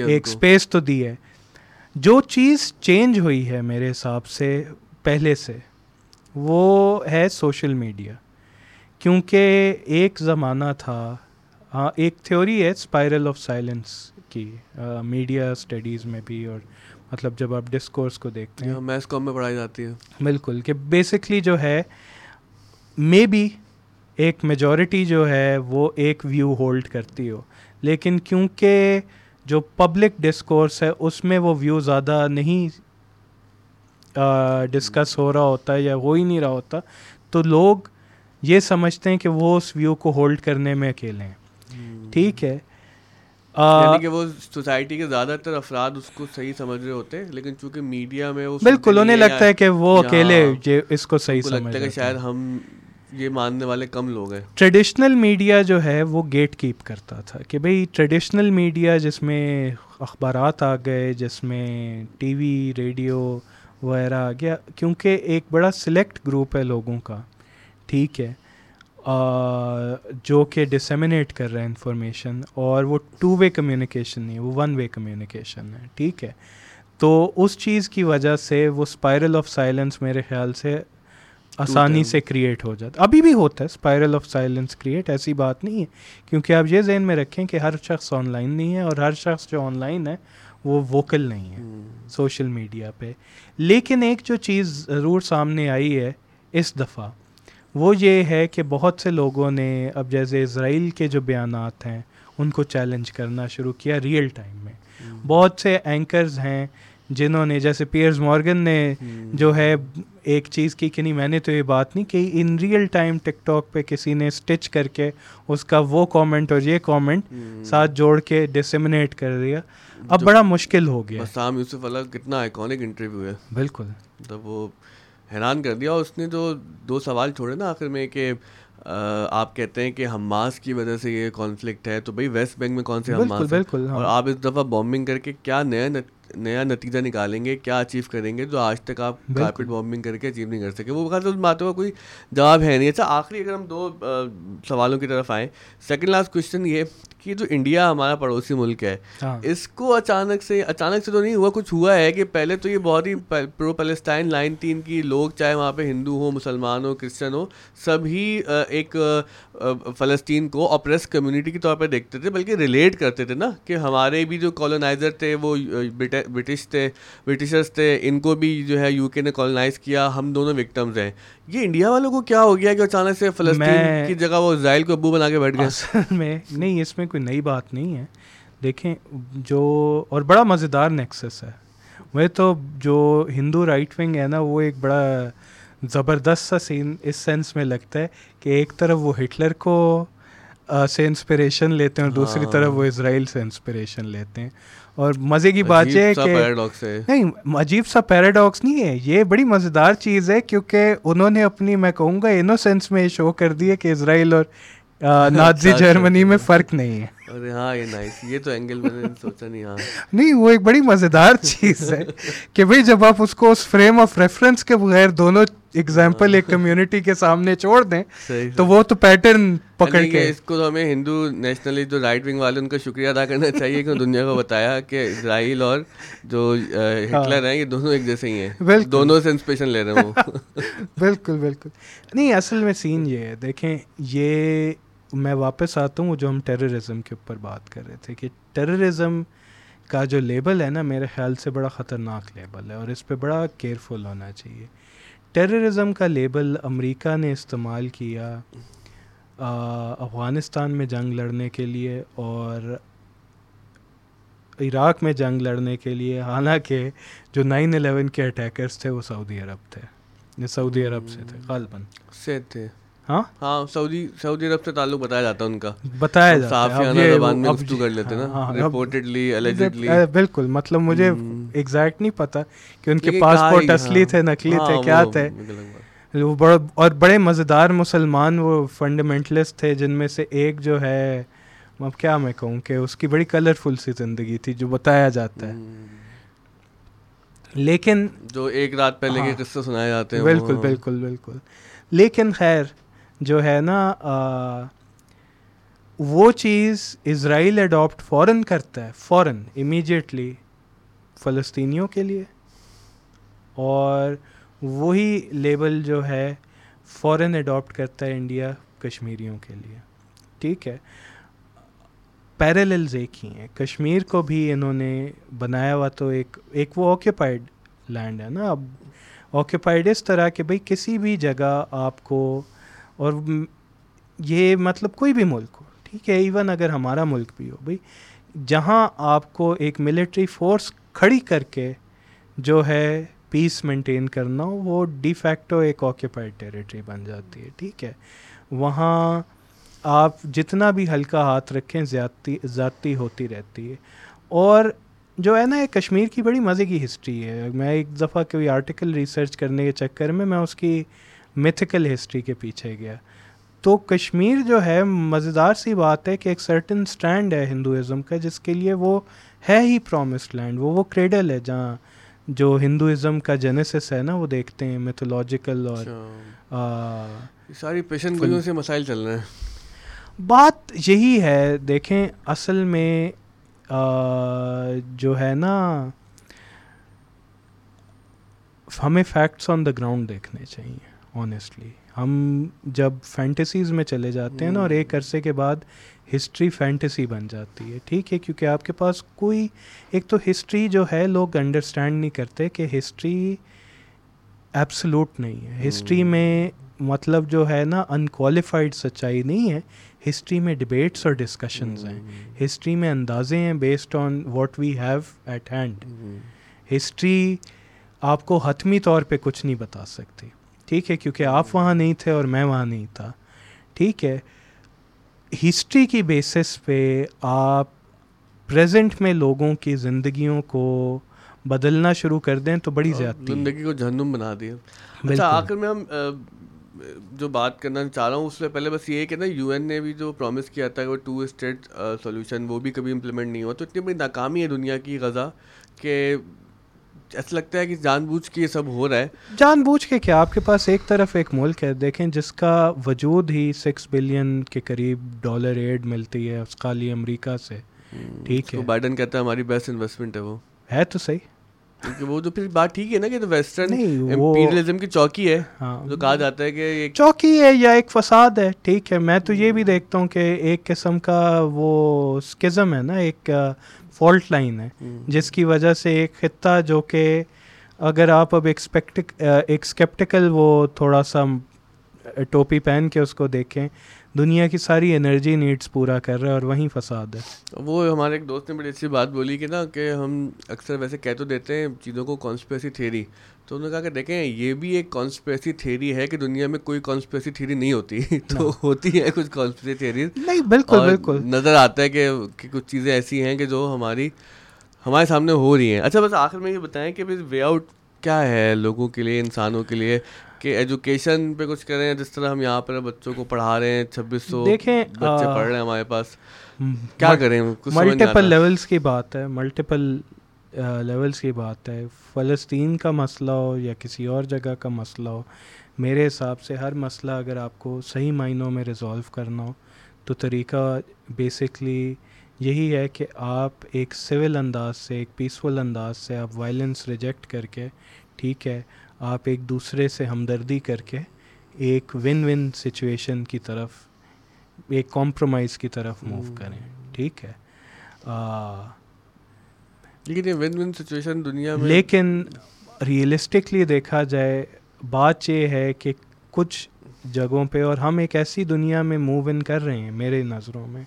ایک اسپیس تو دی ہے۔ جو چیز چینج ہوئی ہے میرے حساب سے پہلے سے وہ ہے سوشل میڈیا۔ کیونکہ ایک زمانہ تھا ہاں ایک تھیوری ہے اسپائرل آف سائلنس کی میڈیا اسٹڈیز میں بھی اور مطلب جب آپ ڈسکورس کو دیکھتے ہیں۔ میس کام میں پڑھائی جاتی ہے بالکل کہ بیسکلی جو ہے مے بی ایک میجورٹی جو ہے وہ ایک ویو ہولڈ کرتی ہو لیکن کیونکہ جو پبلک ڈسکورس ہے اس میں وہ ویو زیادہ نہیں ڈسکس ہو رہا ہوتا ہے یا ہو ہی نہیں رہا ہوتا تو لوگ یہ سمجھتے ہیں کہ وہ اس ویو کو ہولڈ کرنے میں اکیلے ہیں۔ ٹھیک ہے۔ یعنی کہ وہ سوسائٹی کے زیادہ تر افراد اس کو صحیح سمجھ رہے ہوتے ہیں لیکن چونکہ میڈیا میں بالکل انہیں لگتا ہے کہ وہ اکیلے اس کو صحیح لگتا ہے کہ شاید ہم یہ ماننے والے کم لوگ ہیں۔ ٹریڈیشنل میڈیا جو ہے وہ گیٹ کیپ کرتا تھا کہ بھئی ٹریڈیشنل میڈیا جس میں اخبارات آ گئے جس میں ٹی وی ریڈیو وغیرہ آ گیا کیونکہ ایک بڑا سلیکٹ گروپ ہے لوگوں کا ٹھیک ہے جو کہ ڈسمینیٹ کر رہے ہیں انفارمیشن اور وہ ٹو وے کمیونیکیشن نہیں وہ ون وے کمیونیکیشن ہے ٹھیک ہے۔ تو اس چیز کی وجہ سے وہ اسپائرل آف سائلنس میرے خیال سے آسانی سے کریٹ ہو جاتا ابھی بھی ہوتا ہے اسپائرل آف سائلنس کریٹ ایسی بات نہیں ہے۔ کیونکہ آپ یہ ذہن میں رکھیں کہ ہر شخص آن لائن نہیں ہے اور ہر شخص جو آن لائن ہے وہ ووکل نہیں ہے سوشل میڈیا پہ۔ لیکن ایک جو چیز ضرور سامنے آئی ہے اس دفعہ وہ یہ ہے کہ بہت سے لوگوں نے اب جیسے اسرائیل کے جو بیانات ہیں ان کو چیلنج کرنا شروع کیا ریئل ٹائم میں۔ بہت سے اینکرز ہیں جنہوں نے جیسے پیئرز مارگن نے جو ہے ایک چیز کی کہ نہیں میں نے تو یہ بات نہیں کہ in real time TikTok پہ کسی نے اسٹچ کر کے اس کا وہ کامنٹ اور یہ کامنٹ ساتھ جوڑ کے ڈسمنیٹ کر دیا۔ اب بڑا مشکل ہو گیا۔ بسام یوسف اللہ کتنا آئیکونک انٹرویو ہے۔ بالکل۔ مطلب وہ حیران کر دیا۔ اس نے جو دو سوال چھوڑے نا آخر میں کہ آپ کہتے ہیں کہ حماس کی وجہ سے یہ کانفلکٹ ہے تو بھائی ویسٹ بینک میں کون سے حماس بالکل اور آپ اس دفعہ بامبنگ کر کے کیا نیا نیا نتیجہ نکالیں گے کیا اچیو کریں گے جو آج تک آپ کارپیٹ بامبنگ کر کے اچیو نہیں کر سکے۔ وہ بات اس باتوں کا کوئی جواب ہے نہیں۔ اچھا آخری اگر ہم دو سوالوں کی طرف آئیں۔ سیکنڈ لاسٹ کوشچن یہ کہ جو انڈیا ہمارا پڑوسی ملک ہے ہاں۔ اس کو اچانک سے اچانک سے تو نہیں ہوا کچھ ہوا ہے کہ پہلے تو یہ بہت ہی پرو پیلسٹائن لائن تین کی لوگ چاہے وہاں پہ ہندو ہو مسلمان ہو کرسچن ہو سبھی ایک فلسطین کو اپریس کمیونٹی کے طور پہ دیکھتے تھے بلکہ ریلیٹ کرتے تھے نا کہ ہمارے بھی جو کالونائزر تھے وہ برٹش تھے برٹشرس تھے ان کو بھی جو ہے یو کے نے کالونائز کیا ہم دونوں وکٹمز ہیں یہ انڈیا والوں کو کیا ہو گیا کہ اچانک سے فلسطین کی جگہ وہ اسرائیل کو ابو بنا کے بیٹھ گئے نہیں اس میں کوئی نئی بات نہیں ہے۔ دیکھیں جو اور بڑا مزیدار نیکسس ہے۔ وہ تو جو ہندو رائٹ ونگ ہے نا وہ ایک بڑا زبردست سا سین اس سینس میں لگتا ہے کہ ایک طرف وہ ہٹلر کو سے انسپریشن لیتے ہیں اور دوسری طرف وہ اسرائیل سے انسپریشن لیتے ہیں۔ اور مزے کی بات یہ ہے کہ نہیں عجیب سا پیراڈاکس نہیں ہے۔ یہ بڑی مزیدار چیز ہے کیونکہ انہوں نے اپنی میں کہوں گا انوسینس میں شو کر دیا کہ اسرائیل اور نازی جرمنی میں فرق نہیں ہے۔ ہاں یہ تو اینگل میں نے سوچا نہیں ہاں۔ نہیں وہ ایک بڑی مزیدار چیز ہے کہ جب آپ اس کو اس فریم آف ریفرنس کے بغیر دونوں ایگزامپل ایک کمیونٹی کے سامنے چھوڑ دیں تو وہ تو پیٹرن پکڑ کے۔ اس کو ہمیں ہندو نیشنلی جو رائٹ ونگ والے ان کا شکریہ ادا کرنا چاہیے کہ دنیا کو بتایا کہ اسرائیل اور جو ہٹلر ہیں یہ دونوں ایک جیسے ہی ہیں۔ دونوں سے انسپریشن لے رہے ہیں بالکل بالکل۔ نہیں اصل میں سین یہ ہے۔ دیکھیں یہ میں واپس آتا ہوں جو ہم ٹیررزم کے اوپر بات کر رہے تھے کہ ٹیررزم کا جو لیبل ہے نا، میرے خیال سے بڑا خطرناک لیبل ہے اور اس پہ بڑا کیئرفل ہونا چاہیے۔ ٹیررزم کا لیبل امریکہ نے استعمال کیا افغانستان میں جنگ لڑنے کے لیے اور عراق میں جنگ لڑنے کے لیے۔ حالانکہ جو نائن الیون کے اٹیکرس تھے، وہ سعودی عرب تھے سعودی عرب سے تھے، غالباً۔ سے تھے۔ ہاں؟ ہاں سعودی سعودی عرب سے تعلق بتایا جاتا ہے ان کا۔ بتایا جاتا ہے۔ زبان میں گفتگو کر لیتے نا ریپورٹڈلی ہاں، الیجڈلی بالکل مطلب مجھے ایگزیکٹ نہیں پتا کہ ان کے پاسپورٹ اصلی تھے نقلی تھے کیا تھے؟ وہ بڑا اور بڑے مزیدار مسلمان وہ فنڈامنٹلسٹ تھے جن میں سے ایک جو ہے اب کیا میں کہوں کہ اس کی بڑی کلرفل سی زندگی تھی جو بتایا جاتا ہے۔ لیکن جو ایک رات پہلے کے قصے سنائے جاتے ہیں بالکل بالکل بالکل۔ لیکن خیر جو ہے نا وہ چیز اسرائیل اڈاپٹ فوراً کرتا ہے فوراً امیجیٹلی فلسطینیوں کے لیے۔ اور وہی لیبل جو ہے فوراً اڈاپٹ کرتا ہے انڈیا کشمیریوں کے لیے۔ ٹھیک ہے۔ پیرللز ایک ہی ہیں۔ کشمیر کو بھی انہوں نے بنایا ہوا تو ایک ایک وہ آکیوپائڈ لینڈ ہے نا۔ اب آکیوپائڈ اس طرح کہ بھائی کسی بھی جگہ آپ کو اور یہ مطلب کوئی بھی ملک ہو، ٹھیک ہے ایون اگر ہمارا ملک بھی ہو، بھائی جہاں آپ کو ایک ملٹری فورس کھڑی کر کے جو ہے پیس مینٹین کرنا ہو، وہ ڈی فیکٹو ایک آکیوپائڈ ٹیریٹری بن جاتی ہے، ٹھیک ہے۔ وہاں آپ جتنا بھی ہلکا ہاتھ رکھیں، زیادتی زیادتی ہوتی رہتی ہے۔ اور جو ہے نا، یہ کشمیر کی بڑی مزے کی ہسٹری ہے۔ میں ایک دفعہ کوئی آرٹیکل ریسرچ کرنے کے چکر میں میں اس کی میتھیکل ہسٹری کے پیچھے گیا۔ تو کشمیر جو ہے مزیدار سی بات ہے کہ ایک سرٹن اسٹینڈ ہے ہندوازم کا جس کے لیے وہ ہے ہی پرومسڈ لینڈ وہ وہ کریڈل ہے جہاں جو ہندوازم کا جینیسس ہے نا وہ دیکھتے ہیں میتھولوجیکل اور اچھا۔ ساری پیشن سے مسائل چل رہے ہیں۔ بات یہی ہے دیکھیں اصل میں جو ہے نا ہمیں فیکٹس آن دا گراؤنڈ دیکھنے چاہیے۔ آنیسٹلی ہم جب فینٹیسیز میں چلے جاتے ہیں نا اور ایک عرصے کے بعد ہسٹری فینٹیسی بن جاتی ہے ٹھیک ہے کیونکہ آپ کے پاس کوئی ایک تو ہسٹری جو ہے لوگ انڈرسٹینڈ نہیں کرتے کہ ہسٹری ایپسلوٹ نہیں ہے۔ ہسٹری میں مطلب جو ہے نا انکوالیفائڈ سچائی نہیں ہے ہسٹری میں ڈبیٹس اور ڈسکشنز ہیں۔ ہسٹری میں اندازے ہیں based on what we have at hand history آپ کو حتمی طور پہ کچھ نہیں بتا سکتی۔ ٹھیک ہے کیونکہ آپ وہاں نہیں تھے اور میں وہاں نہیں تھا۔ ٹھیک ہے ہسٹری کی بیسس پہ آپ پریزنٹ میں لوگوں کی زندگیوں کو بدلنا شروع کر دیں تو بڑی زیادہ زندگی کو جہنم بنا دیا۔ اچھا آخر میں ہم جو بات کرنا چاہ رہا ہوں اس سے پہلے بس یہ کہ نا یو این نے بھی جو پرومس کیا تھا کہ ٹو اسٹیٹ سولوشن وہ بھی کبھی امپلیمنٹ نہیں ہوا۔ تو اتنی بڑی ناکامی ہے دنیا کی غذا کہ ایسا لگتا ہے کہ جان بوجھ کے یہ سب ہو رہا ہے۔ جان بوجھ کے کیا آپ کے پاس ایک طرف ایک ملک ہے دیکھیں جس کا وجود ہی سکس بلین کے قریب ڈالر ایڈ ملتی ہے خالی امریکہ سے۔ ٹھیک ہے۔ بائیڈن کہتا ہے ہماری بیسٹ انویسٹمنٹ ہے وہ۔ ہے تو صحیح۔ وہ تو پھر بات ٹھیک ہے نا کہ تو ویسٹرن امپیریلزم کی چوکی ہے۔ ہاں۔ جو کہا جاتا ہے کہ ایک چوکی ہے یا ایک فساد ہے ٹھیک ہے۔ میں تو یہ بھی دیکھتا ہوں کہ ایک قسم کا وہ اسکزم ہے نا ایک فالٹ لائن ہے جس کی وجہ سے ایک خطہ جو کہ اگر آپ اب ایکسپیکٹ ایک اسکیپٹیکل وہ تھوڑا سا ٹوپی پہن کے اس کو دیکھیں دنیا کی ساری انرجی نیڈس پورا کر رہا ہے اور وہیں فساد ہے۔ وہ ہمارے ایک دوست نے بڑی اچھی بات بولی کہ نا کہ ہم اکثر ویسے کہہ تو دیتے ہیں چیزوں کو کانسپریسی تھیری تو انہوں نے کہا کہ دیکھیں یہ بھی ایک کانسپریسی تھیری ہے کہ دنیا میں کوئی کانسپریسی تھیری نہیں ہوتی۔ تو ہوتی ہے کچھ کانسپریسی تھیریز نہیں بالکل بالکل۔ نظر آتا ہے کہ کچھ چیزیں ایسی ہیں کہ جو ہماری ہمارے سامنے ہو رہی ہیں۔ اچھا بس آخر میں یہ بتائیں کہ وے آؤٹ کیا ہے لوگوں کے لیے انسانوں کے لیے؟ کہ ایجوکیشن پہ کچھ کریں جس طرح ہم یہاں پر بچوں کو پڑھا رہے ہیں چھبیس سو دیکھیں، بچے پڑھ رہے ہیں ہمارے پاس۔ کیا کریں؟ ملٹیپل۔ لیولس کی بات ہے ملٹیپل لیولس کی بات ہے۔ فلسطین کا مسئلہ ہو یا کسی اور جگہ کا مسئلہ ہو میرے حساب سے ہر مسئلہ اگر آپ کو صحیح معنوں میں ریزولو کرنا ہو تو طریقہ بیسکلی یہی ہے کہ آپ ایک سول انداز سے ایک پیسفل انداز سے آپ وائلنس ریجیکٹ کر کے ٹھیک ہے آپ ایک دوسرے سے ہمدردی کر کے ایک ون ون سچویشن کی طرف ایک کمپرومائز کی طرف موو کریں ٹھیک ہے۔ لیکن یہ ون ون سچویشن دنیا میں لیکن ریئلسٹکلی دیکھا جائے بات یہ ہے کہ کچھ جگہوں پہ اور ہم ایک ایسی دنیا میں موو ان کر رہے ہیں میرے نظروں میں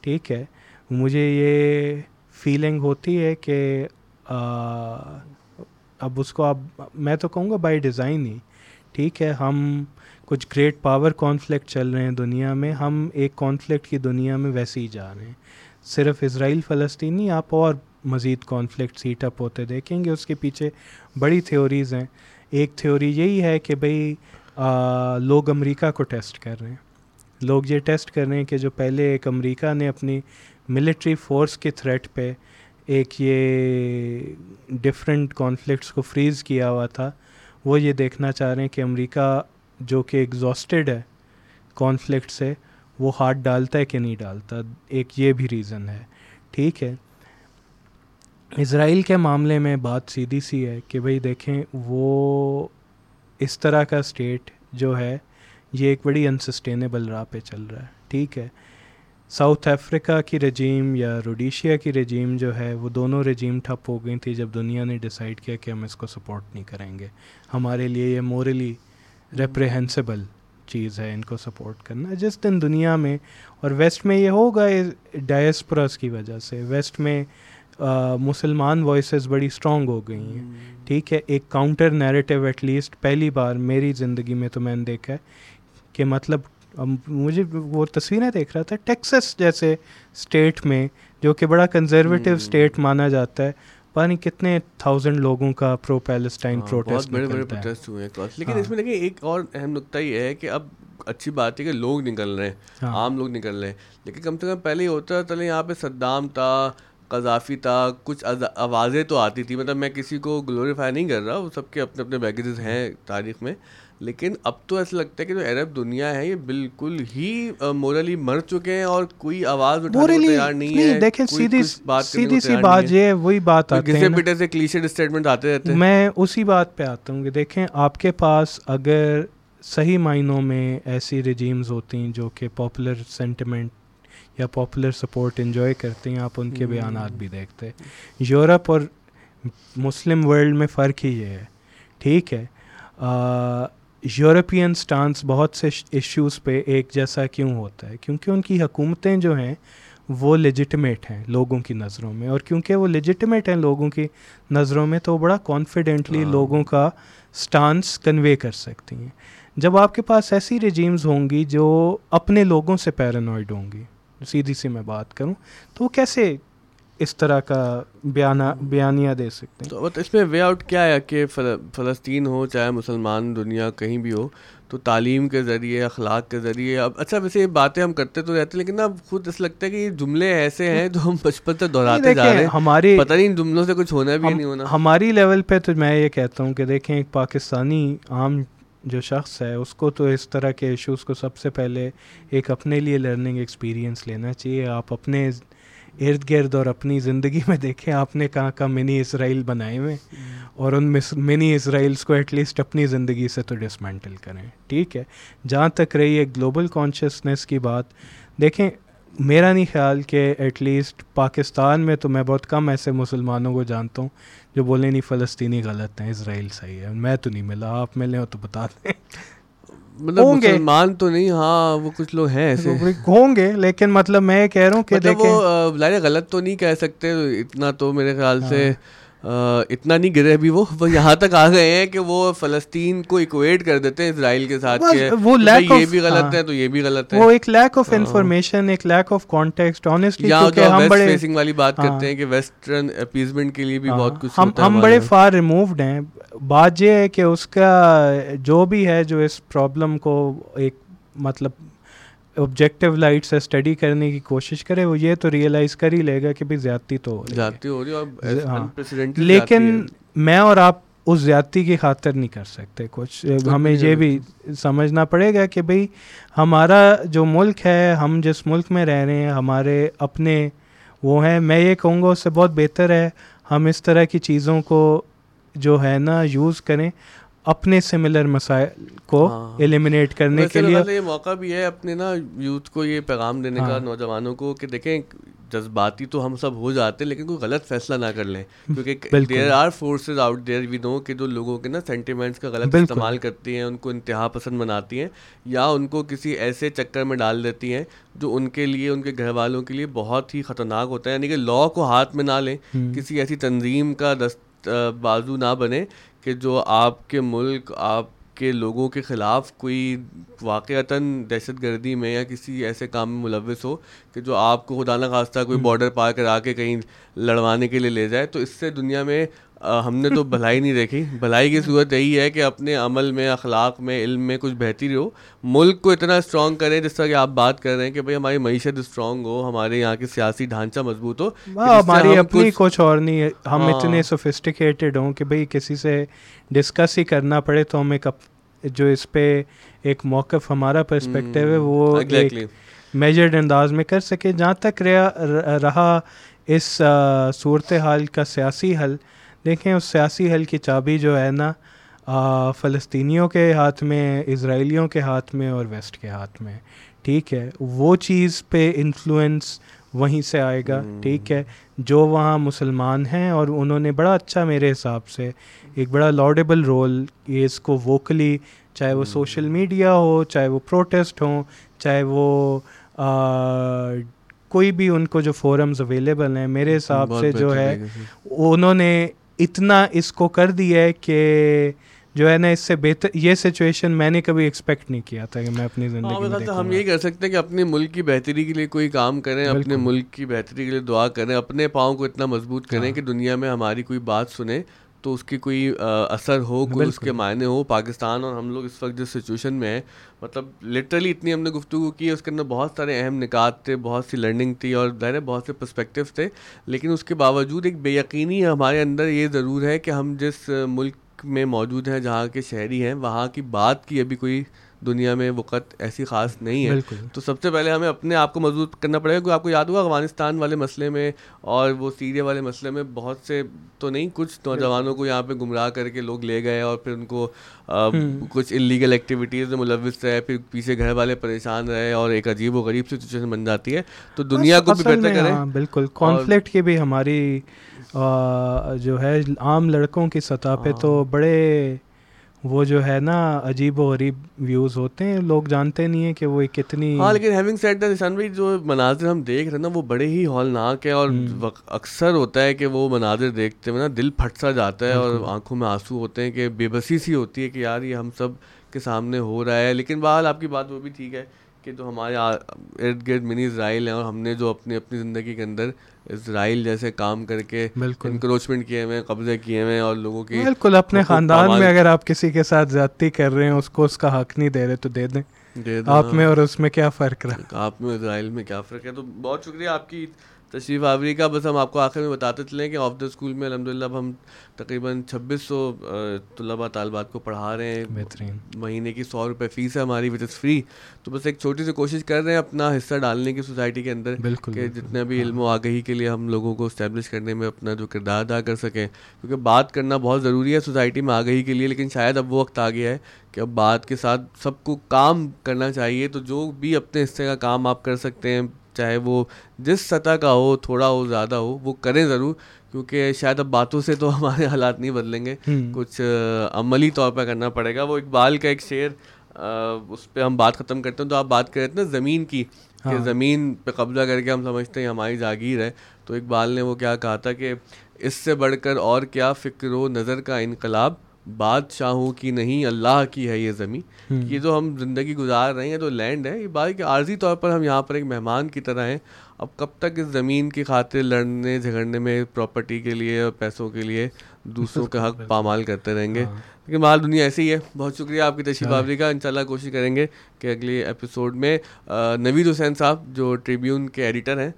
ٹھیک ہے۔ مجھے یہ فیلنگ ہوتی ہے کہ آ، اب اس کو اب میں تو کہوں گا بائی ڈیزائن ہی ٹھیک ہے ہم کچھ گریٹ پاور کانفلکٹ چل رہے ہیں دنیا میں ہم ایک کانفلکٹ کی دنیا میں ویسے ہی جا رہے ہیں۔ صرف اسرائیل فلسطینی آپ اور مزید کانفلکٹ سیٹ اپ ہوتے دیکھیں گے اس کے پیچھے بڑی تھیوریز ہیں۔ ایک تھیوری یہی ہے کہ بھئی آ، لوگ امریکہ کو ٹیسٹ کر رہے ہیں۔ لوگ یہ ٹیسٹ کر رہے ہیں کہ جو پہلے ایک امریکہ نے اپنی ملٹری فورس کے تھریٹ پہ ایک یہ ڈفرینٹ کانفلکٹس کو فریز کیا ہوا تھا، وہ یہ دیکھنا چاہ رہے ہیں کہ امریکہ جو کہ ایگزاسٹڈ ہے کانفلکٹ سے، وہ ہاتھ ڈالتا ہے کہ نہیں ڈالتا؟ ایک یہ بھی ریزن ہے۔ ٹھیک ہے۔ اسرائیل کے معاملے میں بات سیدھی سی ہے کہ بھئی دیکھیں، وہ اس طرح کا اسٹیٹ جو ہے، یہ ایک بڑی انسسٹینیبل راہ پہ چل رہا ہے۔ ٹھیک ہے۔ ساؤتھ افریقہ کی رجیم یا روڈیشیا کی رجیم جو ہے وہ دونوں رجیم ٹھپ ہو گئی تھی جب دنیا نے ڈیسائیڈ کیا کہ ہم اس کو سپورٹ نہیں کریں گے۔ ہمارے لیے یہ مورلی ریپریہنسبل چیز ہے ان کو سپورٹ کرنا۔ جس دن دنیا میں اور ویسٹ میں یہ ہوگا ڈائسپرس کی وجہ سے۔ ویسٹ میں آ، مسلمان وائسز بڑی اسٹرانگ ہو گئی ہیں۔ ٹھیک ہے ایک کاؤنٹر نیریٹیو ایٹ لیسٹ پہلی بار میری زندگی میں تو میں نے دیکھا ہے کہ مطلب مجھے وہ تصویریں دیکھ رہا تھا ٹیکسس جیسے اسٹیٹ میں جو کہ بڑا کنزرویٹیو اسٹیٹ مانا جاتا ہے۔ پتہ نہیں کتنے تھاؤزینڈ لوگوں کا پرو پیلسٹائن پروٹیسٹ بڑے بڑے پروٹیسٹ ہوئے ہیں لیکن ہاں۔ اس میں دیکھیں ایک اور اہم نقطہ یہ ہے کہ اب اچھی بات ہے کہ لوگ نکل رہے ہیں ہاں۔ عام لوگ نکل رہے ہیں۔ لیکن کم سے کم پہلے یہ ہوتا تھا یہاں پہ صدام تھا قذافی تھا کچھ از- آوازیں تو آتی تھی مطلب میں کسی کو گلوریفائی نہیں کر رہا وہ سب کے اپنے اپنے بیگیجز ہیں تاریخ میں۔ لیکن اب تو ایسا لگتا ہے کہ جو عرب دنیا ہے یہ بالکل ہی مورلی مر چکے ہیں اور کوئی آواز اٹھانے کو تیار نہیں ہے دیکھیں سیدھی سیدھی سی بات۔ یہ وہی بات آتی ہے۔ پیٹے سے کلیشڈ اسٹیٹمنٹ آتے رہتے ہیں۔ میں اسی بات پہ آتا ہوں کہ دیکھیں آپ کے پاس اگر صحیح معنوں میں ایسی رجیمز ہوتی ہیں جو کہ پاپولر سینٹیمنٹ یا پاپولر سپورٹ انجوائے کرتے ہیں آپ ان کے بیانات بھی دیکھتے یورپ اور مسلم ورلڈ میں فرق ہی یہ ہے۔ ٹھیک ہے۔ یورپین سٹانس بہت سے ایشوز پہ ایک جیسا کیوں ہوتا ہے؟ کیونکہ ان کی حکومتیں جو ہیں وہ لیجٹمیٹ ہیں لوگوں کی نظروں میں اور کیونکہ وہ لیجٹمیٹ ہیں لوگوں کی نظروں میں تو وہ بڑا کانفیڈنٹلی لوگوں کا سٹانس کنوے کر سکتی ہیں۔ جب آپ کے پاس ایسی رجیمز ہوں گی جو اپنے لوگوں سے پیرانوائڈ ہوں گی سیدھی سی میں بات کروں تو وہ کیسے اس طرح کا بیانہ بیانیہ دے سکتے ہیں۔ تو اس میں وے آؤٹ کیا ہے کہ فل- فلسطین ہو چاہے مسلمان دنیا کہیں بھی ہو تو تعلیم کے ذریعے اخلاق کے ذریعے اب اچھا ویسے یہ باتیں ہم کرتے تو رہتے ہیں لیکن اب خود اس لگتا ہے کہ یہ جملے ایسے ہیں جو ہم بچپن سے دہراتے جا رہے ہیں۔ ہماری پتہ نہیں ان جملوں سے کچھ ہونا بھی نہیں ہونا۔ ہماری لیول پہ تو میں یہ کہتا ہوں کہ دیکھیں ایک پاکستانی عام جو شخص ہے اس کو تو اس طرح کے ایشوز کو سب سے پہلے ایک اپنے لیے لرننگ ایکسپیرینس لینا چاہیے۔ آپ اپنے ارد گرد اور اپنی زندگی میں دیکھیں، آپ نے کہاں کہاں منی اسرائیل بنائے ہوئے اور ان منی اسرائیلس کو ایٹ لیسٹ اپنی زندگی سے تو ڈسمینٹل کریں۔ ٹھیک ہے، جہاں تک رہی ہے گلوبل کانشیسنیس کی بات، دیکھیں، میرا نہیں خیال کہ ایٹ لیسٹ پاکستان میں تو میں بہت کم ایسے مسلمانوں کو جانتا ہوں جو بولے نہیں فلسطینی غلط ہیں، اسرائیل صحیح ہے، میں تو نہیں ملا، آپ ملے ہو تو بتا دیں۔ مطلب مسلمان تو نہیں ہاں وہ کچھ لوگ ہیں ایسے۔ ہوں گے لیکن مطلب میں کہہ رہا ہوں کہ مطلب وہ غلط تو نہیں کہہ سکتے اتنا تو میرے خیال سے ہاں۔ اتنا نہیں گرے ابھی وہ وہ یہاں تک آ گئے ہیں کہ وہ فلسطین کو اکویٹ کر دیتے ہیں اسرائیل کے ساتھ وہ یہ بھی غلط ہے تو یہ بھی غلط ہے۔ وہ ایک لیک آف انفارمیشن ایک لیک آف کانٹیکسٹ آنیسٹلی کیونکہ ہم بڑے فیسنگ والی بات کرتے ہیں کہ ویسٹرن اپیزمنٹ کے لیے بھی بہت کچھ ہم ہم بڑے فار ریمووڈ ہیں۔ بات یہ ہے کہ اس کا جو بھی ہے جو اس پرابلم کو ایک مطلب آبجیکٹیو لائٹ سے اسٹڈی کرنے کی کوشش کرے وہ یہ تو ریئلائز کر ہی لے گا کہ بھائی زیادتی تو ہو رہی ہاں۔ لیکن میں اور آپ اس زیادتی کی خاطر نہیں کر سکتے۔ کچھ ہمیں یہ بھی سمجھنا پڑے گا کہ بھائی ہمارا جو ملک ہے ہم جس ملک میں رہ رہے ہیں ہمارے اپنے وہ ہیں۔ میں یہ کہوں گا اس سے بہت بہتر ہے۔ ہم اس طرح کی چیزوں کو جو ہے نا یوز کریں۔ اپنے سملر مسائل کو ایلیمنیٹ ہاں۔ کرنے کے لیے یہ موقع بھی ہے اپنے نا یوتھ کو یہ پیغام دینے کا ہاں۔ نوجوانوں کو کہ دیکھیں جذباتی تو ہم سب ہو جاتے ہیں لیکن کوئی غلط فیصلہ نہ کر لیں۔ کیونکہ there are forces out there we know کہ جو لوگوں کے نا سینٹیمنٹس کا غلط استعمال کرتی ہیں ان کو انتہا پسند بناتی ہیں یا ان کو کسی ایسے چکر میں ڈال دیتی ہیں جو ان کے لیے ان کے گھر والوں کے لیے بہت ہی خطرناک ہوتا ہے۔ یعنی کہ لا کو ہاتھ میں نہ لیں کسی ایسی تنظیم کا دست بازو نہ بنے کہ جو آپ کے ملک آپ کے لوگوں کے خلاف کوئی واقعتاً دہشت گردی میں یا کسی ایسے کام میں ملوث ہو کہ جو آپ کو خدا نہ خواستہ کوئی بارڈر پار کرا کے کہیں لڑوانے کے لیے لے جائے تو اس سے دنیا میں ہم نے تو بھلائی نہیں دیکھی۔ بھلائی کی صورت یہی ہے کہ اپنے عمل میں اخلاق میں علم میں کچھ بہتری ہو ملک کو اتنا اسٹرانگ کریں جس طرح کہ آپ بات کر رہے ہیں کہ بھائی ہماری معیشت اسٹرانگ ہو ہمارے یہاں کی سیاسی ڈھانچہ مضبوط ہو ہماری اپنی کچھ اور نہیں ہم ہاں۔ اتنے سوفسٹیکیٹڈ ہوں کہ بھائی کسی سے ڈسکس ہی کرنا پڑے تو ہم ایک جو اس پہ ایک موقف ہمارا پرسپیکٹیو ہے وہ میجرڈ انداز میں کر سکے جہاں تک رہا اس صورت حال کا سیاسی حل دیکھیں اس سیاسی حل کی چابی جو ہے نا فلسطینیوں کے ہاتھ میں اسرائیلیوں کے ہاتھ میں اور ویسٹ کے ہاتھ میں۔ ٹھیک ہے وہ چیز پہ انفلوئنس وہیں سے آئے گا۔ ٹھیک ہے جو وہاں مسلمان ہیں اور انہوں نے بڑا اچھا میرے حساب سے ایک بڑا لاڈیبل رول یہ اس کو ووکلی چاہے وہ سوشل میڈیا ہو چاہے وہ پروٹیسٹ ہوں چاہے وہ کوئی بھی ان کو جو فورمز اویلیبل ہیں میرے حساب سے جو ہے انہوں نے اتنا اس کو کر دیا ہے کہ جو ہے نا اس سے بہتر یہ سچویشن میں نے کبھی ایکسپیکٹ نہیں کیا تھا کہ میں اپنی زندگی میں ہم یہی کر سکتے ہیں کہ اپنے ملک کی بہتری کے لیے کوئی کام کریں اپنے ملک کی بہتری کے لیے دعا کریں اپنے پاؤں کو اتنا مضبوط کریں ہاں۔ کہ دنیا میں ہماری کوئی بات سنیں۔ تو اس کی کوئی اثر ہو کوئی اس کے معنی ہو پاکستان اور ہم لوگ اس وقت جس سچویشن میں ہیں مطلب لٹرلی اتنی ہم نے گفتگو کی اس کے اندر بہت سارے اہم نکات تھے بہت سی لرننگ تھی اور ظاہر بہت سے پرسپیکٹیو تھے لیکن اس کے باوجود ایک بے یقینی ہمارے اندر یہ ضرور ہے کہ ہم جس ملک میں موجود ہیں جہاں کے شہری ہیں وہاں کی بات کی ابھی کوئی دنیا میں وقت ایسی خاص نہیں ہے۔ تو سب سے پہلے ہمیں اپنے آپ کو مضبوط کرنا پڑے گا۔ کیونکہ آپ کو یاد ہوگا افغانستان والے مسئلے میں اور وہ سیریا والے مسئلے میں بہت سے تو نہیں کچھ نوجوانوں کو یہاں پہ گمراہ کر کے لوگ لے گئے اور پھر ان کو کچھ انلیگل ایکٹیویٹیز میں ملوث رہے پھر پیچھے گھر والے پریشان رہے اور ایک عجیب و غریب سچویشن بن جاتی ہے۔ تو دنیا کو بھی بہتر کریں۔ ہاں، بالکل۔ کانفلکٹ کی بھی ہماری جو ہے عام لڑکوں کی سطح پہ تو ہاں۔ بڑے وہ جو ہے نا عجیب و غریب ویوز ہوتے ہیں لوگ جانتے نہیں ہیں کہ وہ کتنی ہاں لیکن ہیونگ سیٹ نشان بھائی جو مناظر ہم دیکھ رہے ہیں نا وہ بڑے ہی ہولناک ہیں اور اکثر ہوتا ہے کہ وہ مناظر دیکھتے ہوئے نا دل پھٹ سا جاتا ہے اور آنکھوں میں آنسو ہوتے ہیں کہ بے بسی سی ہوتی ہے کہ یار یہ ہم سب کے سامنے ہو رہا ہے۔ لیکن بہرحال آپ کی بات وہ بھی ٹھیک ہے کہ جو ہمارے ارد گرد منی اسرائیل ہیں اور ہم نے جو اپنی اپنی زندگی کے اندر اسرائیل جیسے کام کر کے انکروچمنٹ کیے ہوئے قبضے کیے ہوئے اور لوگوں کی بالکل اپنے خاندان میں اگر آپ کسی کے ساتھ زیادتی کر رہے ہیں اس کو اس کا حق نہیں دے رہے تو دے دیں۔ آپ میں اور اس میں کیا فرق رہا؟ آپ میں اسرائیل میں کیا فرق ہے؟ تو بہت شکریہ آپ کی تشریف آوری کا بس ہم آپ کو آخر میں بتاتے چلیں کہ آف دا اسکول میں الحمد للہ اب ہم تقریباً چھبیس سو طلباء طالبات کو پڑھا رہے ہیں۔ بہترین۔ مہینے کی سو روپے فیس ہے ہماری وچ از فری تو بس ایک چھوٹی سی کوشش کر رہے ہیں اپنا حصہ ڈالنے کی سوسائٹی کے اندر بالکل کہ جتنے بھی علم و آگہی کے لیے ہم لوگوں کو اسٹیبلش کرنے میں اپنا جو کردار ادا کر سکیں۔ کیونکہ بات کرنا بہت ضروری ہے سوسائٹی میں آگہی کے لیے لیکن شاید اب وہ وقت آ گیا ہے کہ اب بات کے ساتھ سب کو کام کرنا چاہیے۔ تو جو بھی اپنے حصے کا کام آپ کر سکتے ہیں چاہے وہ جس سطح کا ہو تھوڑا ہو زیادہ ہو وہ کریں ضرور کیونکہ شاید اب باتوں سے تو ہمارے حالات نہیں بدلیں گے۔ کچھ عملی طور پہ کرنا پڑے گا۔ وہ اقبال کا ایک شعر اس پہ ہم بات ختم کرتے ہیں۔ تو آپ بات کر رہے تھے نا زمین کی کہ ہاں۔ زمین پہ قبضہ کر کے ہم سمجھتے ہیں ہماری جاگیر ہے۔ تو اقبال نے وہ کیا کہا تھا کہ اس سے بڑھ کر اور کیا فکر و نظر کا انقلاب بادشاہوں کی نہیں اللہ کی ہے یہ زمین۔ یہ جو ہم زندگی گزار رہے ہیں تو لینڈ ہے یہ بات کہ عارضی طور پر ہم یہاں پر ایک مہمان کی طرح ہیں۔ اب کب تک اس زمین کی خاطر لڑنے جھگڑنے میں پراپرٹی کے لیے اور پیسوں کے لیے دوسروں کا حق پامال کرتے رہیں گے؟ ہاں۔ لیکن مال دنیا ایسی ہی ہے۔ بہت شکریہ آپ کی تشریف آوری کا۔ انشاءاللہ کوشش کریں گے کہ اگلے ایپیسوڈ میں نوید حسین صاحب جو ٹریبیون کے ایڈیٹر ہیں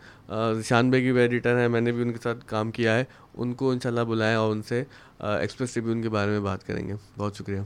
ذیشان بھائی کی بھی ایڈیٹر ہیں میں نے بھی ان کے ساتھ کام کیا ہے۔ ان کو انشاءاللہ بلائیں اور ان سے۔ ایکسپریس ٹریبیون کے بارے میں بات کریں گے۔ بہت شکریہ۔